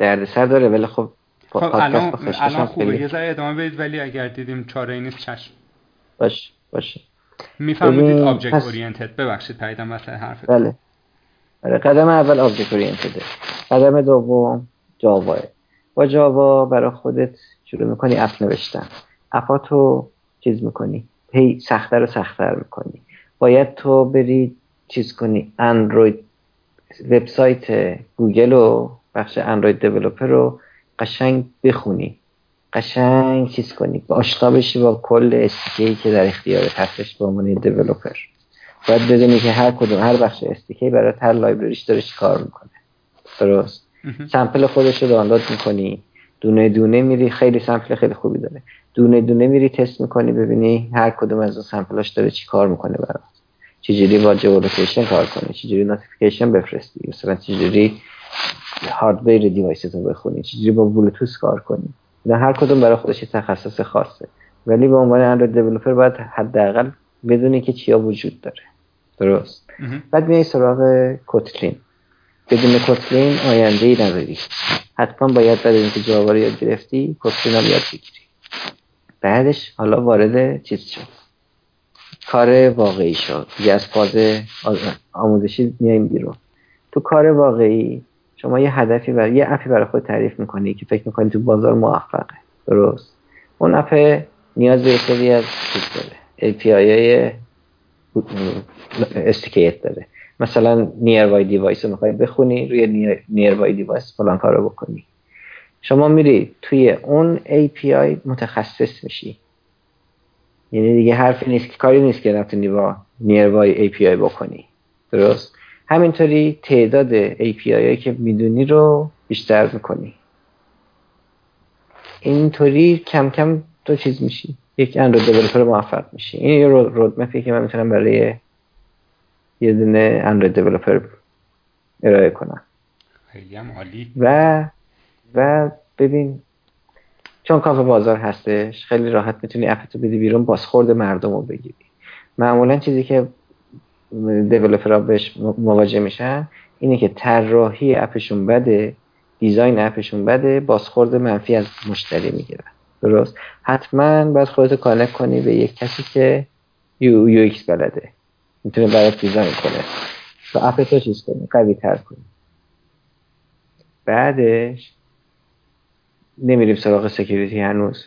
دردسر داره ولی خب خب الان الان خوبه. یه ذره ادامه بدید ولی اگر دیدیم چاره نیست چشم. باش باشه. می‌فهمید object oriented ببخشید پریدم مثلا حرف بله. آره قدم اول object oriented قدم دوم جاوا. با جاوا برای خودت شروع می‌کنی اپ نوشتن. اپاتو چیز می‌کنی. هی سختتر و سختتر می‌کنی. باید تو بری چیز کنی اندروید وبسایت گوگل و بخش Android developer رو قشنگ بخونی. قشنگ چیز کنی. آشنا بشی با کل SDK ای که در اختیار هستش به عنوان developer باید بدونی که هر کدوم هر بخش SDK ای برای هر library ش داره چی کار می‌کنه. درست. sample خودش رو دانلود می‌کنی. دونه دونه میری. خیلی sample خیلی خوبی داره. دونه دونه میری تست می‌کنی ببینی هر کدوم از اون sample اش داره چی کار می‌کنه برات. چجوری با geolocation کار کنی؟ چجوری notification بفرستی؟ مثلا چجوری hardware رو بخونی چجوری با بلوتوث کار کنی. نه هر کدوم برای خودش تخصص خاصه. ولی به عنوان Android developer باید حداقل بدونی که چیا وجود داره. درست. بعد میای سراغ کوتلین بدون کوتلین آینده ای نداری. حتما باید بعد اینکه جاوا رو یاد گرفتی کوتلین رو یاد بگیری. بعدش حالا وارد چیز شد کار واقعی شد دیگه از فاز آموزشی میایم بیرون. تو کار واقعی شما یه هدفی برای یه اپی برای خود تعریف می‌کنی که فکر می‌کنی تو بازار موفقه. درست. اون اپ نیاز به سری از چیز داره. API های SDK ت داره. مثلا nearby device رو می‌خوای بخونی روی nearby device فلان کارو بکنی. شما میری توی اون API متخصص میشی. یعنی دیگه حرفی نیست که کاری نیست که نتونی با nearby API بکنی. درست؟ همینطوری تعداد API هایی که می‌دونی رو بیشتر می‌کنی. اینطوری کم کم تو چیز میشی. یک اندروید دیولپر موفق میشی. این یه رودمپی که من می‌تونم برای یه دونه اندروید دیولپر ارائه کنم. خیلی هم عالی. و و ببین چون کافه بازار هستش خیلی راحت می‌تونی اپتو بدی بیرون بازخورد مردم رو بگیری. معمولا چیزی که دیولپرها بهش مواجه میشن اینه که طراحی اپشون بده design اپشون بده بازخورد منفی از مشتری می‌گیرن درست؟ حتما باید خودتو connect کنی به یک کسی که U, UX بلده. می‌تونه برات design کنه. و اپتو چیز کنی؟ قوی تر کنی. بعدش نمیریم سراغ security هنوز.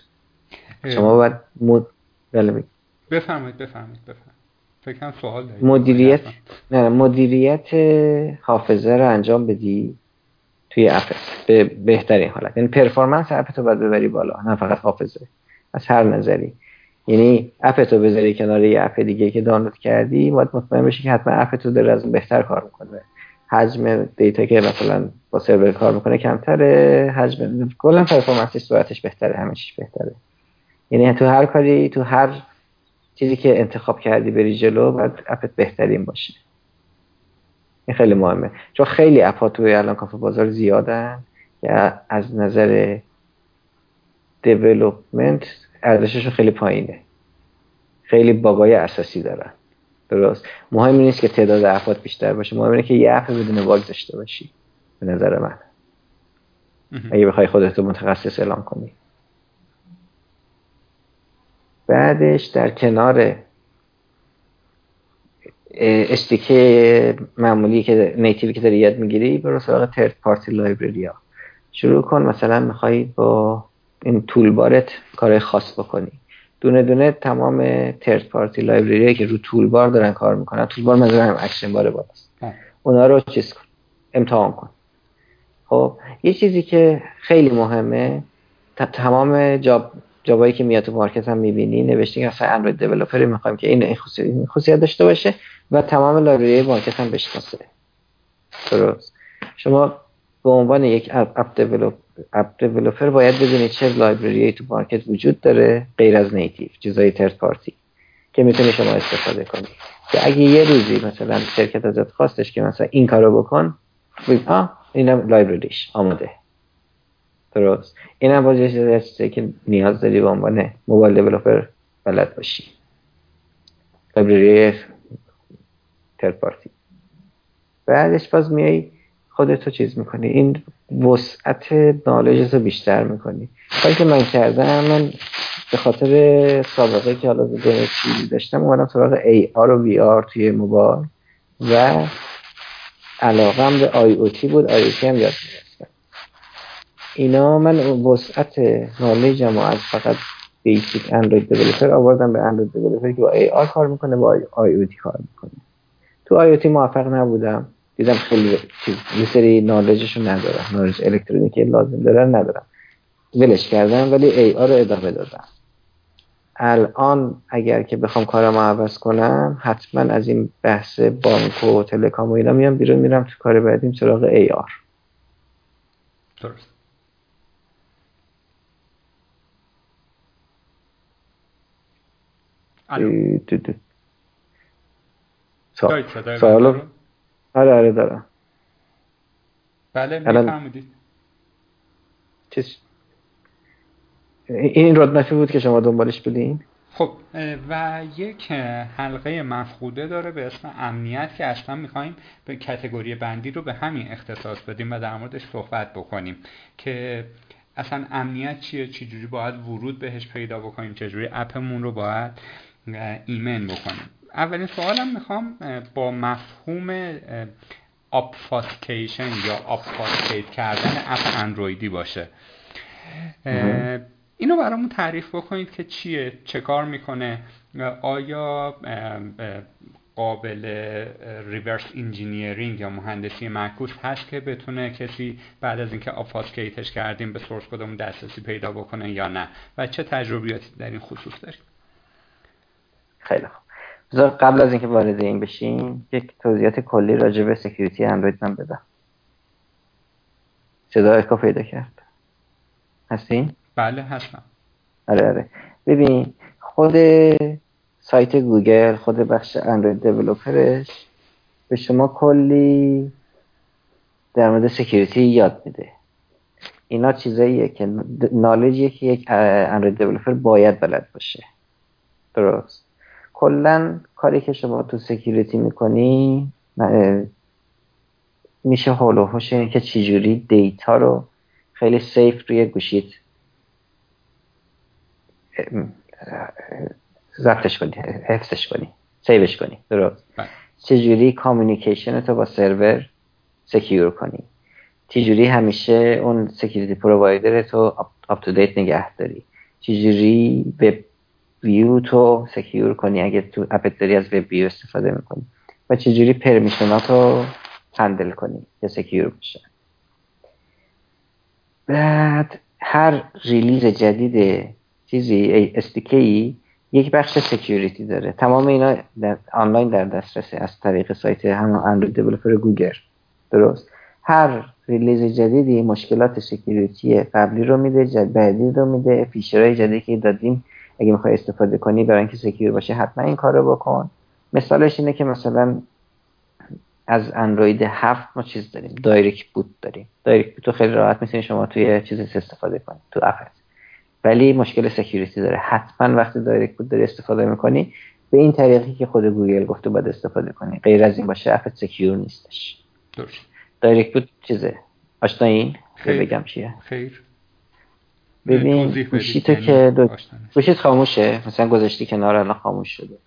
شما باید مد... بله بفرمایید بفرمایید بفرمایید. فکرم سوال دارید مدیریت نه مدیریت حافظه رو انجام بدی توی اپ. به بهترین حالت. یعنی performance اپ تو باید ببری بالا نه فقط حافظه. از هر نظری. یعنی اپ تو بذاری کنار یه اپ دیگه که دانلود کردی باید مطمئن بشی که حتما اپ تو داره از بهتر کار می‌کنه. حجم دیتا که مثلا با سرور کار می‌کنه کمتره حجم کلا performance ش سرعتش بهتره همه چیش بهتره. یعنی تو هر کاری تو هر چیزی که انتخاب کردی بری جلو باید اپت بهترین باشه. این خیلی مهمه. چون خیلی اپا توی الان کافه بازار زیادن که از نظر development ارزششون خیلی پایینه. خیلی باگای اساسی دارن. درست. مهم نیست که تعداد افراد بیشتر باشه. مهم اینه که یه اپ بدون باگ داشته باشی. به نظر من. اگه بخوای خودت متخصص اعلام کنی. بعدش در کنار SDK معمولی که native ی که داری یاد می‌گیری برو سراغ third party library ها شروع کن مثلا می‌خوای با این toolbar ت کار خاص بکنی. دونه دونه تمام third party library که رو toolbar دارن کار می‌کنن toolbar منظورم action bar بالاست. اونا رو چیز کن امتحان کن. خب یه چیزی که خیلی مهمه تمام job job هایی که میاد تو market هم می‌بینی نوشته که اصلا Android developer ی می‌خوایم که این خصوصیت داشته باشه و تمام library market هم بشناسه. درست. شما به عنوان یک app develop app developer باید بدونید چه library تو market وجود داره غیر از native چیزای third party که می‌تونی شما استفاده کنی. که اگه یه روزی مثلا شرکت ازت خواستش که مثلا این کارو بکن آه اینم لایبرریش آماده. درست. اینم باز یه که نیاز داری به عنوان موبایل دیولپر بلد باشی. لایبرری ترد پارتی بعدش باز میای خودتو چیز می‌کنی. این وسعت نالج رو بیشتر می‌کنی. کاری که من کردم من به خاطر سابقه که حالا چیزی داشتم اومدم سراغ AR و VR توی موبایل و علاقم به IoT بود. IoT هم یاد میرستم اینا من وسعت نالجم از فقط بیسیک اندروید دیولپر آوردم به اندروید دیولپر که با AR کار می‌کنه با IoT کار می‌کنه. تو IoT موفق نبودم. دیدم خیلی چیز یه سری نالجشو ندارم. نالج الکترونیکی لازم دارن ندارم. ولش کردم ولی ای آر رو ادامه دادم. الان اگر که بخوام کارم عوض کنم حتما از این بحث بانک و تلکام و اینا میام بیرون میرم تو کار بعدیم سراغ ای آر درست. سوال آره آره دارم. بله میفرمودید چیز؟ این رودمپی بود که شما دنبالش بودین؟ خب و یک حلقه مفقوده داره به اسم امنیت که اصلا می‌خوایم به category بندی رو به همین اختصاص بدیم و در موردش صحبت بکنیم که اصلا امنیت چیه چجوری باید ورود بهش پیدا بکنیم چجوری اپمون رو باید ایمن بکنیم اولین سوالم می‌خوام با مفهوم obfuscation یا obfuscate کردن اپ اندرویدی باشه. اینو برامون تعریف بکنید که چیه چه کار می‌کنه آیا قابل reverse engineering یا مهندسی معکوس هست که بتونه کسی بعد از اینکه obfuscate ش کردیم به source code مون دسترسی پیدا بکنه یا نه؟ و چه تجربیاتی در این خصوص داریم؟ خیلی خوب. بذار قبل از اینکه وارد این بشیم یک توضیحات کلی راجع به security اندروید من بدم. صدا اکو پیدا کرد. هستین؟ بله هستم. آره آره. ببین خود سایت گوگل خود بخش Android developer ش به شما کلی در مورد security یاد میده. اینا چیزاییه که knowledge یه که یک Android developer باید بلد باشه. درست. کلا کاری که شما تو security می‌کنی میشه حول و حوش که چجوری data رو خیلی safe روی گوشیت ضبطش کنی حفظش کنی save ش کنی درست. بله. چجوری communication تو با سرور secure کنی؟ چجوری همیشه اون security provider تو up to date نگه داری؟ چجوری web view تو secure کنی اگه تو اپت داری از web view استفاده می‌کنی. و چجوری permission ات رو handle کنی که secure بشه. بعد هر release جدید چیزی استیکی یک بخش security داره. تمام اینا در آنلاین در دسترسه از طریق سایت همون اندروید developer گوگل درست؟ هر release جدیدی مشکلات security قبلی رو میده بعدی رو میده feature های جدیدی که دادیم اگه می‌خوای استفاده کنی برای اینکه secure باشه حتما این کارو بکن. مثالش اینه که مثلا از اندروید هفت ما چیز داریم direct boot داریم. direct boot خیلی راحت می‌تونی شما توی چیز استفاده کنی تو اپت ولی مشکل security داره. حتما وقتی direct boot داری استفاده می‌کنی به این طریقی که خود گوگل گفته باید استفاده کنی. غیر از این باشه اپت secure نیستش. درست. direct boot چیزه؟ آشنایی بگم چیه؟ خیر. ببین گوشی تو یعنی که دو... گوشیت خاموشه مثلا گذاشتی کنار الان خاموش شده.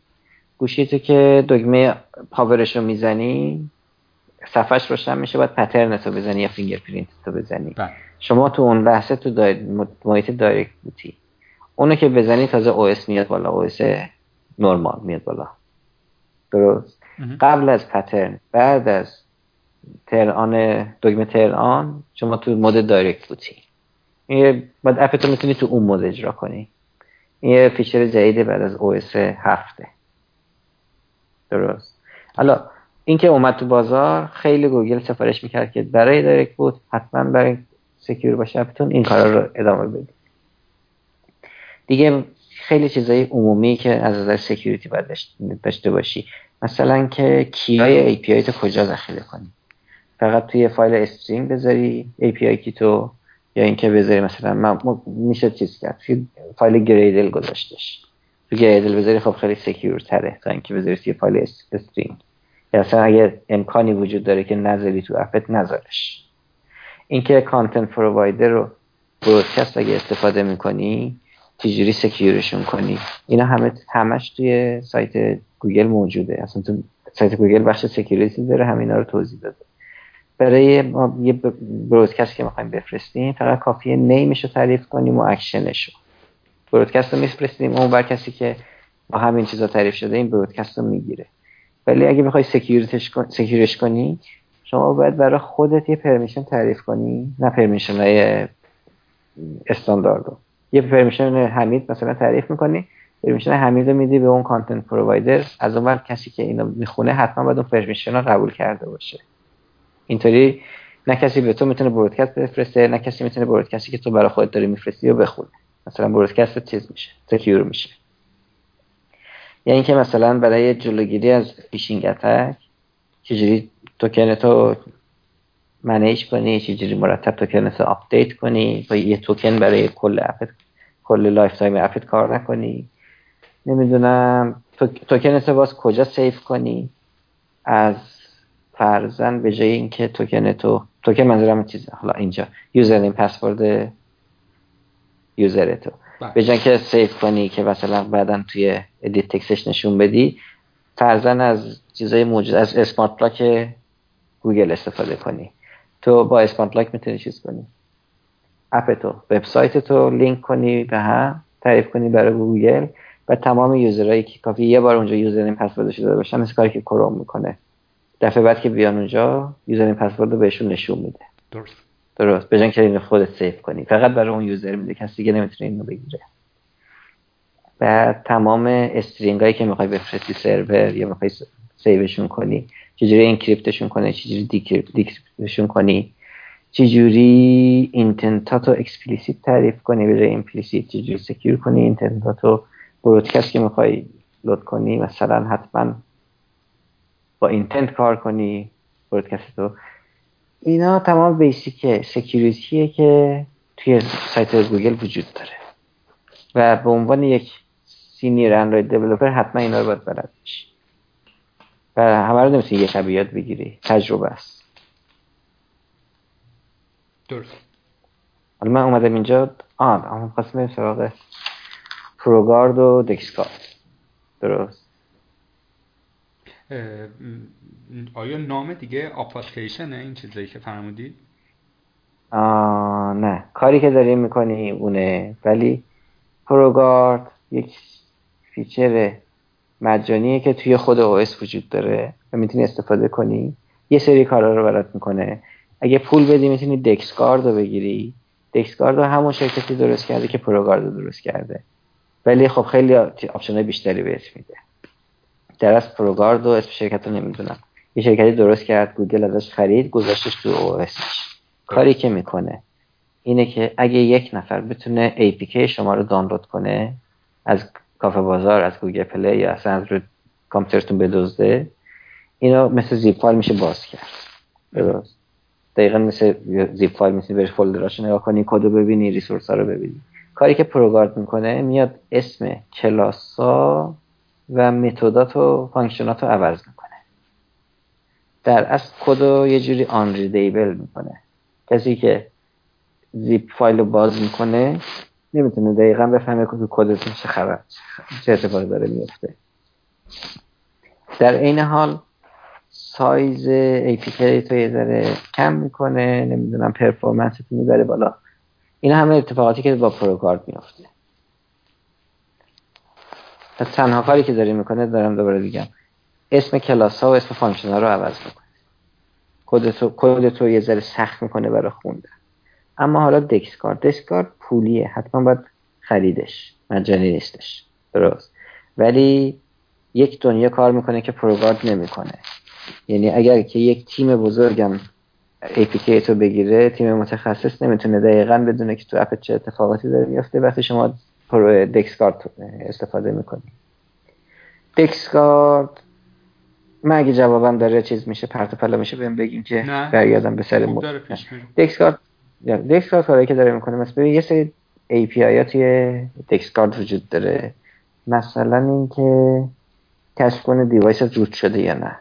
گوشی تو که دگمه power ش رو می‌زنی صفحش روشن میشه باید pattern تو بزنی یا fingerprint تو بزنی. بله. شما تو اون لحظه تو دای... محیط direct boot ی اونو که بزنی تازه OS میاد بالا. OS نرمال میاد بالا. درست؟ قبل از pattern بعد از تران دگمه تران شما تو مود دایرکت بوتی این باید اپتو می‌تونی تو اون مود اجرا کنی. این یه فیچر جدیده بعد از او اس هفته. درست. حالا این که اومد تو بازار خیلی گوگل سفارش می‌کرد که برای دایرکت بود حتما برای سکیور باشه اپتون این کارا رو ادامه بدید دیگه خیلی چیزای عمومی که از نظر سکیوریتی باید داشته باشی. مثلا که key های API تو کجا ذخیره کنی؟ فقط توی فایل string بذاری API key تو یا اینکه بذاری مثلا من میشه چیز کرد؟ فایل Gradle گذاشتش. تو Gradle بذاری خب خیلی secure تره تا اینکه بذاری توی فایل string یا اصلا اگر امکانی وجود داره که نذاری تو اپت نذارش. اینکه content provider رو broadcast اگه استفاده می‌کنی چجوری secure شون کنی اینا همه همش توی سایت گوگل موجوده. اصلا تو سایت گوگل بخش security داره همینا رو توضیح داده. برای یه broadcast که می‌خوایم بفرستیم فقط کافیه name ش رو تعریف کنیم و اکشنش رو broadcast رو میفرستیم اون بر کسی که با همین چیزا تعریف شده این broadcast رو می‌گیره. ولی اگه می‌خوای secure ش کنی شما باید برای خودت یه permission تعریف کنی. نه permission های استانداردو. یه permission حمید مثلا تعریف می‌کنی permission حمید رو میدی به اون content provider از اون کسی که اینو می‌خونه حتما باید اون permission رو قبول کرده باشه. اینطوری نه کسی به تو می‌تونه broadcast بفرسته نه کسی می‌تونه broadcast ی که تو برای خودت داری میفرستی رو بخونه. مثلا broadcast چیز میشه secure میشه. یعنی که مثلا برای جلوگیری از phishing attack چجوری توکن تو manage کنی چجوری مرتب توکن تو آپدیت کنی با یه توکن برای کل اپت کل lifetime اپت کار نکنی. نمی‌دونم توکن تو باز کجا save کنی؟ از فرضاً به جای اینکه توکن تو توکن منظورم چیزه؟ حالا اینجا. username password user تو. بله. به جای که save کنی که مثلا بعدا توی ادیت تکسش نشون بدی فرضاً از چیزای موجود از Smart Lock گوگل استفاده کنی. تو با Smart Lock می‌تونی چیز کنی. اپ تو وبسایت تو لینک کنی به هم تعریف کنی برای گوگل. و تمام user هایی که کافی یه بار اونجا username password شده باشن مثل کاری که کروم می‌کنه. دفعه بعد که بیان اونجا username password رو بهشون نشون میده. درست. درست. بجای که اینو خودت save کنی. فقط برای اون user میده. کسی دیگه نمی‌تونه اینو بگیره. و تمام string هایی که می‌خوای بفرستی سرور یا می‌خوای save شون کنی چجوری encrypt شون کنی چجوری decrypt شون کنی چجوری intent هاتو explicit تعریف کنی به implicit چجوری secure کنی intent هاتو broadcast که می‌خوای load کنی مثلا حتما با intent کار کنی broadcast تو. اینا تمام basic security ه که توی سایت گوگل وجود داره. و به عنوان یک senior اندروید developer حتما اینا رو باید بلد باشی. و همه رو نمی‌تونی یه شب یاد بگیری. تجربه است. درست. حالا من اومدم اینجا. آن اما خواستم بریم سراغ ProGuard و DexGuard درست. آیا نام دیگه اپلیکیشنه این چیزایی که فرمودید؟ نه. کاری که داریم می‌کنی اونه. ولی ProGuard یک feature مجانیه که توی خود OS وجود داره و می‌تونی استفاده کنی. یه سری کارا رو برات می‌کنه. اگه پول بدی می‌تونی DexGuard رو بگیری. DexGuard رو همون شرکتی درست کرده که ProGuard رو درست کرده. ولی خب خیلی option بیشتری بهت میده. در از ProGuard و اسم شرکت رو نمی‌دونم. یه شرکتی درست کرد گوگل ازش خرید گذاشتش تو OS کاری که می‌کنه اینه که اگه یک نفر بتونه APK شما رو دانلود کنه از کافه بازار از گوگل پلی یا اصلا از رو کامپیوترتون بدزده اینا مثل زیپ فایل میشه باز کرد. درست. دقیقا مثل زیپ فایل می‌تونی بری folder اشو نگاه کنی کد رو ببینی resource ها رو ببینی. کاری که ProGuard می‌کنه میاد اسم کلاس ها و method ات و function ات رو عوض می‌کنه. در اصل کد رو یه جوری unreadable می‌کنه. کسی که زیپ فایل رو باز می‌کنه نمی‌تونه دقیقا بفهمه که کدتون چه خبر چه اتفاقی داره میفته در این حال size APK تو یه ذره کم می‌کنه نمی‌دونم performance تو می‌بره بالا. این همه اتفاقاتی که با ProGuard میفته پس تنها کاری که داری می‌کنه دارم دوباره میگم اسم کلاس ها و اسم function ها رو عوض می‌کنه. کد تو یه ذره سخت می‌کنه برای خوندن. اما حالا DexGuard DexGuard پولیه. حتما باید خریدش. مجانی نیستش. درست. ولی یک دنیا کار می‌کنه که ProGuard نمی‌کنه. یعنی اگر که یک تیم بزرگم APK تو بگیره تیم متخصص نمی‌تونه دقیقا بدونه که تو app چه اتفاقاتی داره میفته وقتی شما پرو DexGuard استفاده می‌کنی DexGuard من اگه جوابم داره چیز میشه پرت و پلا میشه بهم بگیم که برگردم به سر مورد DexGuard DexGuard کاری که داره می‌کنه مثلا یه سری API ها توی DexGuard وجود داره. مثلا اینکه کشف کنه device root شده یا نه.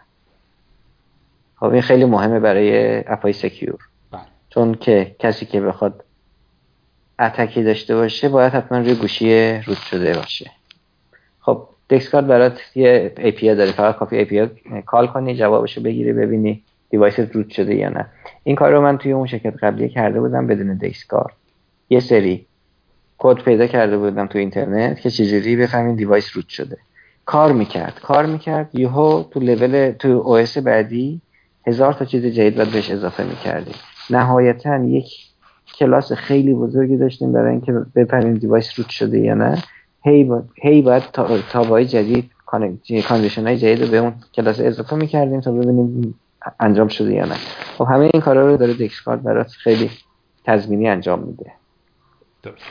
خب این خیلی مهمه برای app ای secure بله. چون که کسی که بخواد attack ی داشته باشه باید حتما روی گوشی root شده باشه. خب DexGuard برات یه API داره فقط کافی API call کنی جوابشو بگیری ببینی device root شده یا نه. این کار رو من توی اون شرکت قبلی کرده بودم بدون DexGuard یه سری کد پیدا کرده بودم تو اینترنت که چجوری بفهمین device root شده. کار می‌کرد کار می‌کرد یهو تو لول تو او بعدی هزار تا چیز جدید باید بهش اضافه می‌کردیم نهایتا یک کلاس خیلی بزرگی داشتیم برای اینکه بفهمیم device root شده یا نه. هی باید, هی باید تابای جدید condition های جدید رو به اون کلاس اضافه می‌کردیم تا ببینیم انجام شده یا نه. خب همه این کارا رو داره DexGuard برات خیلی تضمینی انجام میده. درست.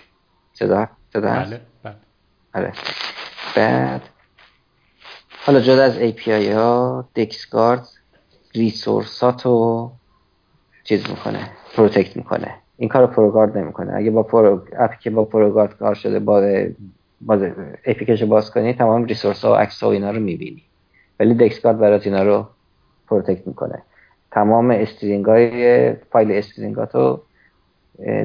صدا؟ صدا بله بله. آره. بعد حالا جدا از API ها DexGuard resource اتو چیز می‌کنه protect می‌کنه. این کار رو ProGuard نمی‌کنه. اگه با پرو app ی که با ProGuard کار شده با باز APK ش باز کنی تمام resource ها و عکس ها و اینا رو می‌بینی. ولی DexGuard برات اینا رو protect می‌کنه. تمام string های فایل string اتو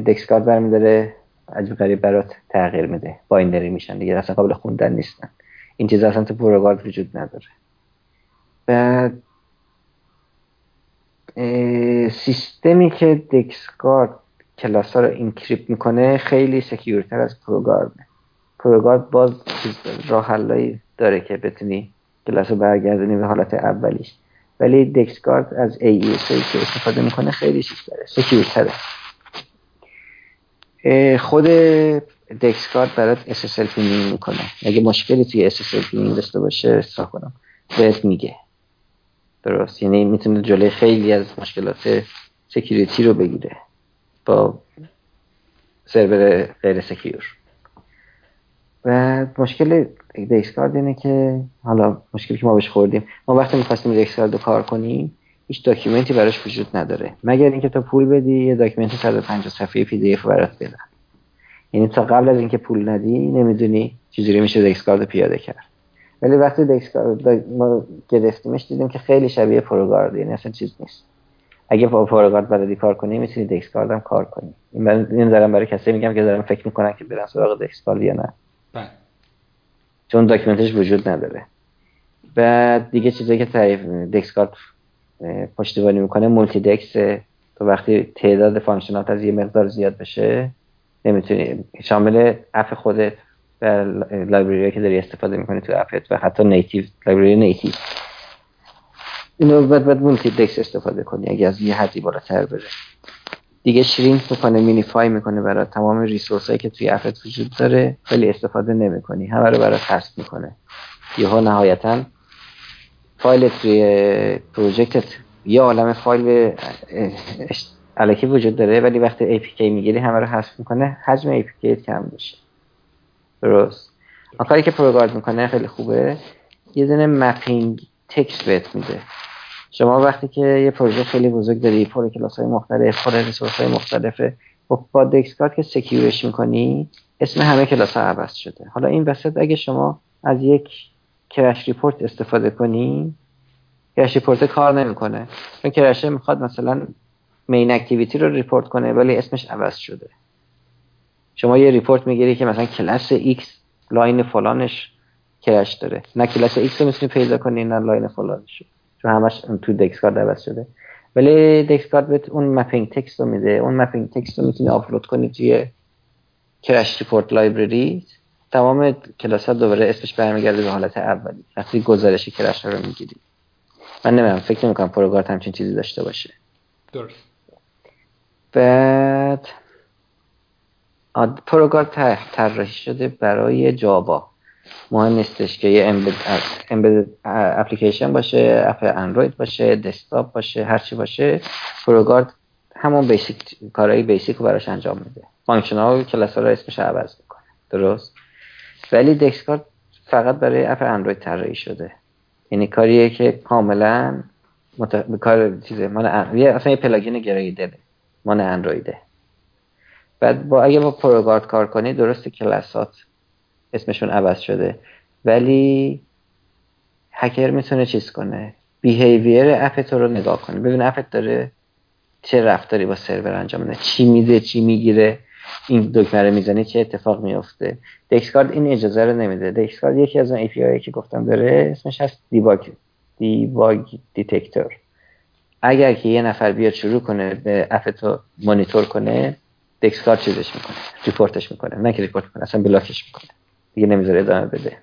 DexGuard برمیداره. عجیب غریب برات تغییر میده. binary میشن دیگه اصلا قابل خوندن نیستن. این چیز اصلا تو ProGuard وجود نداره. بعد سیستمی که DexGuard کلاس ها رو encrypt می‌کنه خیلی secure تر از ProGuard ProGuard باز راه حلایی داره که بتونی کلاس رو برگردونی به حالت اولیش. ولی DexGuard از AES که استفاده می‌کنه خیلی داره secure تره خود DexGuard برات SSL pinning می‌کنه. اگه مشکلی توی SSL pinning داشته باشه سا کنم. بهت میگه. درست. یعنی می‌تونه جلوی خیلی از مشکلات security رو بگیره. با سرور غیر secure. و مشکل DexGuard اینه که حالا مشکلی که ما بهش خوردیم ما وقتی می‌خواستیم DexGuard رو کار کنیم هیچ document ی براش وجود نداره. مگر اینکه تو پول بدی یه document 150 صفحه PDF برات بدن. یعنی تا قبل از اینکه پول ندی نمی‌دونی چجوری میشه DexGuard پیاده کرد. ولی وقتی DexGuard ما گرفتیمش دیدیم که خیلی شبیه ProGuard یعنی اصلا چیز نیست. اگه با ProGuard بلدی کار کنی می‌تونی DexGuard هم کار کنی. این این دارم برای کسی میگم که دارم فکر می‌کنن که برن سراغ DexGuard یا نه. بله. چون document ش وجود نداره. بعد دیگه چیزایی که تعریف DexGuard پشتیبانی می‌کنه multidex تو وقتی تعداد function ات از یه مقدار زیاد بشه نمی‌تونی شامل app خودت و library که داری استفاده می‌کنی تو app ت و حتی native library native اینو باید multidex استفاده کنی اگه از یه حدی بالاتر بره. دیگه shrink می‌کنه minify می‌کنه برای تمام resource هایی که توی app ت وجود داره ولی استفاده نمی‌کنی. همه رو برای حذف می‌کنه. یهو نهایتا فایل توی project ت یه عالم فایل الکی وجود داره ولی وقتی APK می‌گیری همه رو حذف می‌کنه حجم APK کم میشه. درست. کاری که ProGuard می‌کنه خیلی خوبه یه دونه mapping text بهت میده. شما وقتی که یه پروژه خیلی بزرگ داری پر کلاس های مختلف پر resource های مختلفه با, با DexGuard که secure ش می‌کنی اسم همه کلاس ها عوض شده. حالا این وسط اگه شما از یک crash report استفاده کنی crash report کار نمی‌کنه. چون crash ه می‌خواد مثلا main activity رو report کنه ولی اسمش عوض شده. شما یه report می‌گیری که مثلا کلاس X line فلانش crash داره. نه کلاس X رو می‌تونی پیدا کنی نه line فلانش چون همش تو DexGuard عوض شده. ولی DexGuard بهت اون mapping text رو میده. اون mapping text رو می‌تونی آپلود کنی توی crash report library. تمام کلاس ها دوباره اسمش برمیگرده به حالت اولی. وقتی گزارش crash رو می‌گیری. من نمی‌دونم فکر نمی‌کنم ProGuard همچین چیزی داشته باشه. درست. بعد ProGuard طراحی شده برای جاوا. مهم نیستش که یه embedded application باشه اپ اندروید باشه دسکتاپ باشه هرچی باشه ProGuard همون basic کارهای basic رو براش انجام میده. function ا کلاس ها رو اسمش عوض می‌کنه. درست؟ ولی DexGuard فقط برای اپ اندروید طراحی شده. یعنی کاریه که کاملا مت... کار چیزه مال اصلا یه plugin Gradle مال اندرویده. بعد با اگه با ProGuard کار کنی درست کلاسات اسمشون عوض شده. ولی هکر می‌تونه چیز کنه. behavior اپ تو رو نگاه کنه. ببین اپت داره چه رفتاری با سرور انجام میده. چی میده چی می‌گیره. این دکمه رو می‌زنی چه اتفاق میفته DexGuard این اجازه رو نمیده. DexGuard یکی از اون API که گفتم داره اسمش هست debug debug detector اگر که یه نفر بیاد شروع کنه به اپ تو مانیتور کنه DexGuard چیزش می‌کنه. report ش می‌کنه. نه که report کنه اصلا block ش می‌کنه. دیگه نمی‌ذاره ادامه بده.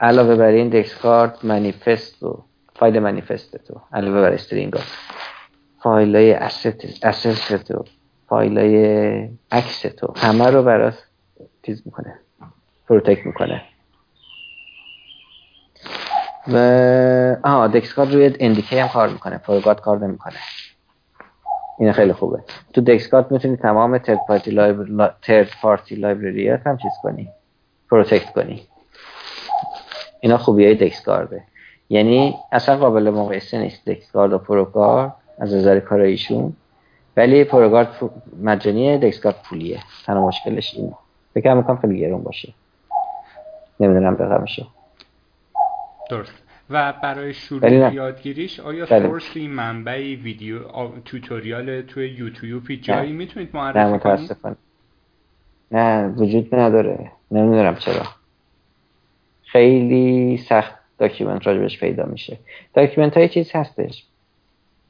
علاوه بر این DexGuard manifest و فایل منیفست تو. علاوه بر string فایل های asset تو. فایل های عکس تو. همه رو برات چیز می‌کنه. protect می‌کنه. و آها DexGuard روی NDK هم کار می‌کنه. ProGuard کار نمی‌کنه. این خیلی خوبه. تو DexGuard می‌تونی تمام third party libr... party library ات هم چیز کنی. protect کنی. اینا خوبی های DexGuard ه یعنی اصلا قابل مقایسه نیست DexGuard و ProGuard از نظر کاراییشون ولی ProGuard مجانیه DexGuard پولیه. تنها مشکلش اینه. فکر می‌کنم خیلی گرون باشه. نمی‌دونم رقمشو درست. و برای شروع یادگیریش آیا source ی منبعی ویدیو tutorial توی یوتیوبی جایی می‌تونید معرفی کنید؟ نه وجود نداره. نمی‌دونم چرا. خیلی سخت document راجبش پیدا میشه. document های چیز هستش.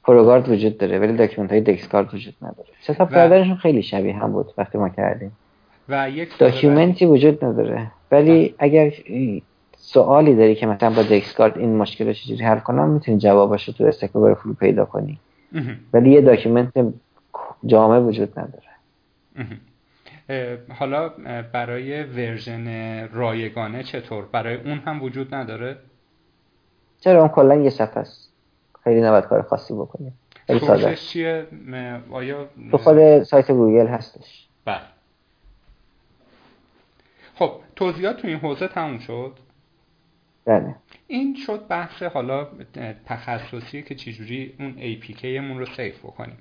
ProGuard وجود داره ولی document های DexGuard وجود نداره. setup کردنشون خیلی شبیه هم بود وقتی ما کردیم. و یک document ی وجود نداره. ولی اگر سوالی داری که مثلا با DexGuard این مشکل رو چجوری حل کنم؟ می‌تونی جوابش رو تو Stack Overflow پیدا کنی. ولی یه document جامع وجود نداره. حالا برای version رایگانه چطور؟ برای اون هم وجود نداره؟ چرا؟ اون کلا یه صفحه است. خیلی نباید کار خاصی بکنی. خیلی ساده. چیه؟ آیا تو خود سایت گوگل هستش. بله. خب توضیحات تو این حوزه تموم شد؟ بله. این شد بحث حالا تخصصی که چجوری اون APK مون رو سیف بکنیم.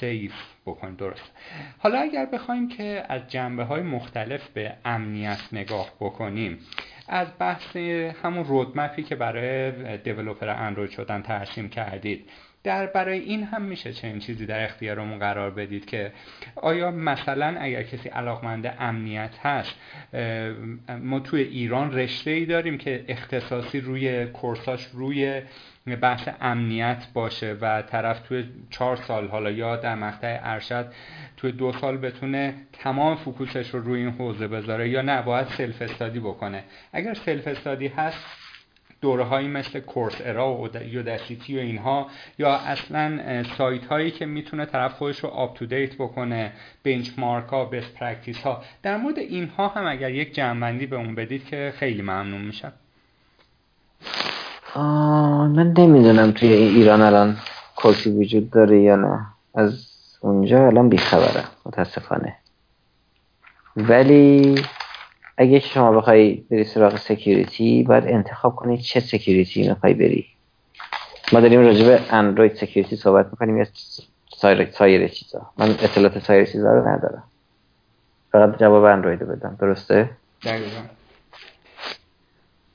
سیف بکنیم درست. حالا اگر بخوایم که از جنبه های مختلف به امنیت نگاه بکنیم از بحث همون رودمپی که برای دیولوپر اندروید شدن ترسیم کردید در برای این هم میشه چنین چیزی در اختیارمون قرار بدید که آیا مثلا اگر کسی علاقمند امنیت هست ما توی ایران رشته ای داریم که اختصاصی روی course اش روی بحث امنیت باشه و طرف توی چهار سال حالا یا در مقطع ارشد توی دو سال بتونه تمام focus ش رو روی این حوزه بذاره یا نه باید self study بکنه. اگر self study هست دوره هایی مثل Coursera و Udacity و اینها یا اصلا سایت هایی که می‌تونه طرف خودش رو up to date بکنه benchmark ها best practice ها. در مورد اینها هم اگر یک جمع‌بندی به اون بدید که خیلی ممنون میشم. من نمی‌دونم توی ایران الان course ی وجود داره یا نه. از اونجا الان بیخبرم متاسفانه. ولی اگه شما بخوای بری سراغ security باید انتخاب کنی چه security می‌خوای بری. ما داریم راجع به اندروید security صحبت می‌کنیم یا سایر, سایر چیزا. من اطلاعات سایر چیزا رو ندارم. فقط جواب اندروید بدم. درسته؟ دقیقا.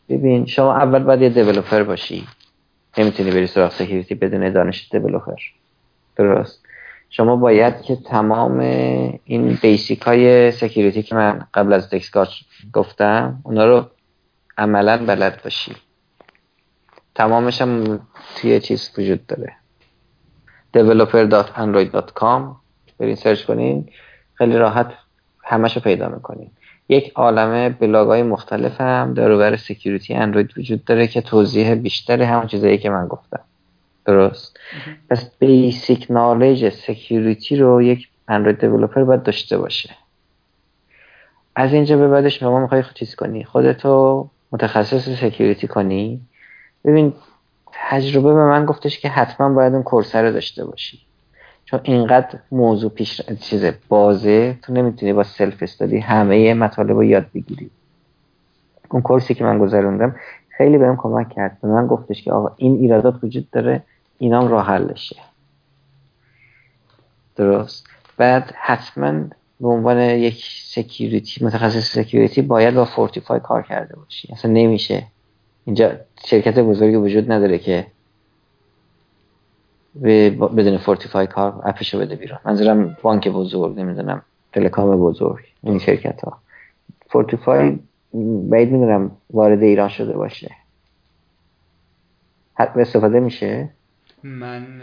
ببین شما اول باید یه developer باشی. نمی‌تونی بری سراغ security بدون دانش developer درست؟ شما باید که تمام این basic های security که من قبل از DexGuard گفتم اونا رو عملا بلد باشی. تمامش هم توی چیز وجود داره. developer.android.com برین search کنین خیلی راحت همش رو پیدا می‌کنین. یک عالمه بلاگ های مختلف هم در security اندروید وجود داره که توضیح بیشتر همون چیزایی که من گفتم. درست. پس basic knowledge security رو یک Android developer باید داشته باشه. از اینجا به بعدش شما می‌خوای چیز کنی؟ خودتو متخصص security کنی. ببین تجربه به من گفتش که حتما باید اون course ه رو داشته باشی. چون اینقدر موضوع پیش چیز بازه تو نمی‌تونی با self study همه مطالب رو یاد بگیری. اون course ی که من گذروندم خیلی بهم کمک کرد. به من گفتش که آقا این ایرادات وجود داره. اینام راه حلشه. درست. بعد حتما به عنوان یک security متخصص security باید با Fortify کار کرده باشی. اصلا نمیشه. اینجا شرکت بزرگی وجود نداره که بدون Fortify کار app شو بده بیرون. منظورم بانک بزرگ نمی‌دونم telecom بزرگ این شرکت ها Fortify باید می‌دونم وارد ایران شده باشه. حتی استفاده میشه؟ من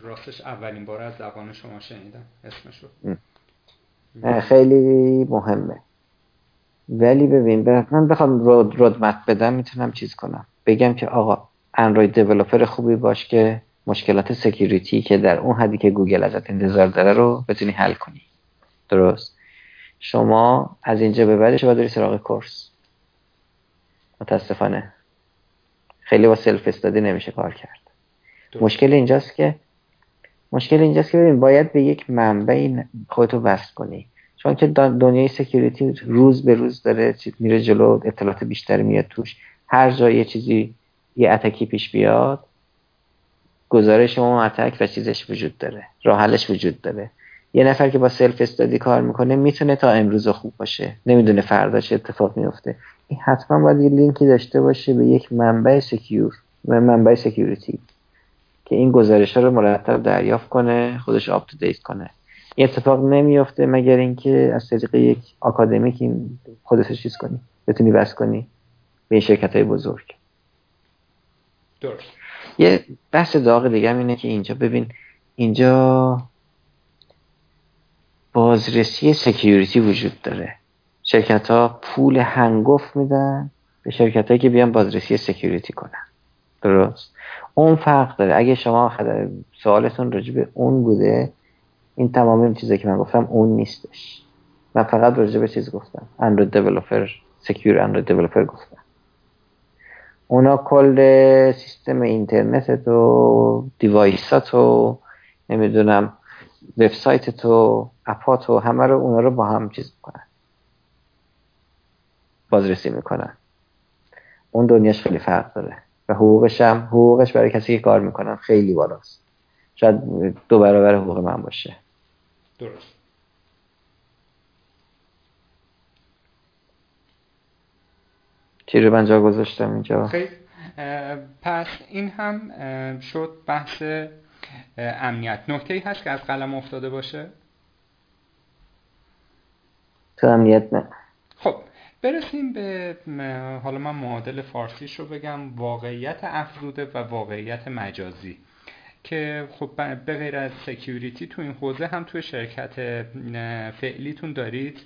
راستش اولین بار از زبان شما شنیدم اسمشو. خیلی مهمه. ولی ببین من بخوام road, road map بدم می‌تونم چیز کنم. بگم که آقا Android developer خوبی باش که مشکلات security که در اون حدی که گوگل ازت انتظار داره رو بتونی حل کنی. درست. شما از اینجا به بعدش باید بری سراغ course. متاسفانه. خیلی با self study نمیشه کار کرد. مشکل اینجاست که مشکل اینجاست که ببین باید به یک منبعی خودتو وصل کنی. چون که دنیای security روز به روز داره میره جلو اطلاعات بیشتر میاد توش. هر جای یه چیزی یه attack ی پیش بیاد گزارش اون attack و چیزش وجود داره. راه حلش وجود داره. یه نفر که با self study کار می‌کنه می‌تونه تا امروز خوب باشه. نمی‌دونه فردا چه اتفاق میفته این حتما باید یه لینکی داشته باشه به یک منبع secure و منبع security که این گزارش ها رو مرتب دریافت کنه خودش update کنه. این اتفاق نمیافته مگر اینکه از طریق یک آکادمیک این خودش چیز کنی بتونی وصل کنی به این شرکت های بزرگ. درست. یه بحث داغ دیگه اینه که اینجا ببین اینجا بازرسی security وجود داره. شرکت ها پول هنگفت میدن به شرکت هایی که بیان بازرسی security کنن. درست. اون فرق داره. اگه شما سوالتون راجع به اون بوده این تمام این چیزی که من گفتم اون نیستش. من فقط راجع به چیز گفتم. Android developer secure Android developer گفتم. اونا کل سیستم اینترنت تو device ات تو نمی‌دونم وبسایت تو app ات تو همه رو اونا رو با هم چیز می‌کنن. بازرسی می‌کنن. اون دنیاش خیلی فرق داره. و حقوقش هم حقوقش برای کسی که کار می‌کنن خیلی بالاست. شاید دو برابر حقوق من باشه. درست. چی رو من جا گذاشتم اینجا؟ خیلی. پس این هم شد بحث امنیت. نکته ای هست که از قلم افتاده باشه؟ تو امنیت نه. خب برسیم به حالا من معادل فارسیش رو بگم واقعیت افزوده و واقعیت مجازی. که خب به غیر از سکیوریتی تو این حوزه هم توی شرکت فعلیتون دارید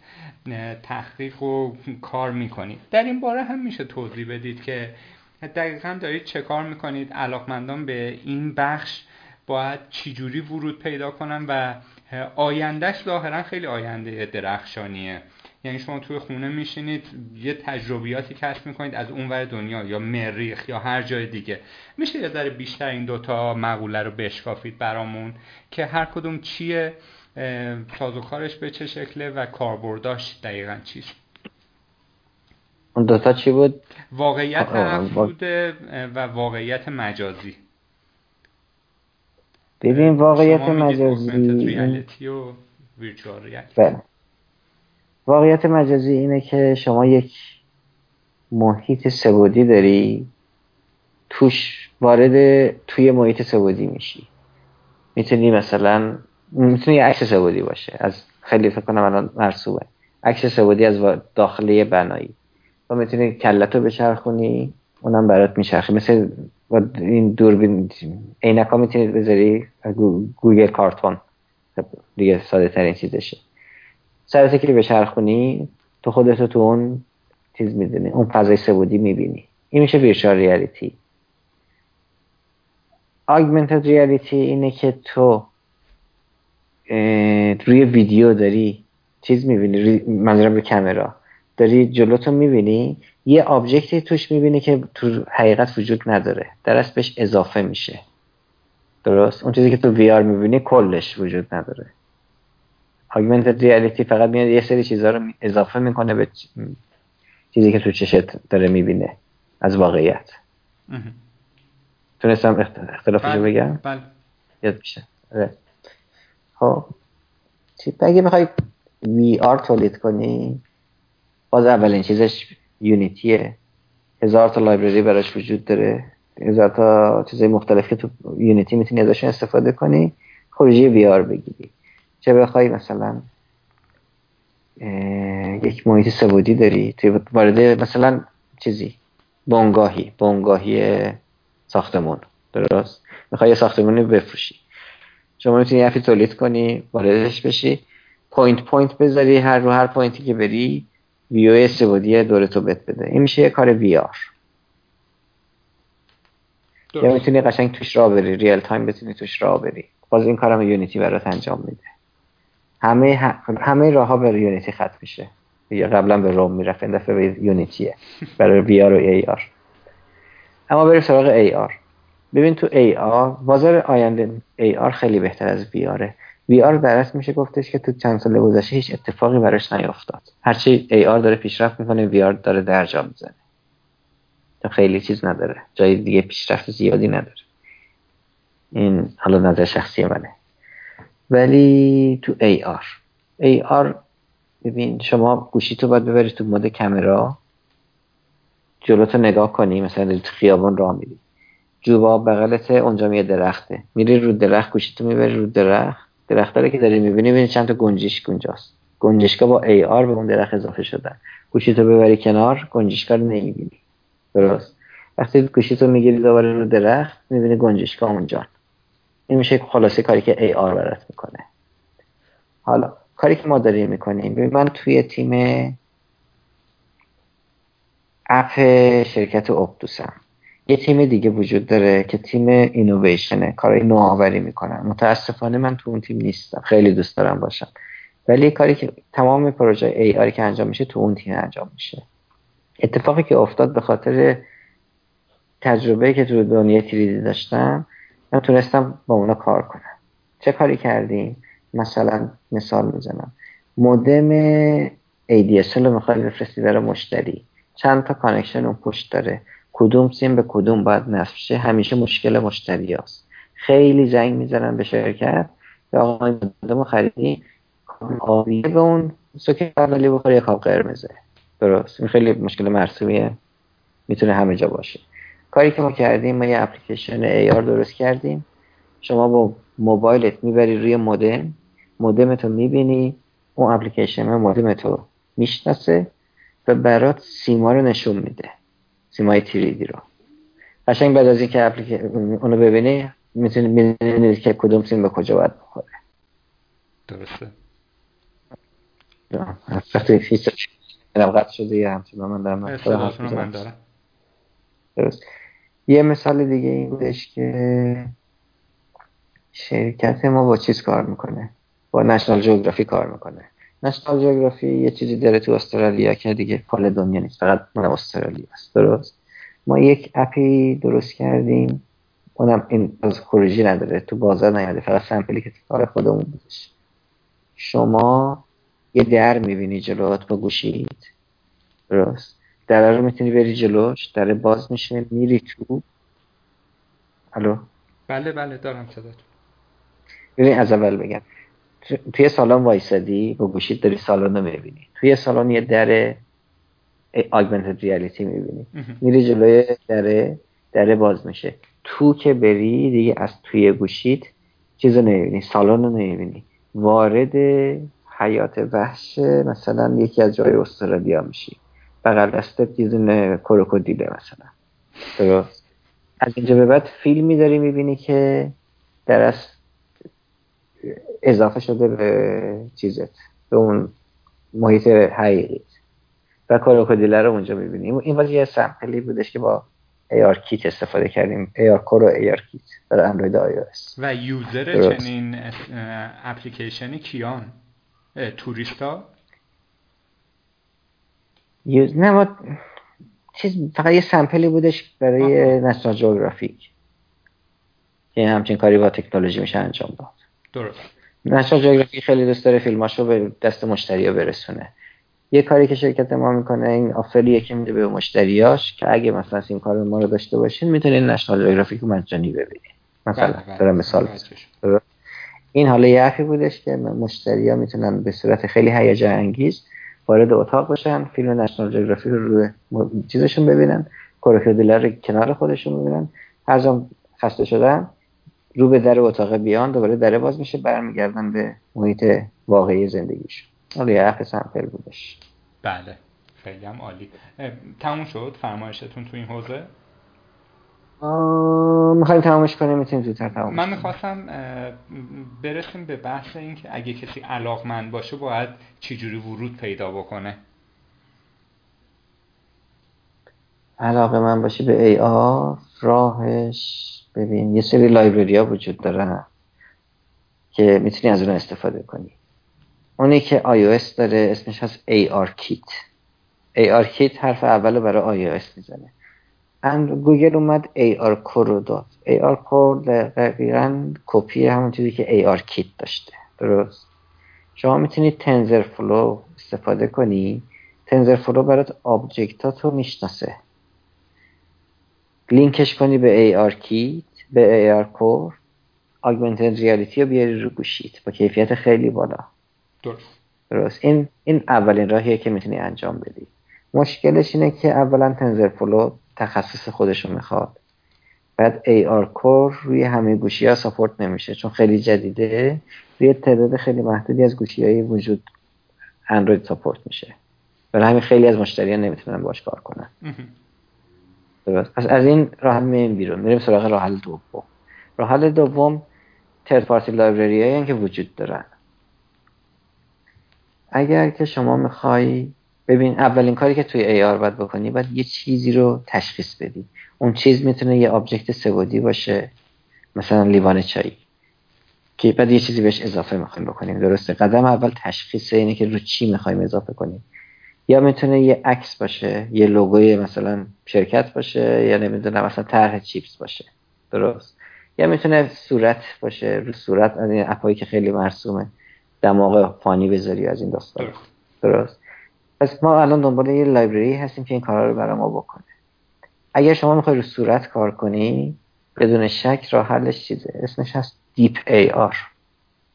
تحقیق و کار می‌کنید. در این باره هم میشه توضیح بدید که دقیقا دارید چه کار می‌کنید علاقمندان به این بخش باید چجوری ورود پیدا کنن و آیندهش ظاهرا خیلی آینده درخشانیه. یعنی شما توی خونه میشینید یه تجربیاتی کسب می‌کنید از اونور دنیا یا مریخ یا هر جای دیگه. میشه یه ذره بیشتر این دوتا مقوله رو بشکافید برامون که هر کدوم چیه سازوکارش به چه شکله و کاربرداش دقیقا چیست. اون دوتا چی بود؟ واقعیت افزوده و واقعیت مجازی. ببین واقعیت مجازی. و بله. واقعیت مجازی اینه که شما یک محیط سبودی داری توش وارد توی محیط سبودی میشی. می‌تونی مثلا می‌تونی عکس سبودی باشه. از خیلی فکر کنم الان مرسوبه عکس سبودی از داخلی بنایی. و می‌تونی کلتو بچرخونی اونم برات میچرخه. مثل این دوربین عینک ها می‌تونید بذاری گوگل کارتون. خب، دیگه ساده ترین چیزشه. سر که بچرخونی تو خودتو تو اون چیز می‌دونی اون فضای سه‌بعدی می‌بینی. این میشه virtual reality augmented reality اینه که تو روی ویدیو داری چیز می‌بینی منظورم به کامرا. داری جلوتو می‌بینی یه object ی توش می‌بینی که تو حقیقت وجود نداره. داره بهش اضافه میشه. درست؟ اون چیزی که تو VR می‌بینی کلش وجود نداره. آگمنتد ریالیتی فقط میاد یه سری چیزها رو اضافه می‌کنه به چیزی که تو چشت داره می‌بینه از واقعیت. تونستم اختلافشو بله، بگم؟ بله. یاد میشه. آره. خب. اگه می‌خوای وی آر تولید کنی باز اولین چیزش یونیتیه هزار تا لایبرری براش وجود داره. هزار تا چیزای مختلف که تو Unity می‌تونی ازشون استفاده کنی. خروجی VR بگیری. چه بخوای مثلا یک محیط سه‌بعدی داری توی وارد مثلا چیزی بنگاهی بنگاهی ساختمون درست؟ می‌خوای یه ساختمونی بفروشی. شما می‌تونی app ی تولید کنی واردش بشی. point point بذاری هر رو هر point ی که بری view سه‌بعدی دور تو بت بده. این میشه یه کار VR. یا می‌تونی قشنگ توش راه بری real time بتونی توش راه بری. باز این کارم Unity برات انجام میده. همه همه راه ها به Unity ختم میشه. یا قبلا به روم می‌رفت. این دفعه به Unity ه برای VR و AR اما بریم سراغ AR ببین تو AR بازار آینده AR خیلی بهتر از وی آره وی آر درست میشه گفتش که تو چند سال گذشته هیچ اتفاقی براش نیافتاد هرچی AR داره پیشرفت می‌کنه VR داره درجا می‌زنه. تو خیلی چیز نداره. جای دیگه پیشرفت زیادی نداره. این حالا نظر شخصی منه. ولی تو ای آر ای آر ببین شما گوشی تو باید ببری تو مود کامرا جلوتو نگاه کنی مثلا تو خیابان راه میری. جوبا بغلت اونجا یه درخته. میری رو درخت گوشی تو می‌بری رو درخت. درخت که داری می‌بینی ببینی چند تا گنجشک اونجاست. گنجشکا با ای آر به اون درخت اضافه شدن. گوشی تو ببری کنار گنجشکا رو نمی‌بینی. درست. وقتی گوشی تو می‌گیری دوباره رو درخت می‌بینی گنجشکا اونجا. این میشه خلاصه کاری که ای آر برات می‌کنه. حالا کاری که ما داریم می‌کنیم من توی تیم اپ شرکت اپتوسم یه تیم دیگه وجود داره که تیم اینویشنه کارهای نوآوری می‌کنن. متاسفانه من تو اون تیم نیستم. خیلی دوست دارم باشم. ولی کاری که تمام پروژه AR ی که انجام میشه تو اون تیم انجام میشه. اتفاقی که افتاد به خاطر تجربه که تو دنیای 3D داشتم تونستم با اونا کار کنم. چه کاری کردیم؟ مثلا مثال می‌زنم. مودم ADSL رو می‌خوای بفرستی برای مشتری. چند تا connection اون پشت داره؟ کدوم سیم به کدوم باید نصب شه؟ همیشه مشکل مشتری هست. خیلی زنگ می‌زنن به شرکت. که آقا مودم خریدی آبیه به اون سوکت اولی بخوره یک قرمزه. درست. این خیلی مشکل مرسومیه. می‌تونه همه جا باشه. کاری که ما کردیم ما یه اپلیکیشن AR درست کردیم. شما با موبایلت می‌بری روی مودم. مودمتو می‌بینی اون اپلیکیشن مودمتو می‌شناسه و برات سیما رو نشون میده. سیمای تیریدی رو. قشنگ بعد از اینکه اپلیکیشن اونو ببینی می‌تونی ببینید که کدوم سیم به کجا باید بخوره. درسته. وقتی هیچ قطع شده یه همچنان من دارم درست. یه مثال دیگه این بودش که شرکت ما با چیز کار می‌کنه؟ با نشنال جغرافی کار می‌کنه. نشنال جغرافی یه چیزی داره تو استرالیا که دیگه کل دنیا نیست فقط من استرالیا است. درست؟ ما یک اپی درست کردیم. اونم این از خروجی نداره تو بازار نیاده فقط سمپلی که کار خودمون بودش. شما یه در می‌بینی جلوات با گوشید درست؟ در رو می‌تونی بری جلوش در باز میشه میری تو. الو؟ بله بله دارم صدات. ببین از اول بگم. توی سالن وایسادی با گوشید داری سالن رو می‌بینی. توی سالن یه در آگمنتد ریالیتی می‌بینی. میری جلوی در در باز میشه. تو که بری دیگه از توی گوشید چیزو نمی‌بینی سالن رو نمی‌بینی. وارد حیات وحش مثلا یکی از جای استرالیا میشی. بغل دستت یه دونه کروکودیله مثلا. درست. از اینجا به بعد فیلمی داری می‌بینی که در اضافه شده به چیزت به اون محیط حقیقی و کروکودیله رو اونجا می‌بینیم این واسه یه سمپلی بودش که با AR کیت استفاده کردیم. AR کور و AR کیت برای اندروید آی و یوزر چنین اپلیکیشنی کیان؟ توریستا؟ یوز... نه ما چیز فقط یه سمپلی بودش برای نشنال جغرافیک. که همچین کاری با تکنولوژی میشه انجام داد. درست. نشنال جغرافیک خیلی دوست داره فیلماشو به دست مشتری برسونه. یه کاری که شرکت ما می‌کنه این آفریه که میده به مشتریاش که اگه مثلا این کار ما رو داشته باشین می‌تونین نشنال جغرافیک مجانی ببینید مثلا بله، بله. دارم مثال این حالا یه حرفی بودش که مشتری ها می‌تونن به صورت خیلی هیجان انگیز وارد اتاق باشن فیلم نشنال جغرافی رو روی چیزشون ببینن کروکودیلر رو کنار خودشون ببینن. هر جا خسته شدن رو به در اتاق بیان دوباره در باز میشه برمیگردن به محیط واقعی زندگیشون. حالا یه حرف سمپل بودش. بله. خیلی هم عالی. تموم شد فرمایشتون تو این حوزه؟ می‌خوایم تمامش کنیم می‌تونیم زودتر تمامش من می‌خواستم برسیم به بحث این که اگه کسی علاقمند باشه باید چجوری ورود پیدا بکنه. علاقه من باشه به AR راهش ببین یه سری library ها وجود دارن که می‌تونی از اون استفاده کنی. اونی که iOS داره اسمش هست ARKit ARKit حرف اول برای iOS می‌زنه. گوگل اومد AR Core رو داد. AR Core دقیقا کپی همون چیزی که AR Kit داشته. درست. شما می‌تونید TensorFlow استفاده کنی. TensorFlow برات object ات رو می‌شناسه. لینکش کنی به AR Kit به AR Core Augmented Reality رو بیاری رو گوشیت. با کیفیت خیلی بالا. درست. درست. این این اولین راهیه که می‌تونی انجام بدی. مشکلش اینه که اولا TensorFlow تخصص خودشو می‌خواد. بعد AR Core روی همه گوشی ها support نمیشه چون خیلی جدیده. روی تعداد خیلی محدودی از گوشی های وجود اندروید support میشه. برای همین خیلی از مشتریان نمی‌تونن باش کار کنن. درست. پس از این راه میریم بیرون. میریم سراغ راه حل دوم. راه حل دوم third party library که وجود دارن. اگر که شما می‌خوای ببین اولین کاری که توی AR باید بکنی باید یه چیزی رو تشخیص بدی. اون چیز می‌تونه یه object سه‌بعدی باشه مثلا لیوان چایی که بعد یه چیزی بهش اضافه می‌خوایم بکنیم. درسته؟ قدم اول تشخیص اینه که رو چی می‌خوایم اضافه کنیم. یا می‌تونه یه عکس باشه یه لوگوی مثلا شرکت باشه یا نمی‌دونم مثلا طرح چیپس باشه. درست؟ یا می‌تونه صورت باشه رو صورت از این اپایی که خیلی مرسومه دماغ فانی بذاری از این داستان. درست؟ پس ما الان دنبال یه لایبرری هستیم که این کارا رو برای ما بکنه. اگر شما می‌خوای رو صورت کار کنی بدون شک راه حلش چیزه. اسمش هست DeepAR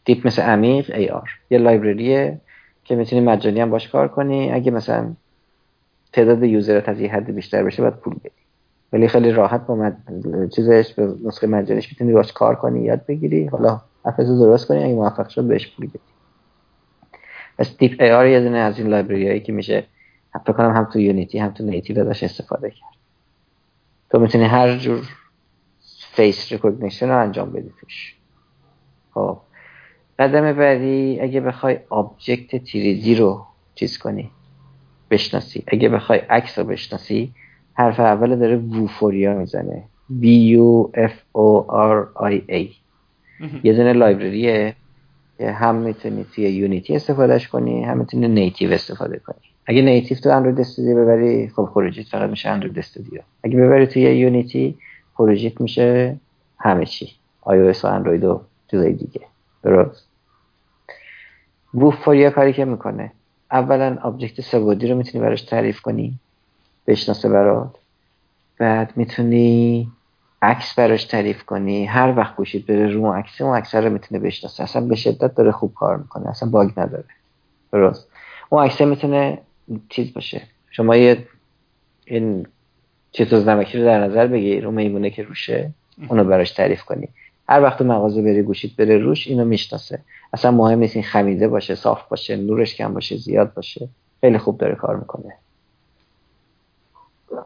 deep مثل عمیق AR یه library ه که می‌تونی مجانی هم باش کار کنی. اگه مثلا تعداد user ت از یه حد بیشتر بشه باید پول بدی. ولی خیلی راحت با مد... چیزش به نسخه مجانیش می‌تونی باش کار کنی یاد بگیری. حالا app تو درست کنی اگه موفق شد بهش پول بدی. AR یه دونه از این library هایی که میشه فکر کنم هم تو Unity هم تو native ازش استفاده کرد. تو می‌تونی هر جور face recognition رو انجام بدی توش. خب. قدم بعدی اگه بخوای object 3D رو چیز کنی بشناسی. اگه بخوای عکس رو بشناسی حرف اول داره Vuforia می‌زنه. V U F O R I A یه دونه library ه که هم می‌تونی توی Unity استفاده‌ش کنی هم می‌تونی native استفاده کنی. اگه native تو Android Studio ببری خب خروجیت فقط میشه Android Studio. اگه ببری توی Unity خروجیت میشه همه چی. آی و اندروید و چیزای دیگه. درست. Vuforia کاری که می‌کنه. اولا object سه‌بعدی رو می‌تونی براش تعریف کنی. بشناسه برات. بعد می‌تونی عکس براش تعریف کنی هر وقت گوشید بره رو عکس اون عکس رو می‌تونه بشناسه. اصلا به شدت داره خوب کار می‌کنه. اصلا bug نداره. درست. اون عکس می‌تونه چیز باشه. شما یه این چیز نمکی رو در نظر بگیر اون میمونه که روشه اونو براش تعریف کنی. هر وقت مغازه بری گوشید بره روش اینو می‌شناسه. اصلا مهم نیست این خمیده باشه صاف باشه نورش کم باشه زیاد باشه. خیلی خوب داره کار می‌کنه.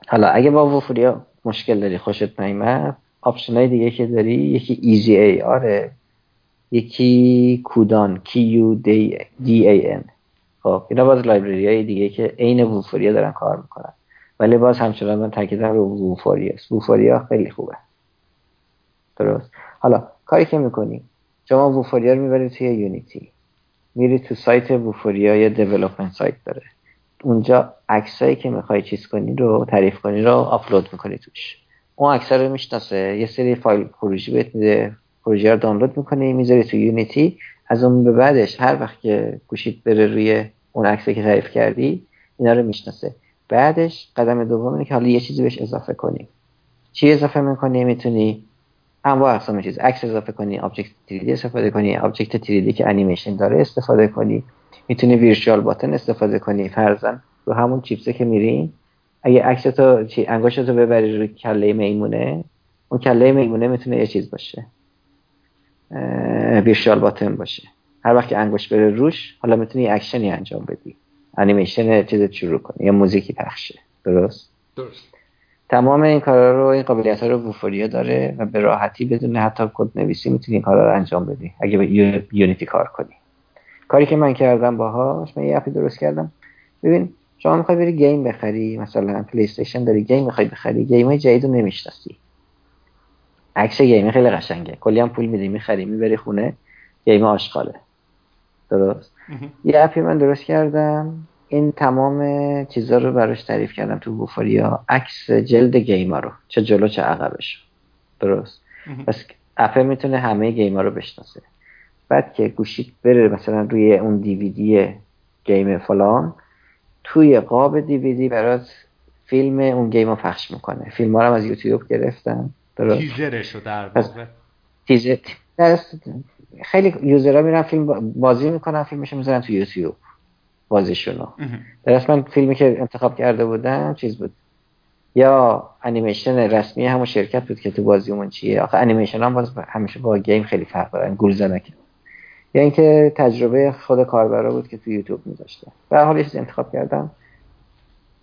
حالا اگه با Vuforia مشکل داری خوشت نیمد option های دیگه که داری یکی EasyAR ه. یکی کودان کی یو دی, دی ای ان خب اینا باز لایبرری های دیگه که عین ووفوریا دارن کار می‌کنن. ولی باز همچنان من تاکیدم رو ووفوریا ووفوریا خیلی خوبه. درست. حالا کاری که می‌کنی شما ووفوریا رو می‌برید توی یونیتی میری تو سایت ووفوریا یا دیولپمنت سایت داره. اونجا عکسایی که می‌خوای چیز کنی رو تعریف کنی رو آپلود می‌کنی توش. اون عکس رو می‌شناسه. یه سری فایل خروجی بهت میده. پروژه رو دانلود می‌کنی می‌ذاری تو Unity از اون به بعدش هر وقت که گوشید بره روی اون عکسی که تعریف کردی اینا رو می‌شناسه. بعدش قدم دوم اینه که حالا یه چیزی بهش اضافه کنی. چی اضافه می‌کنی؟ می‌تونی انواع اقسام چیز. عکس اضافه کنی object 3D استفاده کنی object 3D که انیمیشن داره استفاده کنی. می‌تونی virtual button استفاده کنی. فرضا رو همون چیپسه که میرین اگه عکس تو چی انگشتتو ببری روی کله میمونه اون کله میمونه می‌تونه یه چیز باشه. virtual button باشه. هر وقت که انگشت بره روش حالا می‌تونی اکشنی انجام بدی. انیمیشن چیز شروع کنی. یا موزیکی پخش شه. درست؟ درست. تمام این کارا رو این قابلیت ها رو Vuforia داره و به راحتی بدون حتی کد نویسی می‌تونی این کارا رو انجام بدی. اگه به Unity کار کنی. کاری که من کردم باهاش من یه app ی درست کردم. ببین شما می‌خوای بری game بخری مثلا PlayStation داری game می‌خوای بخری game های جدید رو نمی‌شناسی. عکس game خیلی قشنگه. کلی هم پول میدی می‌خری می‌بری خونه game آشغاله. درست؟ یه app ی من درست کردم. این تمام چیزا رو براش تعریف کردم تو Vuforia. عکس جلد game ا رو. چه جلو چه عقبش. درست؟ پس app می‌تونه همه game ا رو بشناسه. بعد که گوشیت بره مثلا روی اون DVD game فلان توی قاب دیویدی برات فیلم اون game رو پخش می‌کنه. فیلم ها رو از یوتیوب گرفتم درست؟ تیزرشو در واقع. تیزر. خیلی user ها میرن فیلم بازی می‌کنن فیلمشو می‌ذارن تو یوتیوب بازیشونو. در من فیلمی که انتخاب کرده بودم چیز بود؟ یا انیمیشن رسمی همون شرکت بود که تو بازیمون چیه؟ آخه انیمیشن هم باز همیشه با game خیلی فرق دارن گول زنکه یا اینکه تجربه خود کاربرا بود که تو یوتیوب میذاشته. به حال یه انتخاب کردم.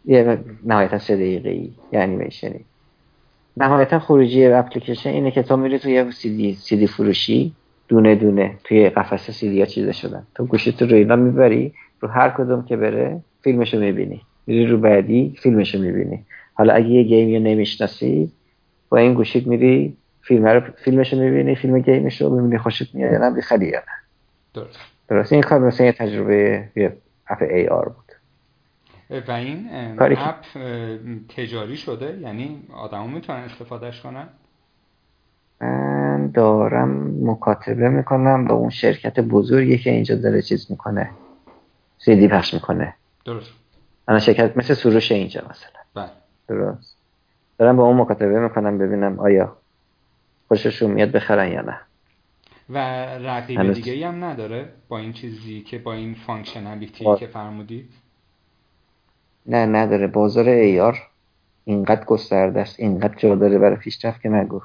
یه نهایتا سه دقیقه ای انیمیشنی نهایتا خروجی اپلیکیشن اینه که تو میری توی یه سی دی, سی دی فروشی. دونه دونه توی قفسه سی دی ها چیزه شدن. تو گوشی تو رو اینا می‌بری رو هر کدوم که بره فیلمشو می‌بینی. میری رو بعدی فیلمشو می‌بینی. حالا اگه یه گیمی رو نمی‌شناسی با این گوشیت میری فیلم رو فیلمشو می‌بینی فیلم گیمشو می‌بینی خوشت میاد یا نه بخری یا نه. درست. درست. این کار مثلا یه تجربه یه اپ ای آر بود. و این اپ تجاری شده؟ یعنی آدما می‌تونن استفادهش کنن؟ من دارم مکاتبه می‌کنم با اون شرکت بزرگی که اینجا داره چیز می‌کنه. سیدی پخش می‌کنه. درست. انا شرکت مثل سروش اینجا مثلا. بله. درست. دارم با اون مکاتبه می‌کنم ببینم آیا خوششون میاد بخرن یا نه. و رقیب دیگه ای هم نداره با این چیزی که با این functionality با... که فرمودی؟ نه نداره. بازار AR اینقدر گسترده است اینقدر جا داره برای پیشرفت که نگو.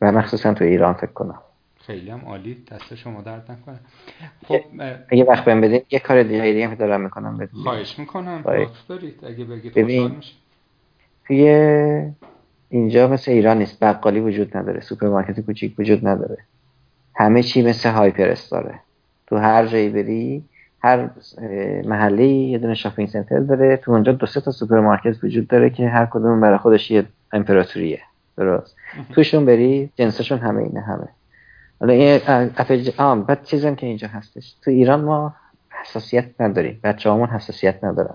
و مخصوصا تو ایران فکر کنم. خیلی هم عالی. دست شما درد نکنه. خب اگه وقت بهم بدین یه کار دیگه دیگه هم دارم می‌کنم بدین خواهش می‌کنم. دارید. اگه بگید ببین توی اینجا مثل ایران نیست. بقالی وجود نداره. سوپرمارکت کوچیک وجود نداره. همه چی مثل هایپر داره تو هر جایی بری هر محله یه دونه shopping center داره. تو اونجا دو سه تا سوپرمارکت وجود داره که هر کدوم برای خودش یه امپراتوریه. درست. توشون بری جنسشون همه اینه همه. حالا این افج... آم بعد چیزم که اینجا هستش. تو ایران ما حساسیت نداریم. بچه هامون حساسیت ندارن.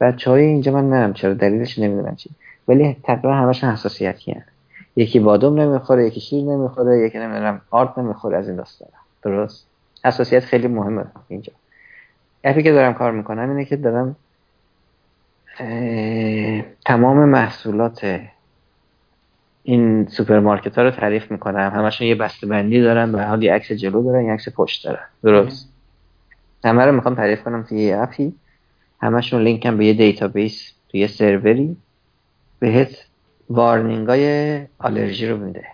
بچه های اینجا من نمی‌دونم چرا دلیلش نمی‌دونم چی. ولی تقریبا همش حساسیتی هست یکی بادوم نمی‌خوره یکی شیر نمی‌خوره یکی نمی‌دونم آرد نمی‌خوره از این داستان درست؟ حساسیت خیلی مهمه اینجا. app ی که دارم کار می‌کنم اینه که دارم تمام محصولات این سوپرمارکت ها رو تعریف می‌کنم. همشون یه بسته بندی دارن و حال یه عکس جلو دارن یه عکس پشت دارن. درست؟ همه رو می‌خوام تعریف کنم توی یه app ی. همشون لینک هم به یه database توی یه سروری بهت warning های allergy رو میده.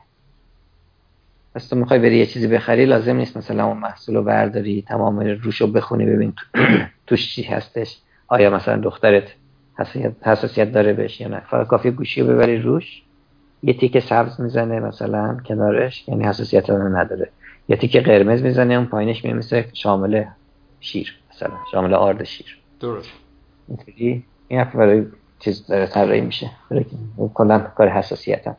پس تو می‌خوای بری یه چیزی بخری لازم نیست مثلا اون محصول رو برداری تمام روش رو بخونی ببین توش چی هستش. آیا مثلا دخترت حساسیت, داره بهش یا نه؟ فقط کافی گوشی رو ببری روش. یه تیک سبز می‌زنه مثلا کنارش یعنی حساسیت رو نداره. یه تیک قرمز می‌زنه اون پایینش میمیسه شامل شیر مثلا شامل آرد شیر. درست. این برای چیز داره طراحی میشه. کلا کار حساسیت هم.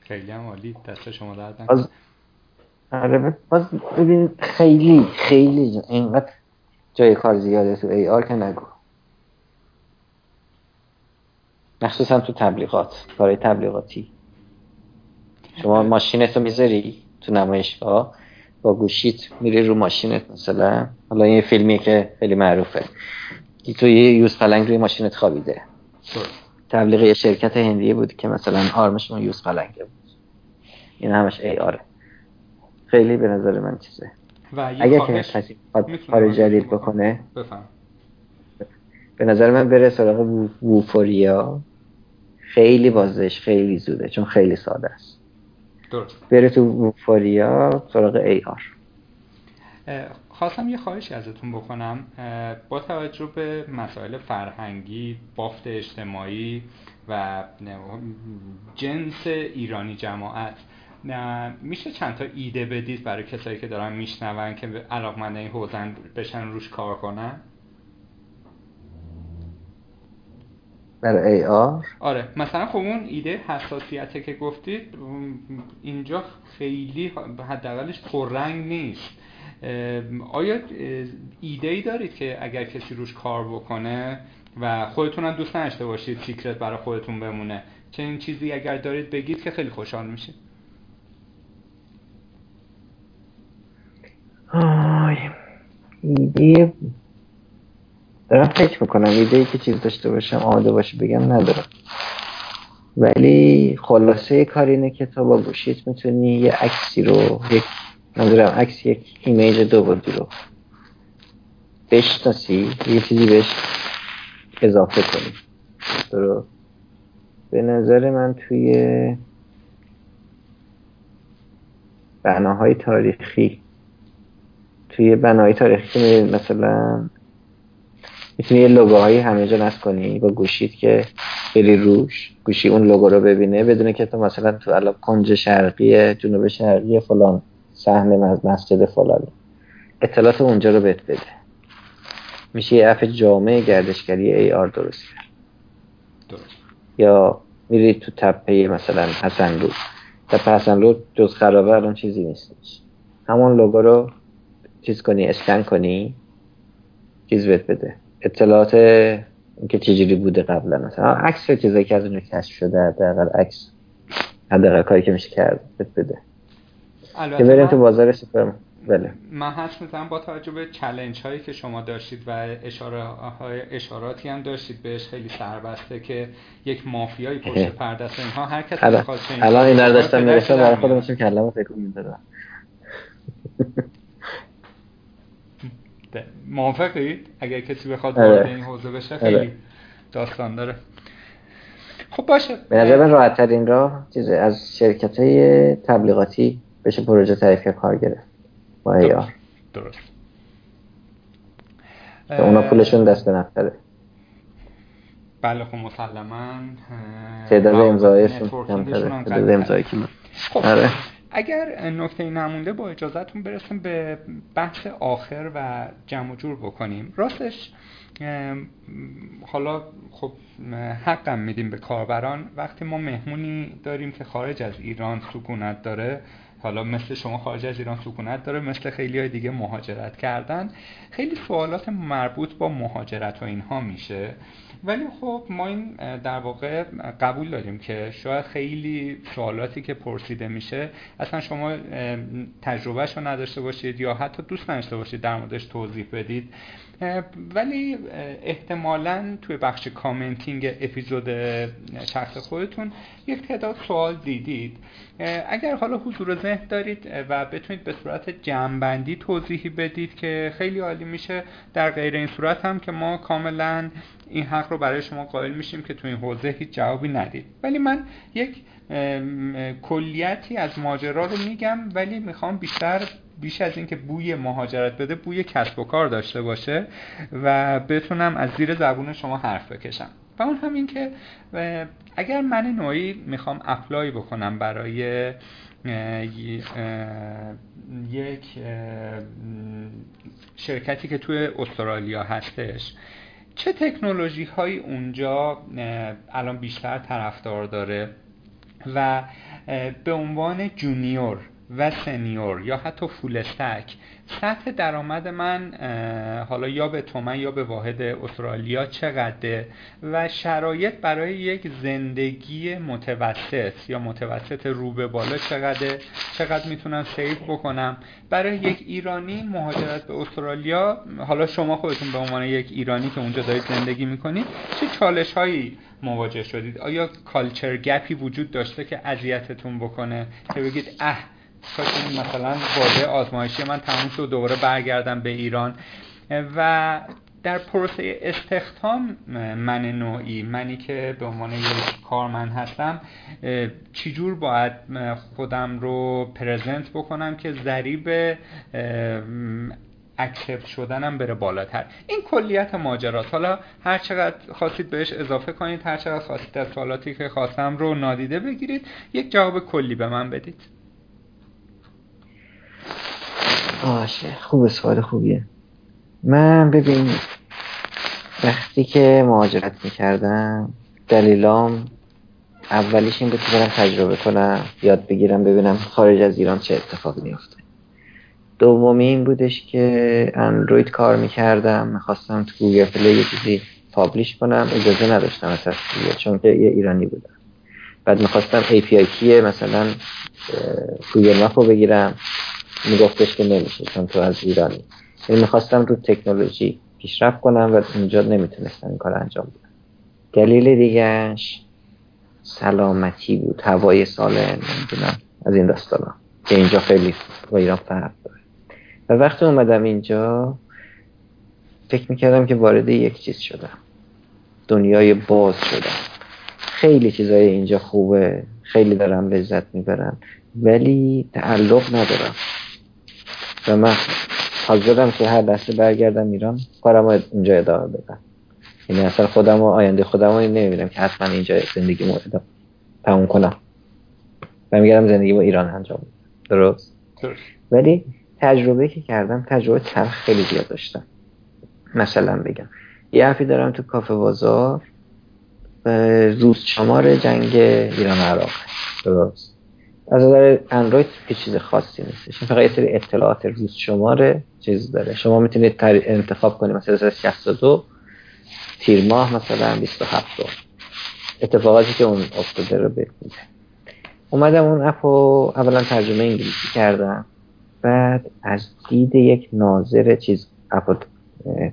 خیلی هم عالی. دست شما درد باز آره باز ببین خیلی خیلی اینقدر جای کار زیاده تو ای آر که نگو. مخصوصا تو تبلیغات کارهای تبلیغاتی. شما ماشینت رو می‌ذاری تو نمایشگاه با گوشیت میری رو ماشینت مثلا. حالا این فیلمی که خیلی معروفه. تو یه یوز پلنگ روی ماشینت خوابیده. تبلیغ یه شرکت هندیه بود که مثلا آرمشون یوز پلنگه بود. این همش ای آره خیلی به نظر من چیزه. و اگر که کسی کار جدید بکنه. به نظر من بره سراغ ووفوریا. خیلی بازش خیلی زوده چون خیلی ساده است. درست. بره تو ووفوریا سراغ ای آر خواستم یه خواهشی ازتون بکنم با توجه به مسائل فرهنگی بافت اجتماعی و جنس ایرانی جماعت میشه چند تا ایده بدید برای کسایی که دارن میشنون که علاقمند این حوزن بشن روش کار کنن؟ برای AR آره. مثلا خب اون ایده حساسیته که گفتید اینجا خیلی حداقلش پررنگ نیست. آیا ایده ای دارید که اگر کسی روش کار بکنه و خودتون هم دوست نداشته باشید secret برای خودتون بمونه چنین چیزی اگر دارید بگید که خیلی خوشحال میشه؟ آی ایده دارم فکر می‌کنم ایده ای که چیز داشته باشم آماده باشه بگم ندارم. ولی خلاصه کار اینه که تو با گوشیت می‌تونی یه عکسی رو یک منظورم عکس یک ایمیج دو بودی رو بشناسی یه چیزی بهش اضافه کنی درست. به نظر من توی بناهای تاریخی توی بناهای تاریخی که مثلا می‌تونی یه لوگوهایی همه جا نصب کنی. با گوشید که بری روش گوشی اون لوگو رو ببینه بدونه که تو مثلا تو الان کنج شرقی جنوب شرقی فلان. صحنه مسجد فلانی. اطلاعات اونجا رو بهت بده. میشه یه اف جامعه گردشگری ای آر درست یا میری تو تپه مثلا حسن رو تپه حسن رو جز خرابه الان چیزی نیستش همون لوگو رو چیز کنی اسکن کنی چیز بهت بده. اطلاعات که چجوری بوده قبلا مثلا. عکس چیزایی که از اونجا کشف شده حداقل عکس حداقل کاری که میشه کرد بهت بده. که بریم تو بازار سوپر بله. من حس می‌زنم با توجه به چلنج هایی که شما داشتید و اشاره های اشاراتی هم داشتید بهش خیلی سربسته که یک مافیایی پشت پرده است اینها هر کسی بخواد الان این داشتم می‌رسه برای خودم چون کلمه تکون می‌دادم موافقید؟ اگر کسی بخواد وارد آره. این حوزه بشه خیلی آره. داستان داره. خب باشه. به نظر من راحت ترین راه چیزه از شرکت های تبلیغاتی بشه پروژه تعریف کار گرفت. با ایار درست اونا پولشون دست به نفتره بله خب مسلما تعداد امضایشون کمتره. تعداد امضایی که خب آره. اگر نکته نمونده با اجازهتون برسیم به بحث آخر و جمع جور بکنیم. راستش حالا خب حقم میدیم به کاربران. وقتی ما مهمونی داریم که خارج از ایران سکونت داره حالا مثل شما خارج از ایران سکونت داره مثل خیلی های دیگه مهاجرت کردن. خیلی سوالات مربوط با مهاجرت و اینها میشه. ولی خب ما این در واقع قبول داریم که شاید خیلی سوالاتی که پرسیده میشه اصلا شما تجربهش رو نداشته باشید یا حتی دوست نداشته باشید در موردش توضیح بدید. ولی احتمالا توی بخش کامنتینگ اپیزود شخص خودتون یک تعداد سوال دیدید. اگر حالا حضور ذهن دارید و بتونید به صورت جمعبندی توضیحی بدید که خیلی عالی میشه در غیر این صورت هم که ما کاملا این حق رو برای شما قائل میشیم که تو این حوزه هیچ جوابی ندید. ولی من یک کلیتی از ماجرا رو میگم ولی می‌خوام بیشتر بیش از اینکه بوی مهاجرت بده بوی کسب و کار داشته باشه و بتونم از زیر زبون شما حرف بکشم. و اون هم این که اگر من نوعی می‌خوام اپلای بکنم برای یک شرکتی که توی استرالیا هستش چه تکنولوژی هایی اونجا الان بیشتر طرفدار داره؟ و به عنوان جونیور و سنیور یا حتی فول استک سطح درآمد من حالا یا به تومن یا به واحد استرالیا چقدره و شرایط برای یک زندگی متوسط یا متوسط رو به بالا چقدر چقدر می‌تونم save بکنم. برای یک ایرانی مهاجرت به استرالیا حالا شما خودتون به عنوان یک ایرانی که اونجا دارید زندگی می‌کنید چه چالش هایی مواجه شدید؟ آیا culture gap ی وجود داشته که اذیتتون بکنه؟ که بگید اه کاش مثلا بازه آزمایشی من تموم شد دوباره برگردم به ایران. و در پروسه استخدام من نوعی منی که به عنوان یک کارمند هستم چجور باید خودم رو پرزنت بکنم که ذریب اکسپت شدنم بره بالاتر. این کلیت ماجرات. حالا هر چقدر خواستید بهش اضافه کنید هر چقدر خواستید از سوالاتی که خواستم رو نادیده بگیرید یک جواب کلی به من بدید. باشه خوب سوال خوبیه. من ببین وقتی که مهاجرت می‌کردم دلیلام اولیش این بود که برم تجربه کنم یاد بگیرم ببینم خارج از ایران چه اتفاقی میفته دومی این بودش که اندروید کار می‌کردم می‌خواستم تو گوگل پلی یه چیزی publish کنم اجازه نداشتم از چون که یه ایرانی بودم. بعد می‌خواستم API key ه مثلا گوگل مپ رو بگیرم. میگفتش که نمیشه چون تو از ایرانی. یعنی می‌خواستم رو تکنولوژی پیشرفت کنم و اینجا نمی‌تونستم این کار انجام بدم. دلیل دیگهش سلامتی بود هوای سالم نمی‌دونم از این داستانا که اینجا خیلی با ایران فرق داره. و وقتی اومدم اینجا فکر می‌کردم که وارد یک چیز شدم. دنیای باز شدم. خیلی چیزای اینجا خوبه خیلی دارم لذت می‌برم ولی تعلق ندارم. و من. حاضرم که هر لحظه برگردم ایران کارم اینجا ادامه بدم. یعنی اصلا خودم و آینده خودم رو نمی‌بینم که حتما اینجا زندگی مو تموم کنم. و میگردم زندگی با ایران انجام درست؟ ولی تجربه که کردم تجربه تلخ خیلی زیاد داشتم. مثلا بگم. یه حرفی دارم تو کافه بازار روز شمار جنگ ایران عراق درست؟ از نظر اندروید که چیز خاصی نیستش فقط یه سری اطلاعات روز شماره چیز داره. شما می‌تونید انتخاب کنید. مثلا 62 تیر ماه مثلا 27 دو. اتفاقاتی که اون افتاده رو بهت اومدم اون اپ رو اولا ترجمه انگلیسی کردم. بعد از دید یک ناظر چیز اپ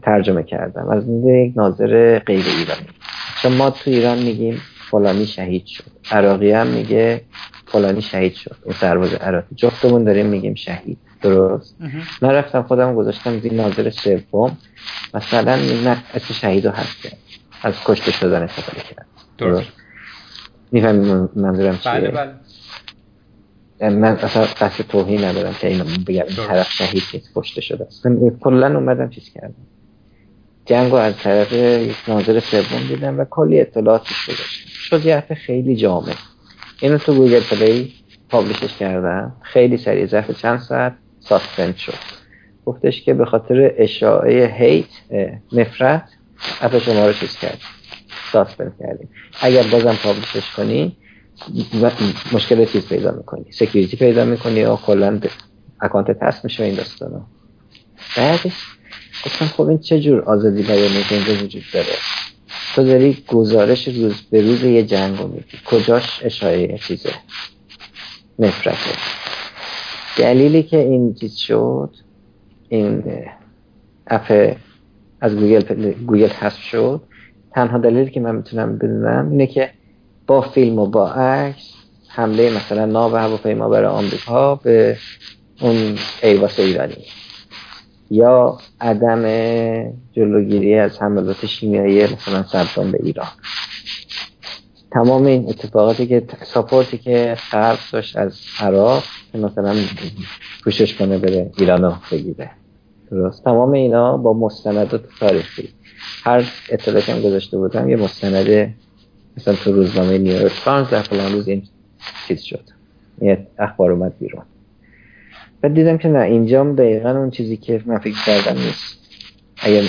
ترجمه کردم. از دید یک ناظر غیر ایرانی. چون ما تو ایران میگیم فلانی شهید شد. عراقی هم میگه فلانی شهید شد. اون سرباز عراقی. جفتمون داریم میگیم شهید. درست؟ من رفتم خودم گذاشتم زیر ناظر سوم. مثلا اسم شهید رو هست. از کشته شدن استفاده کرد درست. می‌فهمی منظورم چیه؟ بله بله. من اصلا قصد توهین ندارم که اینو بگم این طرف شهید نیست کشته شده است. کلا اومدم چیز کردم. جنگ از طرف یک ناظر سوم دیدم و کلی اطلاعاتش گذاشتم شد یه خیلی جامع. اینو تو گوگل پلی publish ش کردم. خیلی سریع ظرف چند ساعت suspend شد. گفتش که به خاطر اشاعه hate نفرت app شما رو چیز کرد suspend کردیم. اگر بازم publish ش کنی مشکل چیز پیدا می‌کنی. security پیدا می‌کنی یا کلا account ت بسته میشه این داستانا. بعدش گفتم خب این چه جور آزادی بیانی که اینجا وجود داره؟ تو داری گزارش روز به روز یه جنگ رو میدی کجاش اشاعه چیزه؟ نفرته. دلیلی که این چیز شد این app از گوگل گوگل حذف شد تنها دلیلی که من می‌تونم بدونم اینه که با فیلم و با عکس حمله مثلا ناو هواپیمابر آمریکا به اون ایرباس ایرانی. یا عدم جلوگیری از حملات شیمیایی مثلا صدام به ایران. تمام این اتفاقاتی که support ی که غرب داشت از عراق که مثلا پوشش کنه بره ایرانو بگیره. درست؟ تمام اینا با مستندات تاریخی. هر اطلاعاتی هم گذاشته بودم یه مستند مثلا تو روزنامه نیویورک تایمز در فلان روز این چیز شد. یه اخبار اومد بیرون. بعد دیدم که نه اینجام دقیقا اون چیزی که من فکر کردم نیست. اگر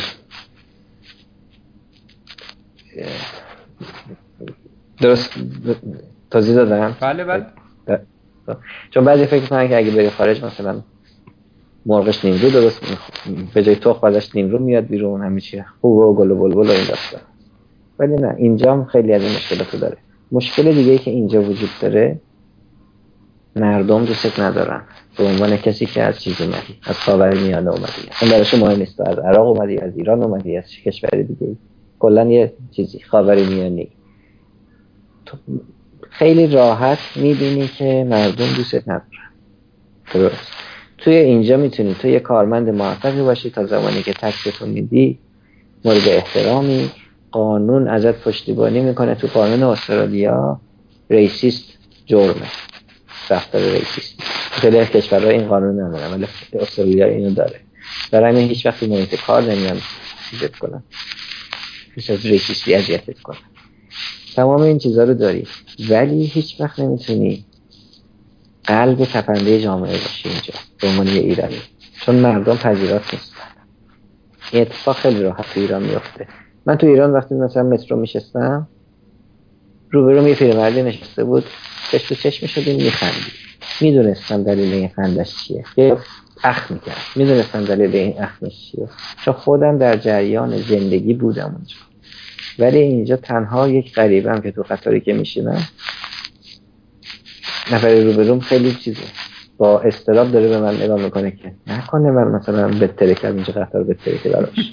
درست توضیح دادم؟ بله بله. چون بعضی فکر کنن که اگه بری خارج مثلا مرغش نیمرو درست به جای تخم ازش نیمرو میاد بیرون همه چی. خوب و گل و بلبل و این داستان. ولی نه اینجا خیلی از این مشکلات داره. مشکل دیگه ای که اینجا وجود داره مردم دوست ندارن. به عنوان کسی که از چیز اومدی از خاور میانه اومدی. اصلا براش مهم نیست از عراق اومدی از ایران اومدی از کشور دیگه کلا یه چیزی خاور میانه خیلی راحت می‌بینی که مردم دوست ندارن. درست. توی اینجا می‌تونی تو یه کارمند موفقی باشی تا زمانی که tax تون میدی مورد احترامی. قانون ازت پشتیبانی می‌کنه تو قانون استرالیا. racist جرمه. رفتار racist خیلی از کشورها این قانون ندارن ولی استرالیا اینو داره. برای همین هیچ وقتی محیط کار نمیان چیزت کنن. هیچ از ریسیستی اذیتت کنن. تمام این چیزها رو داری. ولی هیچ وقت نمی‌تونی قلب تپنده جامعه باشی اینجا به عنوان ایرانی. چون مردم پذیرات نیستن. این اتفاق خیلی راحت تو ایران میفته من تو ایران وقتی مثلا مترو میشستم روبرو یه پیرمردی نشسته بود. چشم تو چشم می‌شدیم میخندی می‌دونستم دلیل این خندش چیه. یه اخ می‌کرد. می‌دونستم دلیل این اخمش چیه. چون خودم در جریان زندگی بودم اونجا. ولی اینجا تنها یک غریبم که تو قطاری که میشینم نفر روبروم خیلی چیزه. با استراب داره به من نگاه می‌کنه که نکنه من مثلا بهتره کردم اینجا قطار بهتره که براش.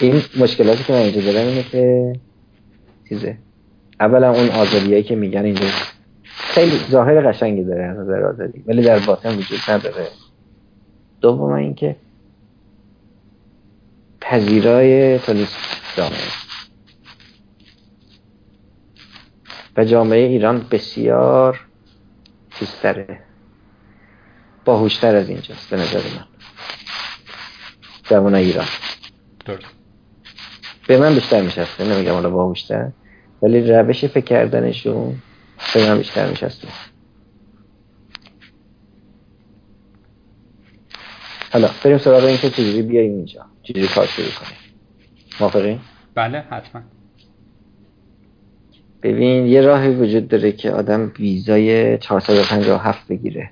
این مشکلاتی که من اینجا دارم اینه که چیزه. اولا اون آزادیایی که میگن اینجا خیلی ظاهر قشنگی داره از نظر آزادی ولی در باطن وجود نداره. دوم اینکه پذیرای نیست جامعه. و جامعه ایران بسیار چیزتره. باهوشتر از اینجاست به نظر من. جوان ایران. به من بیشتر میشسته نمیگم حالا باهوشتر ولی روش فکر کردنشون به من بیشتر میشسته. حالا بریم سراغ این که چجوری بیاییم اینجا چجوری کار شروع کنیم. موافقی؟ بله حتما. ببین یه راهی وجود داره که آدم ویزای 457 بگیره.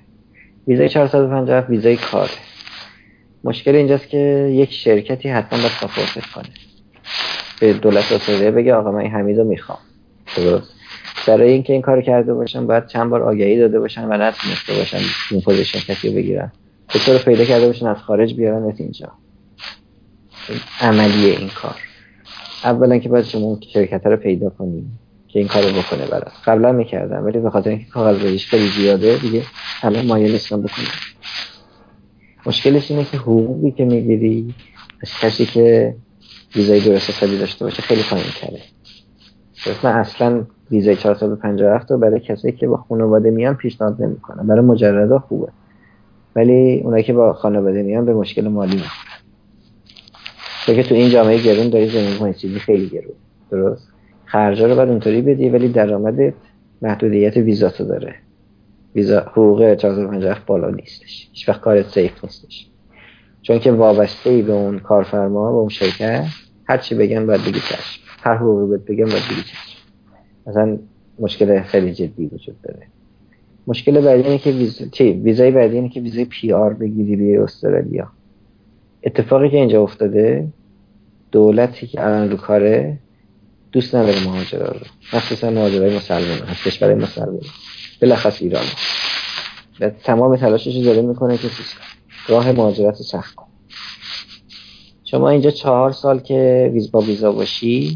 ویزای 457 ویزای کاره. مشکل اینجاست که یک شرکتی حتما باید support ت کنه. به دولت استرالیا بگه آقا من حمیدو می‌خوام. درست. برای اینکه این کار کرده باشن باید چند بار آگهی داده باشن و نتونسته باشن این position کسی رو بگیرن. به پیدا کرده باشن از خارج بیارن اینجا عملیه این کار. اولا که باید شما شرکت رو پیدا کنیم که این کارو بکنه برات. قبلا می‌کردم ولی به خاطر اینکه کاغذ خیلی زیاده دیگه الان مایل نیستم بکنم. مشکلش اینه که حقوقی که می‌گیری از کسی که ویزای درست حسابی داشته باشه خیلی پایین کرده من اصلا ویزای 457 رو برای کسی که با خانواده میان پیشنهاد نمی‌کنم. برای مجردا خوبه. ولی اونایی که با خانواده میان به مشکل مالی می‌خورن. که تو این جامعه گرون داری زندگی کنی خیلی گرون درست؟ خرجا رو باید اونطوری بدی ولی درآمدت محدودیت ویزاتو داره. ویزا حقوق 457 بالا نیستش. هیچ وقت کارت سیف نیستش. چون که وابسته ای به اون کارفرما و اون شرکت هر چی بگن باید بگی چشم. هر حقوقی بگن باید بگی چشم. مثلا مشکل خیلی جدی وجود داره. مشکل بعدی اینه که ویزا چی؟ ویزای بعدی اینه که ویزای پی آر بگیری به استرالیا. اتفاقی که اینجا افتاده دولتی که الان رو کاره دوست نداره مهاجرا رو. مخصوصا مهاجرای مسلمان از کشور مسلمان. بالاخص ایران. و تمام تلاشش رو داره می‌کنه که راه مهاجرت سخت کن. شما اینجا چهار سال که ویز با ویزا باشی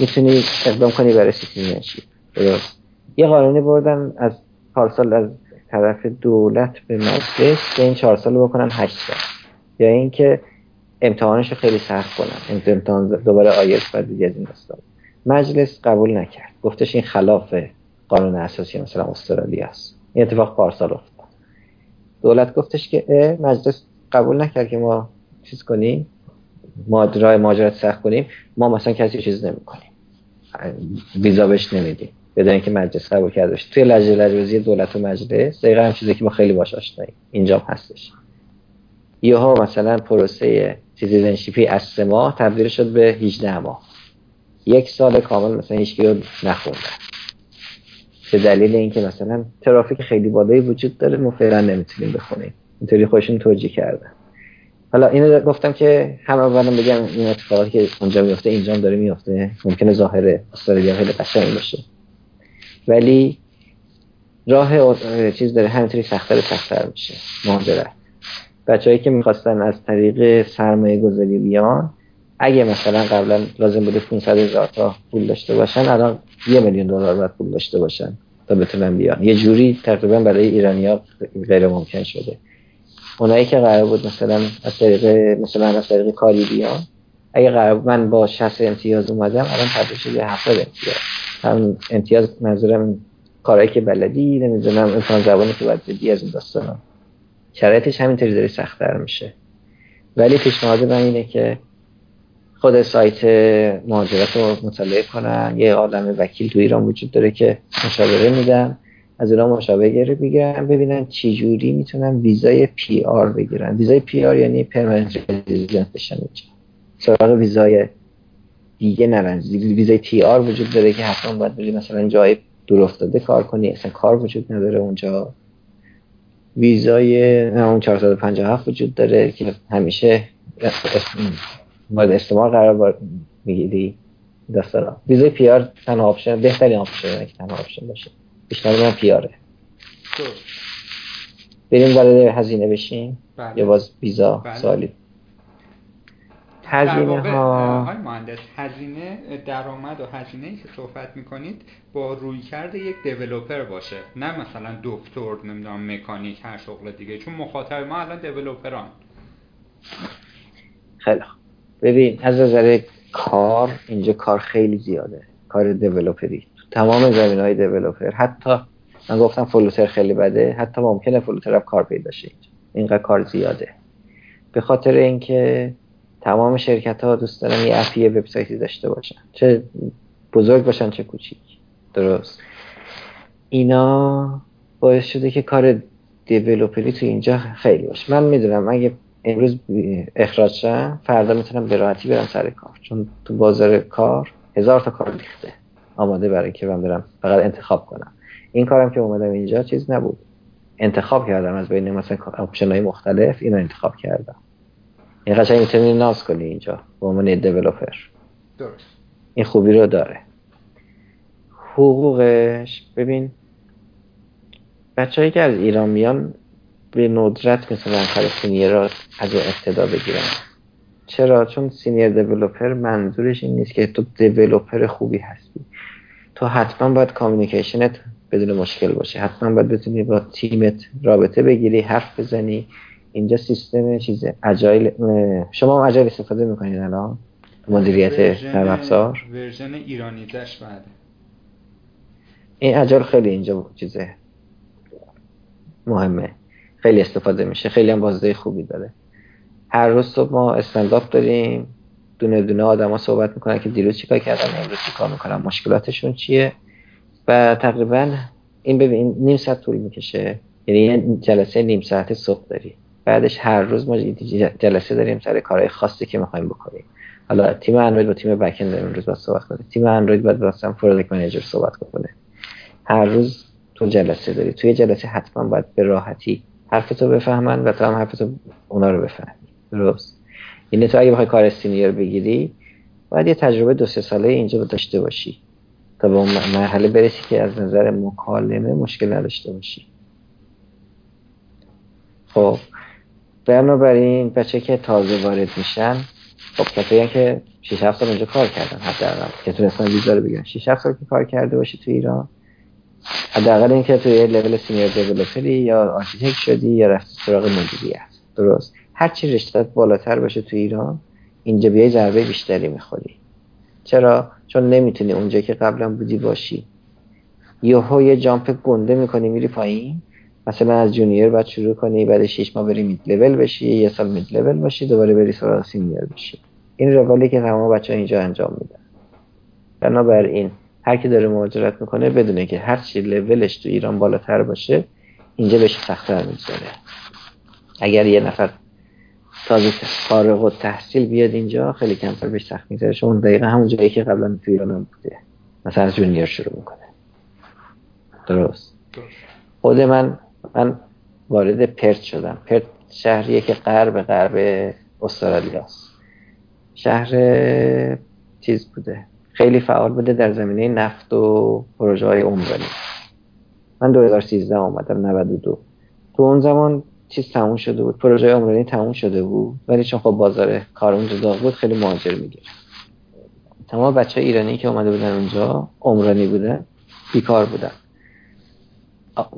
می‌تونی اقدام کنی برای citizenship درست. یه قانونی بردن از پارسال از طرف دولت به مجلس که این چهار سال بکنن هشت سال. یا اینکه امتحانش رو خیلی سخت کنن. امتحان دوباره آیلتس و دیگه از این داستان. مجلس قبول نکرد. گفتش این خلاف قانون اساسی مثلا استرالیا است. این اتفاق پارسال افتاد. دولت گفتش که مجلس قبول نکرد که ما چیز کنیم ماجرای ماجرات سخت کنیم ما مثلا کسی چیز نمی‌کنیم. ویزا بهش نمیدیم. بدون اینکه مجلس قبول کرده باشه. توی لجنه لجوزی دولت و مجلس دقیقا هم چیزی که ما خیلی باش آشناییم. اینجا هستش. یهو مثلا پروسه citizenship ی از سه ماه تبدیل شد به 18 ماه. یک سال کامل مثلا هیچ رو نخوندن. به دلیل اینکه مثلا ترافیک خیلی بالایی وجود داره ما فعلا نمی‌تونیم بخونیم. اینطوری خودشون توجیه کردن. حالا اینو گفتم که هم اولم بگم این اتفاقاتی که اونجا میفته اینجا داره میفته. ممکنه ظاهر استرالیا خیلی قشنگ باشه. ولی راه چیز داره همینطوری سختتر سختتر میشه. مهاجرت. بچههایی که می‌خواستن از طریق سرمایه گذاری بیان اگه مثلا قبلا لازم بوده 500 هزار تا پول داشته باشن الان یه میلیون دلار باید پول داشته باشن تا بتونن بیان. یه جوری تقریبا برای ایرانیا غیر ممکن شده. اونایی که قرار بود مثلا از طریق مثلا از طریق کاری بیان اگه قرار من با 60 امتیاز اومدم الان تبدیل شده 70 امتیاز. هم امتیاز منظورم کارهایی که بلدی نمی‌دونم امتحان زبانی که باید بدی از این داستانا. شرایطش همینطوری داره سختتر میشه. ولی پیشنهاد من اینه که خود سایت مهاجرت رو مطالعه کنن. یه عالمه وکیل تو ایران وجود داره که مشاوره میدن. از ایران مشاوره بگیرن ببینن چی جوری می‌تونن ویزای PR بگیرن. ویزای PR یعنی permanent resident بشن سراغ ویزای دیگه نرن. ویزای TR وجود داره که حتما باید بری مثلا جای دور افتاده کار کنی. اصلا کار وجود نداره اونجا. ویزای اون 457 وجود داره که همیشه مورد استثمار قرار می‌گیری. دستارا ویزای PR تنها option بهترین option که تنها option باشه. پیشنهاد من PR ه بریم وارد هزینه بشیم. بله. یا باز ویزا بله. سوالی. هزینه ها های مهندس هزینه درآمد و هزینه ای که صحبت می‌کنید با روی کرده یک دیولوپر باشه. نه مثلا دکتر نمی‌دونم مکانیک هر شغل دیگه. چون مخاطب ما الان دیولوپران. خیلی ببین از نظر کار اینجا کار خیلی زیاده. کار دیولوپری. تمام زمین های دیولوپر حتی من گفتم فلوتر خیلی بده حتی ممکنه فلوتر هم کار پیدا شه اینقدر کار زیاده. به خاطر اینکه تمام شرکت ها دوست دارن یه اپی وبسایتی داشته باشن. چه بزرگ باشن چه کوچیک. درست. اینا باعث شده که کار دیولوپری تو اینجا خیلی باشه. من می‌دونم اگه امروز اخراج شم فردا می‌تونم به راحتی برم سر کار. چون تو بازار کار هزار تا کار ریخته. آماده برای که من برم فقط انتخاب کنم. این کارم که اومدم اینجا چیز نبود. انتخاب کردم از بین مثلا option های مختلف اینو انتخاب کردم. این قشنگ می‌تونی ناز کنی اینجا به عنوان developer درست. این خوبی رو داره. حقوقش ببین بچه‌ای که از ایران میان به ندرت مثل من senior را از ابتدا بگیرن چرا؟ چون senior developer منظورش این نیست که تو developer خوبی هستی. تو حتما باید communication ت بدون مشکل باشه حتما باید بتونی با تیمت رابطه بگیری حرف بزنی. اینجا سیستم چیزه؟ Agile شما هم Agile استفاده می‌کنید الان؟ مدیریت نرم افزار؟ version ایرانیزه‌ش بعد. این Agile خیلی اینجا چیزه. مهمه. خیلی استفاده میشه. خیلی هم بازده خوبی داره. هر روز صبح ما standup داریم. دونه دونه آدما صحبت می‌کنن که دیروز چیکار کردن امروز چیکار می‌کنن مشکلاتشون چیه؟ و تقریبا این ببین نیم ساعت طول می‌کشه. یعنی یه جلسه نیم ساعت صبح داری. بعدش هر روز ما جلسه داریم سر کارهای خاصی که می‌خوایم بکنیم. حالا تیم اندروید با تیم backend امروز باید صحبت کنه. تیم اندروید باید مثلا product manager صحبت کنه هر روز تو جلسه داری. توی جلسه حتما باید به راحتی حرفتو بفهمن و تو هم حرفتو اونا رو بفهمی درست. یعنی تو اگه بخوای کار senior بگیری باید یه تجربه دو سه ساله اینجا داشته باشی تا به اون مرحله برسی که از نظر مکالمه مشکل نداشته باشی. خب. بنابراین بچه که تازه وارد میشن خب کسایی که 6 7 سال اونجا کار کردن حداقل که تونستن ویزا رو بگیرن. 6 7 سال که کار کرده باشی تو ایران حداقل اینکه تو یه level senior developer ی یا architect شدی یا رفتی سراغ مدیریت درست. هر چی رشتت بالاتر باشه تو ایران اینجا بیای ضربه بیشتری می‌خوری. چرا؟ چون نمی‌تونی اونجا که قبلا بودی باشی. یهو یه jump گنده می‌کنی میری پایین. مثلا از junior باید شروع کنی بعد 6 ماه بری mid-level بشی یه سال mid-level باشی دوباره بری سراغ senior بشی. این روالی که تمام بچه اینجا انجام میدن. بنابراین هر کی داره مهاجرت می‌کنه بدونه که هر چی لولش تو ایران بالاتر باشه اینجا بهش سختتر می‌گذاره. اگر یه نفر تازه فارغ و تحصیل بیاد اینجا خیلی کمتر بهش سخت میگذره چون دقیقا همون جایی که قبلا تو ایران بوده. مثلا از جونیور شروع می‌کنه. درست. خود من من وارد پرت شدم. پرت شهریه که غرب غرب استرالیاست شهر چیز بوده. خیلی فعال بوده در زمینه نفت و پروژه های عمرانی. من 2013 آمدم 92 تو اون زمان چیز تموم شده بود پروژه عمرانی تموم شده بود ولی چون خب بازار کار اونجا داغ بود خیلی مهاجر می‌گیره تمام بچه ایرانی که اومده بودن اونجا عمرانی بودن بیکار بودن.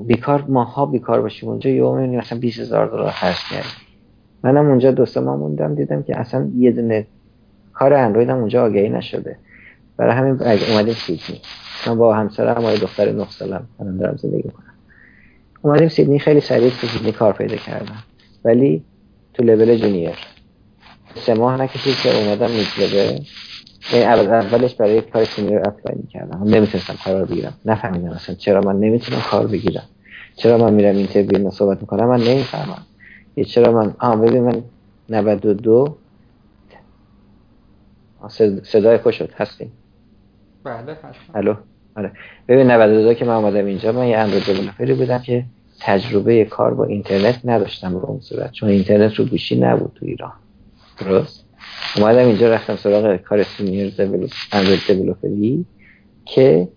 بیکار ماها بیکار باشیم اونجا یه می‌بینیم مثلا 20 هزار دلار خرج کردیم. منم اونجا دو سه ماه موندم دیدم که اصلا یه دونه کار اندروید هم اونجا آگهی نشده. برای همین اومدیم سیدنی. من با همسرم و دختر 9 سالم من دارم زندگی کنم اومدیم سیدنی خیلی سریع تو سیدنی کار پیدا کردم. ولی تو level junior. سه ماه نکشید که اومدم می‌تونه یعنی اولش برای کار senior apply می‌کردم. من نمی‌تونستم کار بگیرم. نفهمیدم اصلا چرا من نمی‌تونم کار بگیرم. چرا من میرم interview صحبت می‌کنم؟ من نمی‌فهمم. یه چرا من آه ببین من 92 صدای خوش شد. هستیم. بله هستم الو؟ آره. ببین 92 که من اومدم اینجا من یه اندروید دیولپری بودم که تجربه کار با اینترنت نداشتم به اون صورت چون اینترنت رو گوشی نبود تو ایران. درست؟ اومدم اینجا رفتم سراغ کار سینیر اندروید دیولپری که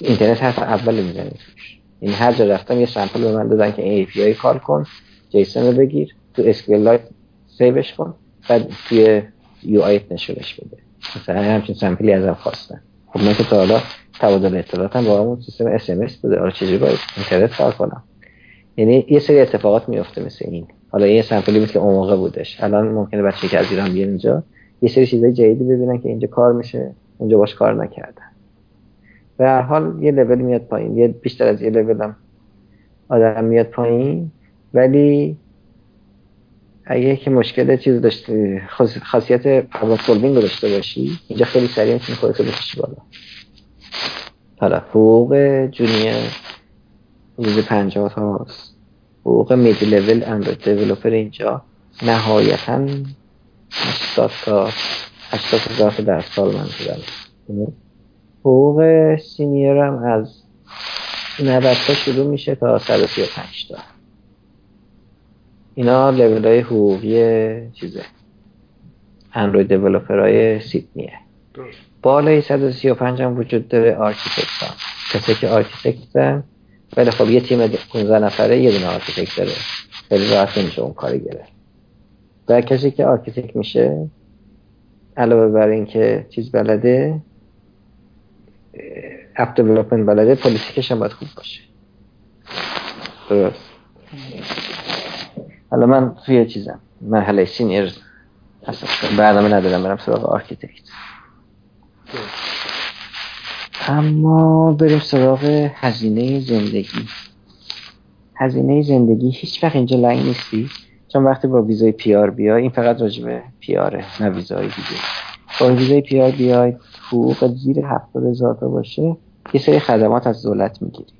اینترنت حرف اول می‌زنی توش. این هر جا رفتم یه سمپل به من دادن که این API کار کن JSON رو بگیر تو SQLite save ش کن بعد توی UI ت نشونش بده. مثلا همچین sample ی ازم خواستن. خب من که تا حالا تبادل اطلاعاتم با همون سیستم اس ام اس بوده. حالا چجوری باید اینترنت کار کنم؟ یعنی یه سری اتفاقات میفته مثل این. حالا یه sample ی مثل اون موقع بودش. الان ممکنه بچه که از ایران بیان اینجا یه سری چیزای جدیدی ببینن که اینجا کار میشه اونجا باش کار نکردن. به هر حال یه لول میاد پایین. یه بیشتر از یه لول هم آدم میاد پایین. ولی اگه که مشکل چیز داشته خاصیت problem solving رو داشته باشی اینجا خیلی سریع می‌تونی خودت رو بکشی بالا. حالا حقوق junior حدود 50 تاست. حقوق mid-level اندروید developer اینجا نهایتا 80 تا 80 هزار در سال من شدن حقوق senior هم از 90 تا شروع میشه تا 135 تا. اینا لول های حقوقی چیزه. اندروید های سیدنیه بالای 135 هم وجود داره architect ها کسی که architect ولی خب یه تیم 15 نفره یه دونه architect داره. خیلی راحت نمیشه اون کاری گرفت و کسی که architect میشه علاوه بر اینکه چیز بلده app development بلده پولیتیکش هم باید خوب باشه. درست. حالا من توی چیزم. مرحله senior اصلا. برنامه ندارم برم سراغ architect. اما بریم سراغ هزینه زندگی. هزینه زندگی هیچ وقت اینجا لنگ نیستی. چون وقتی با ویزای PR بیای این فقط راجبه PR ه نه ویزای دیگه. با ویزای PR بیای حقوق زیر هفتاد هزار تا باشه یه سری خدمات از دولت می‌گیری.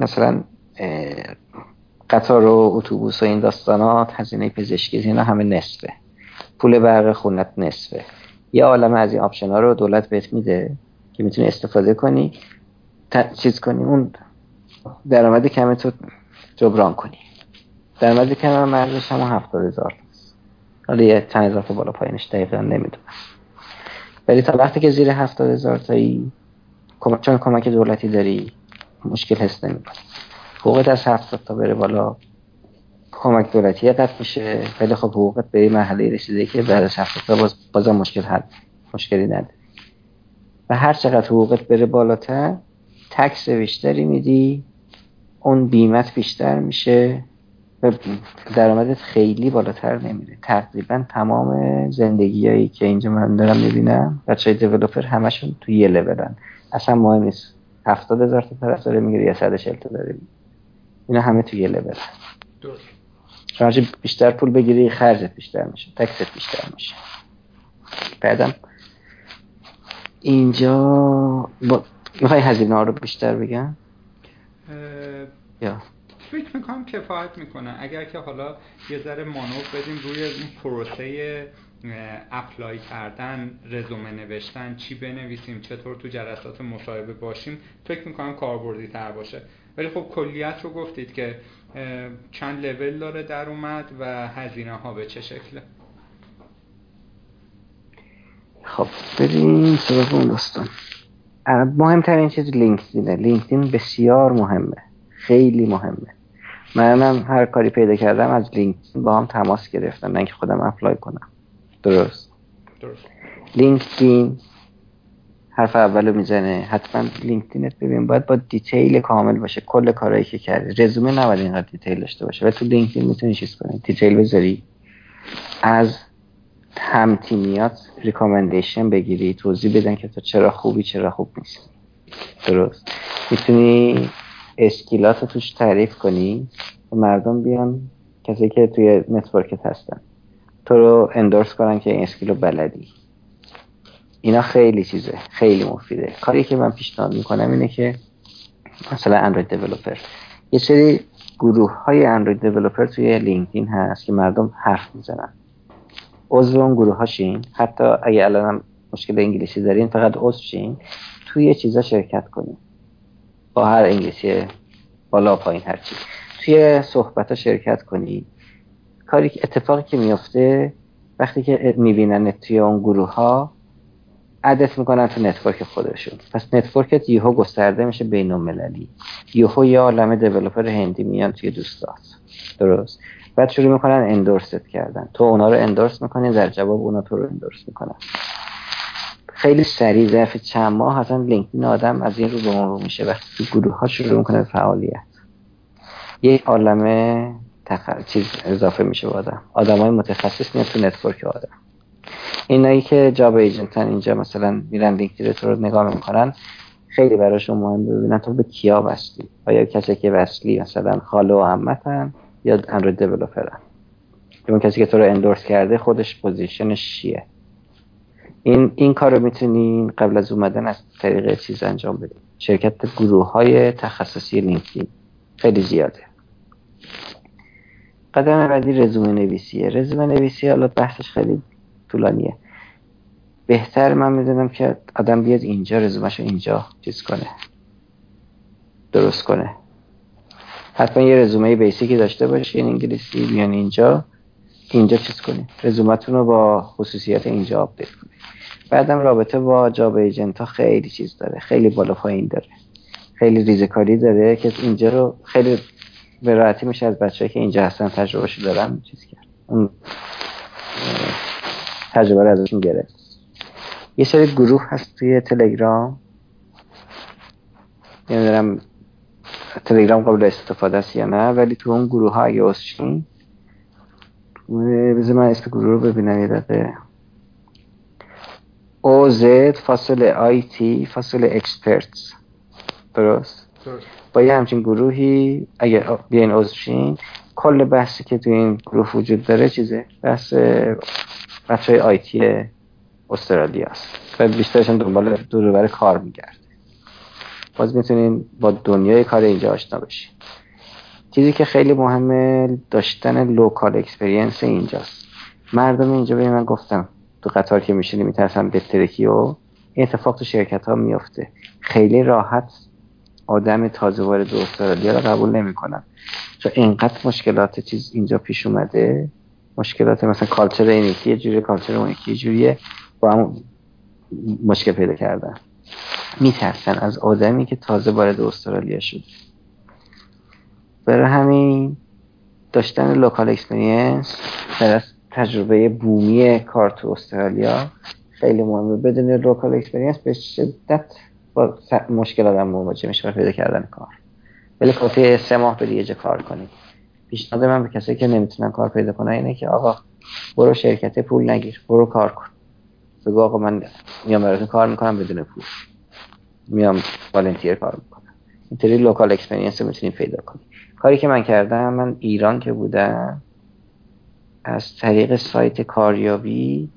مثلا قطار و اتوبوس و این داستانات هزینه پزشکی اینا همه نصفه. پول برق خونت نصفه. یه عالم از این آپشن ها رو دولت بهت میده که می‌تونی استفاده کنی چیز کنی اون درآمد کم تو جبران کنی. درآمد کم مرزش هم هفتاد هزار حالا یه چند هزار بالا پایینش دقیقا نمی‌دونم. ولی تا وقتی که زیر هفتاد هزار تایی چون کمک دولتی داری مشکل حس نمی‌کنی. حقوقت از هفتاد تا بره بالا کمک دولتی قطع میشه. ولی خب حقوقت به این مرحله رسیده که بعد از هفتاد تا باز بازم مشکل حل مشکلی نداره و هر چقدر حقوقت بره بالاتر تکس بیشتری میدی اون بیمت بیشتر میشه و درآمدت خیلی بالاتر نمیره. تقریبا تمام زندگی هایی که اینجا من دارم می‌بینم بچه های دیولوپر همشون تو یه لولن اصلا مهم نیست. هفتاد هزار تا پرستاره می‌گیری یا صدش تا داری اینا همه توی یه لول. درست. بیشتر پول بگیری خرجت بیشتر میشه تکست بیشتر میشه. بعدم اینجا با... می‌خوای هزینه ها رو بیشتر بگم؟ یا. فکر می‌کنم کفایت می‌کنه. اگر که حالا یه ذره مانور بدیم روی این پروسه اپلای کردن رزومه نوشتن چی بنویسیم چطور تو جلسات مصاحبه باشیم فکر می‌کنم کاربردی تر باشه. ولی خب کلیت رو گفتید که چند لول داره در اومد و هزینه ها به چه شکله خب بریم سراغ اون داستان. مهمترین چیز لینکدینه. لینکدین بسیار مهمه. خیلی مهمه. منم هر کاری پیدا کردم از لینکدین با هم تماس گرفتم. نه اینکه خودم apply کنم. درست. درست. لینکدین حرف اولو می‌زنه. حتما لینکدینت ببین. باید با detail کامل باشه. کل کارهایی که کردی. رزومه نباید اینقدر detail داشته باشه. و تو لینکدین می‌تونی چیز کنی. detail بذاری. از هم تیمیات recommendation بگیری. توضیح بدن که تو چرا خوبی چرا خوب نیست درست. می‌تونی skill ات توش تعریف کنی. و مردم بیان. کسی که توی network ت هستن. تو رو endorse کنن که این skill و بلدی. اینا خیلی چیزه خیلی مفیده. کاری که من پیشنهاد می‌کنم اینه که مثلا Android developer یه سری گروه های Android developer توی لینکدین هست که مردم حرف می‌زنن. عضو اون گروه هاشین حتی اگه الان مشکل انگلیسی دارین فقط عضو شین توی چیزا شرکت کنین. با هر انگلیسی بالا پایین هرچی توی صحبت ها شرکت کنید کاری اتفاقی که میفته وقتی که می‌بینن توی اون گروه ها add ت می‌کنن تو network خودشون. پس network ت یهو گسترده میشه بین المللی. یهو یه عالم developer هندی میان توی دوستات. درست؟ بعد شروع می‌کنن endorse ت کردن. تو اونا رو endorse می‌کنی در جواب اونا تو رو endorse می‌کنن. خیلی سریع ظرف چند ماه اصلا لینکدین آدم از این رو به اون رو میشه. وقتی تو گروه ها شروع می‌کنه فعالیت. یک عالمه تخ... چیز اضافه میشه به آدم. آدم های متخصص میاد تو network آدم. اینایی که job agent ن اینجا مثلا میرن لینکدین تو رو نگاه می‌کنن خیلی براشون مهم ببینن تو به کیا وصلی. آیا کسی که وصلی مثلا خاله و عمتن یا Android developer ن اون کسی که تو رو endorse کرده خودش position ش چیه؟ این این کار رو می‌تونین قبل از اومدن از طریق چیز انجام بدین. شرکت گروه های تخصصی لینکدین. خیلی زیاده. قدم بعدی رزومه نویسیه رزومه نویسی حالا بحثش خیلی طولانیه. بهتر من می‌دونم که آدم بیاد اینجا رزومهشو اینجا چیز کنه. درست کنه. حتما یه رزومه basic ی داشته باشین انگلیسی بیان اینجا اینجا چیز کنید رزومتون رو با خصوصیت اینجا آپدیت کنید بعدم رابطه با job agent ها خیلی چیز داره خیلی بالا پایین داره. خیلی ریزکاری داره که اینجا رو خیلی به راحتی میشه از بچه که اینجا هستن تجربهشو دارن چیز کرد. تجربه رو ازشون گرفت. یه سری گروه هست توی تلگرام. نمی‌دونم تلگرام قابل استفاده است یا نه ولی تو اون گروه ها اگه بذار من اسم گروه رو ببینم یه دقیقه. OZ فاصله آیتی فاصله اکسپرتس. درست؟ با یه همچین گروهی اگر بیاین عضوشین کل بحثی که تو این گروه وجود داره چیزه؟ بحث بچه های IT استرالیا است. و بیشترشون دنبال دور کار میگرده. باز می‌تونین با دنیای کار اینجا آشنا بشین. چیزی که خیلی مهمه داشتن local experience اینجاست. مردم اینجا به من گفتم تو قطار که میشینی میترسن بترکی و این اتفاق تو شرکت ها میفته خیلی راحت آدم تازه وارد استرالیا رو قبول نمی‌کنن. چون اینقدر مشکلات چیز اینجا پیش اومده مشکلات مثلا culture این یه جوری culture اون یکی جوریه با هم مشکل پیدا کردن. میترسن از آدمی که تازه وارد استرالیا شده. برای همین داشتن local experience در تجربه بومی کار تو استرالیا خیلی مهمه. بدون local experience به شدت با مشکل آدم مواجه میشه پیدا کردن کار. ولی کافی سه ماه به یه کار کنید پیشنهاد من به کسایی که نمی‌تونن کار پیدا کنن اینه که آقا برو شرکت پول نگیر برو کار کن. بگو آقا من میام براتون کار می‌کنم بدون پول. میام volunteer کار می‌کنم. اینطوری local experience می‌تونیم پیدا کنیم. کاری که من کردم من ایران که بودم از طریق سایت کاریابی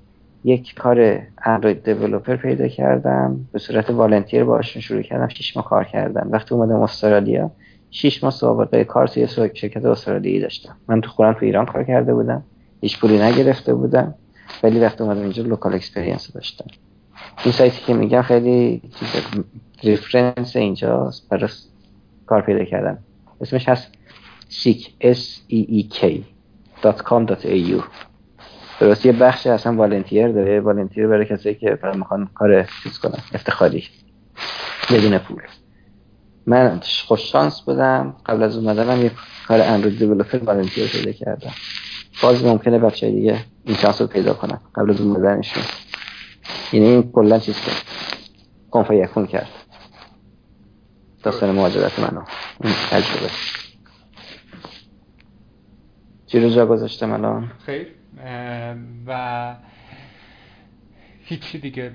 یک کار اندروید developer پیدا کردم. به صورت volunteer باشون شروع کردم شیش ماه کار کردم. وقتی اومدم استرالیا شیش ماه سابقه کار توی شرکت استرالیایی داشتم. من تو خودم تو ایران کار کرده بودم. هیچ پولی نگرفته بودم. ولی وقتی اومدم اینجا local experience داشتم. این سایتی که میگم خیلی reference اینجاست. برای کار پیدا کردم. اسمش هست seek s e e k .com.au درست یه بخش اصلا والنتیر داره. والنتیر برای کسایی که می‌خوان کار چیز کنن. افتخاری. بدون پول. من خوش شانس بودم. قبل از اومدنم یه کار اندروید دیولپر والنتیر پیدا کردم. باز ممکنه بچه دیگه این شانس رو پیدا کنن. قبل از اومدنشون. یعنی این کلا چیز کرد کنفا یکون کرد. داستان مهاجرت منو. این تجربه. چی رو جا گذاشتم الان؟ خیر. و هیچی دیگه.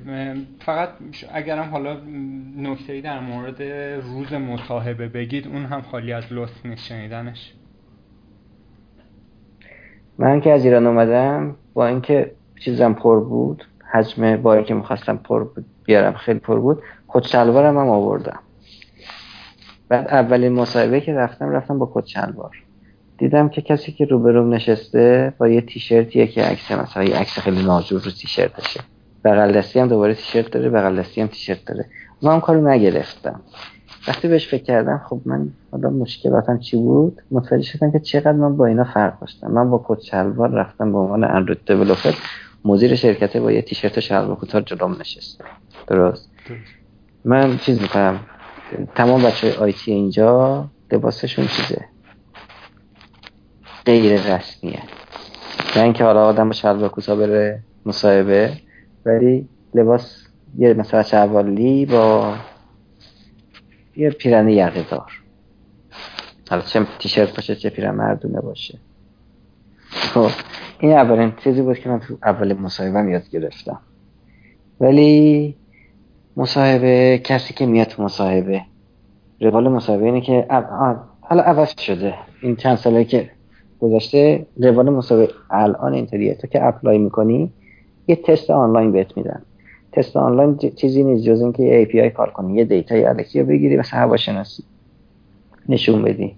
فقط اگرم حالا نکته در مورد روز مصاحبه بگید اون هم خالی از لطف نیست من که از ایران اومدم با اینکه چیزم پر بود حجم باری که می‌خواستم پر بود بیارم خیلی پر بود خود شلوارم هم آوردم. بعد اولین مصاحبه که رفتم رفتم با کت شلوار. دیدم که کسی که روبروم نشسته با یه تیشرتیه که عکس مثلا یه عکس خیلی ناجور رو تیشرتشه. بغل دستی هم دوباره تیشرت داره بغل دستی هم تیشرت داره. من هم کارو نگرفتم. وقتی بهش فکر کردم خب من حالا مشکلاتم چی بود؟ متوجه شدم که چقدر من با اینا فرق داشتم. من با کت شلوار رفتم به عنوان اندروید دیولپر مدیر شرکته با یه تیشرت شلوار کوتاه جلوم نشست. درست. من چیز می‌کنم. تمام بچه آیتی اینجا لباسشون چیزه؟ غیر رسمیه. نه اینکه حالا آدم با شلوار کوتاه بره مصاحبه. ولی لباس یه مثلا چوالی با یه پیرن یقه دار حالا چه تیشرت باشه چه پیرن مردونه باشه. خب این اولین چیزی بود که من تو اول مصاحبه یاد گرفتم. ولی مصاحبه کسی که میاد تو مصاحبه روال مصاحبه اینه که حالا عوض شده. این چند ساله که گذشته روال مصاحبه الان اینطوریه. تو که apply می‌کنی یه تست آنلاین بهت میدن. تست آنلاین چیزی نیست جز اینکه یه API کار کنی یه data ی الکی رو بگیری مثلا هواشناسی. نشون بدی.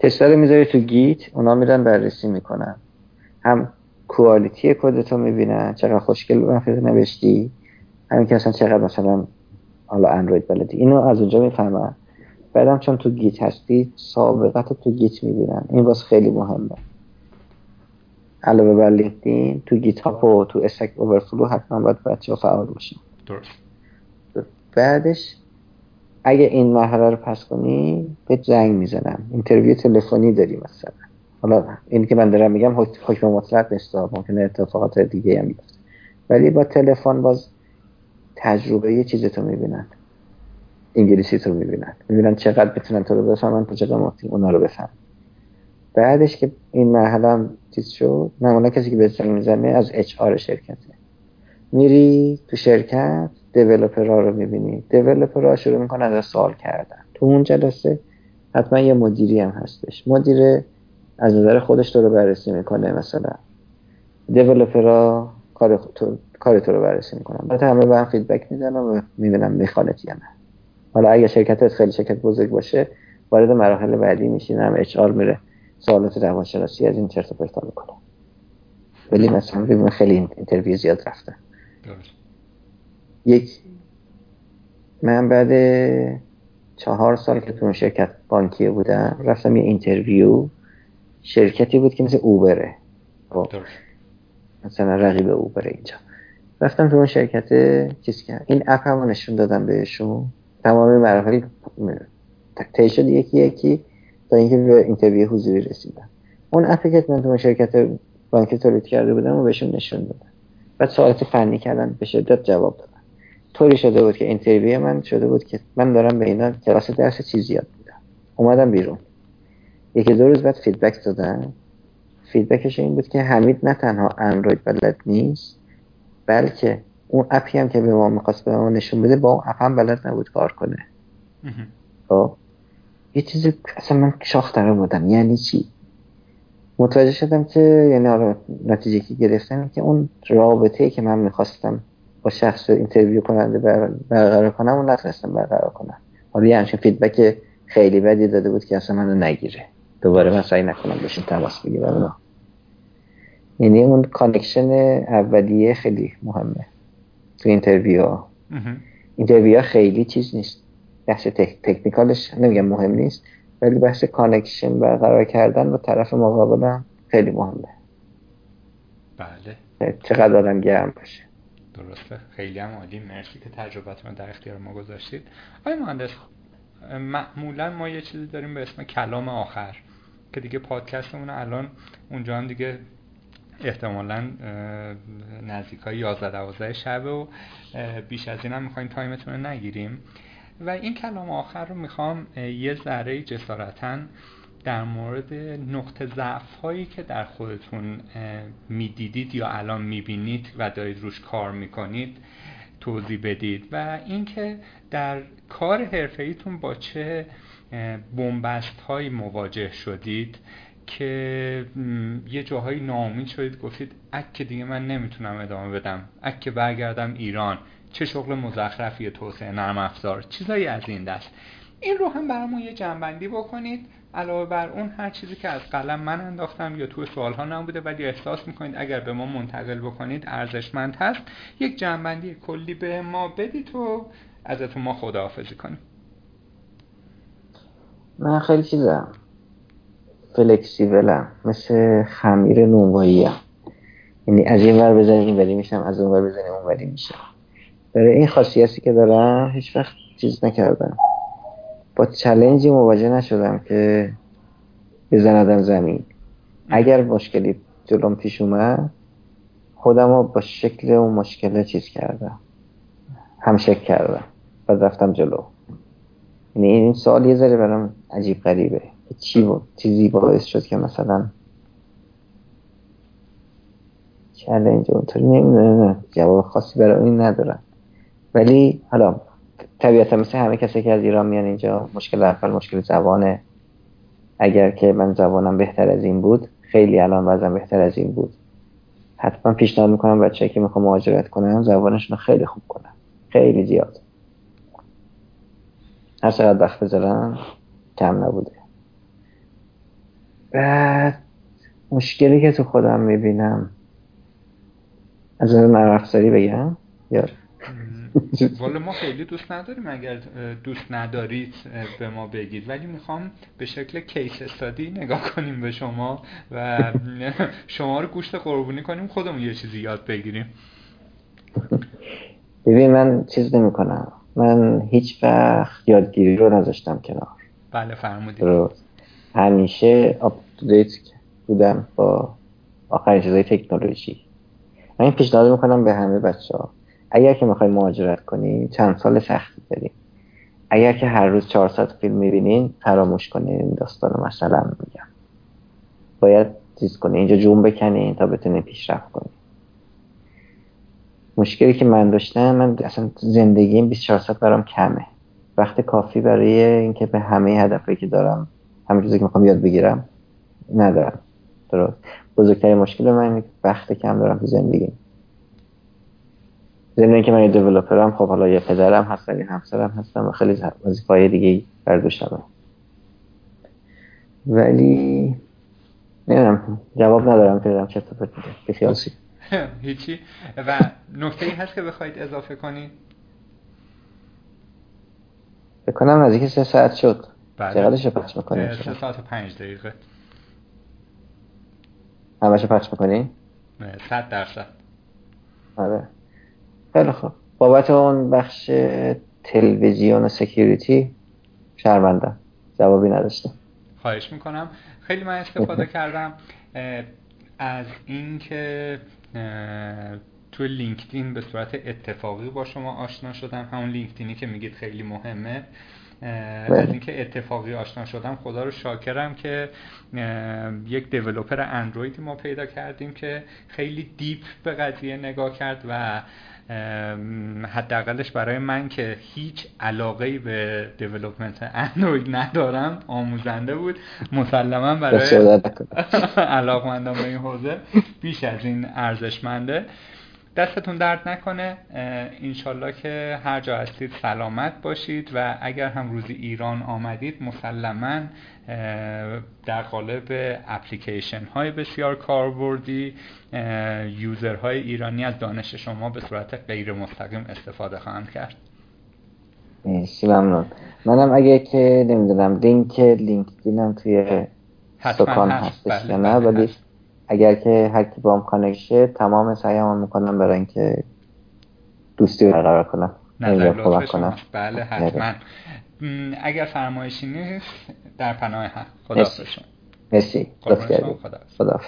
تست رو می‌ذاری تو Git اونا میرن بررسی می‌کنن. هم quality کدتو می‌بینن چقدر خوشگل منظم نوشتی همین که اصلا چقدر مثلا حالا اندروید بلدی. اینو از اونجا می‌فهمن. بعدم چون تو Git هستی سابقت تو Git می‌بینن. این واسه خیلی مهمه. علاوه بر لینکدین تو GitHub و تو Stack Overflow حتما باید بچه ها فعال باشن. درست. بعدش اگه این مرحله رو pass کنی بهت زنگ می‌زنم. interview تلفنی داری مثلا. حالا این که من دارم میگم حکم مطلق نیست ممکنه اتفاقات دیگه هم بیفته. ولی با تلفن باز تجربه یه چیز تو می‌بینن. انگلیسی تو می‌بینن. می‌بینن چقدر بتونن تو رو بفهمن تو چقدر اونا رو بفهم بعدش که این مرحله هم چیز شد معمولا کسی که به زنگ می‌زنه از اچ آر شرکته میری تو شرکت ها رو می‌بینی. ها شروع می‌کنن از سوال کردن. تو اون جلسه حتما یه مدیری هم هستش. مدیر از نظر خودش تو رو بررسی می‌کنه مثلا. ها کار تو کار تو رو بررسی می‌کنن. بعد همه به هم feedback میدن و می‌بینن میخوانت یا نه. حالا اگه شرکت خیلی شرکت بزرگ باشه وارد مراحل بعدی میشین هم HR میره. سوالات روانشناسی از این چرت و پرتا می‌کنه ولی مثلا خیلی interview زیاد رفتم. یک من بعد چهار سال که تو اون شرکت بانکی بودم رفتم یه interview شرکتی بود که مثل اوبره خب. مثلا رقیب اوبره اینجا. رفتم تو اون شرکت چیز کرد این app هم نشون دادم بهشون. تمام مراحل طی شد یکی یکی. تا اینکه به interview حضوری رسیدم اون app ی که من تو شرکت بانکی تولید کرده بودم و بهشون نشون دادم. بعد سوالات فنی کردن به شدت جواب دادم. طوری شده بود که interview من شده بود که من دارم به اینا کلاس درس چیزی یاد میدم. اومدم بیرون. یکی دو روز بعد feedback دادن. feedback ش این بود که حمید نه تنها اندروید بلد نیست بلکه اون app ی هم که به ما می‌خواست به ما نشون بده با اون app هم بلد نبود کار کنه. خب؟ یه چیزی اصلا من شاخ بودم. یعنی چی؟ متوجه شدم که یعنی آره نتیجه که گرفتم که اون رابطه که من می‌خواستم با شخص interview کننده برقرار کنم اون نتونستم برقرار کنم. حالا یه همچین feedback خیلی بدی داده بود که اصلا منو نگیره. دوباره من سعی نکنم بهشون تماس بگیرم. یعنی اون connection اولیه خیلی مهمه تو interview interview خیلی چیز نیست. بحث تک... technical ش نمیگم مهم نیست ولی بحث connection برقرار کردن با طرف مقابلم خیلی مهمه. بله. چقدر آدم گرم باشه. درسته. خیلی هم عالی. مرسی که تجربتون در اختیار ما گذاشتید. آقای مهندس معمولا ما یه چیزی داریم به اسم کلام آخر که دیگه پادکستمون الان اونجا هم دیگه احتمالا نزدیک های 11 12 شب و بیش از این هم می‌خوایم تایمتون رو نگیریم. و این کلام آخر رو می‌خوام یه ذره جسارتا در مورد نقطه ضعف هایی که در خودتون می‌دیدید یا الان می‌بینید و دارید روش کار می‌کنید توضیح بدید. و اینکه در کار حرفه‌ایتون با چه بنبست هایی مواجه شدید که یه جاهایی ناامید شدید گفتید اکه دیگه من نمی‌تونم ادامه بدم اکه برگردم ایران. چه شغل مزخرفی توسعه نرم افزار چیزایی از این دست. این رو هم برامون یه جنبندی بکنید. علاوه بر اون هر چیزی که از قلم من انداختم یا توی سوال ها نبوده ولی احساس می‌کنید اگر به ما منتقل بکنید ارزشمند هست. یک جنبندی کلی به ما بدید و ازتون ما خداحافظی کنیم. من خیلی چیزم فلکسیبلم. مثل خمیر نونوایی یعنی از این ور بزنیم این میشم از اون ور بزنیم اون ولی میشم. برای این خاصیتی که دارم هیچ وقت چیز نکردم. با چلنجی مواجه نشدم که بزندم زمین. اگر مشکلی جلوم پیش اومد خودم رو با شکل اون مشکل چیز کردم. هم شکل کردم و رفتم جلو. یعنی این سوال یه ذره برام عجیب غریبه چی بود چیزی باعث شد که مثلا چلنج اونطوری نمی‌دونه جواب خاصی برای این ندارم. ولی حالا طبیعتا مثل همه کسی که از ایران میان اینجا مشکل اول مشکل زبانه. اگر که من زبانم بهتر از این بود خیلی الان وزن بهتر از این بود. حتما پیشنهاد می‌کنم بچه که می‌خوام مهاجرت کنم زبانشون خیلی خوب کنم خیلی زیاد. هر چقدر وقت بذارم کم نبوده. بعد مشکلی که تو خودم می‌بینم. از نظر نرم بگم؟ یا؟ والا ما خیلی دوست نداریم اگر دوست ندارید به ما بگید. ولی می‌خوام به شکل کیس استادی نگاه کنیم به شما و شما رو گوشت قربونی کنیم خودمون یه چیزی یاد بگیریم. ببین من چیز نمی کنم من هیچ وقت یادگیری رو نذاشتم کنار. بله فرمودید. همیشه دیت بودم با آخرین چیزای تکنولوژی. من این پیشنهاد می‌کنم به همه بچه ها اگر که می‌خوای مهاجرت کنی چند سال سختی داریم اگر که هر روز 400 فیلم می‌بینین فراموش کنین داستان مثلا میگم. باید چیز کنی. اینجا جون بکنین تا بتونی پیشرفت کنی. مشکلی که من داشتم من اصلا زندگیم 24 ساعت برام کمه. وقت کافی برای اینکه به همه هدفی که دارم همه چیزی که می‌خوام یاد بگیرم ندارم. درست. بزرگترین مشکل من وقت کم دارم تو زندگی. ضمن که من یه دیولپرم خب حالا یه پدرم هست ولی همسرم هستم و خیلی وظیفه‌های دیگه بر دوشم ولی نمی‌دونم جواب ندارم که دارم چه پرت میگم هیچی. و نکته ای هست که بخواید اضافه کنید؟ بکنم نزدیک سه ساعت شد. بله. چقدرش پخش می‌کنیم سه ساعت و پنج دقیقه. همشو پخش می‌کنی؟ صد درصد. آره. خیلی خوب. بابت اون بخش تلویزیون و سکیوریتی شرمنده. جوابی نداشتم. خواهش می‌کنم. خیلی من استفاده کردم از اینکه تو لینکدین به صورت اتفاقی با شما آشنا شدم. همون لینکدینی که میگید خیلی مهمه. بله. از اینکه اتفاقی آشنا شدم خدا رو شاکرم که یک developer اندرویدی ما پیدا کردیم که خیلی deep به قضیه نگاه کرد و حداقلش برای من که هیچ علاقه به development اندروید ندارم. آموزنده بود. مسلما برای علاقمندان به این حوزه بیش از این ارزشمنده. دستتون درد نکنه انشالله که هر جا هستید سلامت باشید و اگر هم روزی ایران آمدید مسلما در قالب اپلیکیشن های بسیار کاربردی یوزرهای ایرانی از دانش شما به صورت غیر مستقیم استفاده خواهند کرد. مرسی ممنون. منم اگه که نمی‌دونم لینک لینکدینم توی سکان هستش بله، یا نه؟ بله، ولی اگر که هر کی با هم کانکشه تمام سعیم می‌کنم برای اینکه دوستی برقرار کنم. نظر کنم. بله حتما. اگر فرمایشی نیست در پناه حق. خدا مرسی مرسی. خدا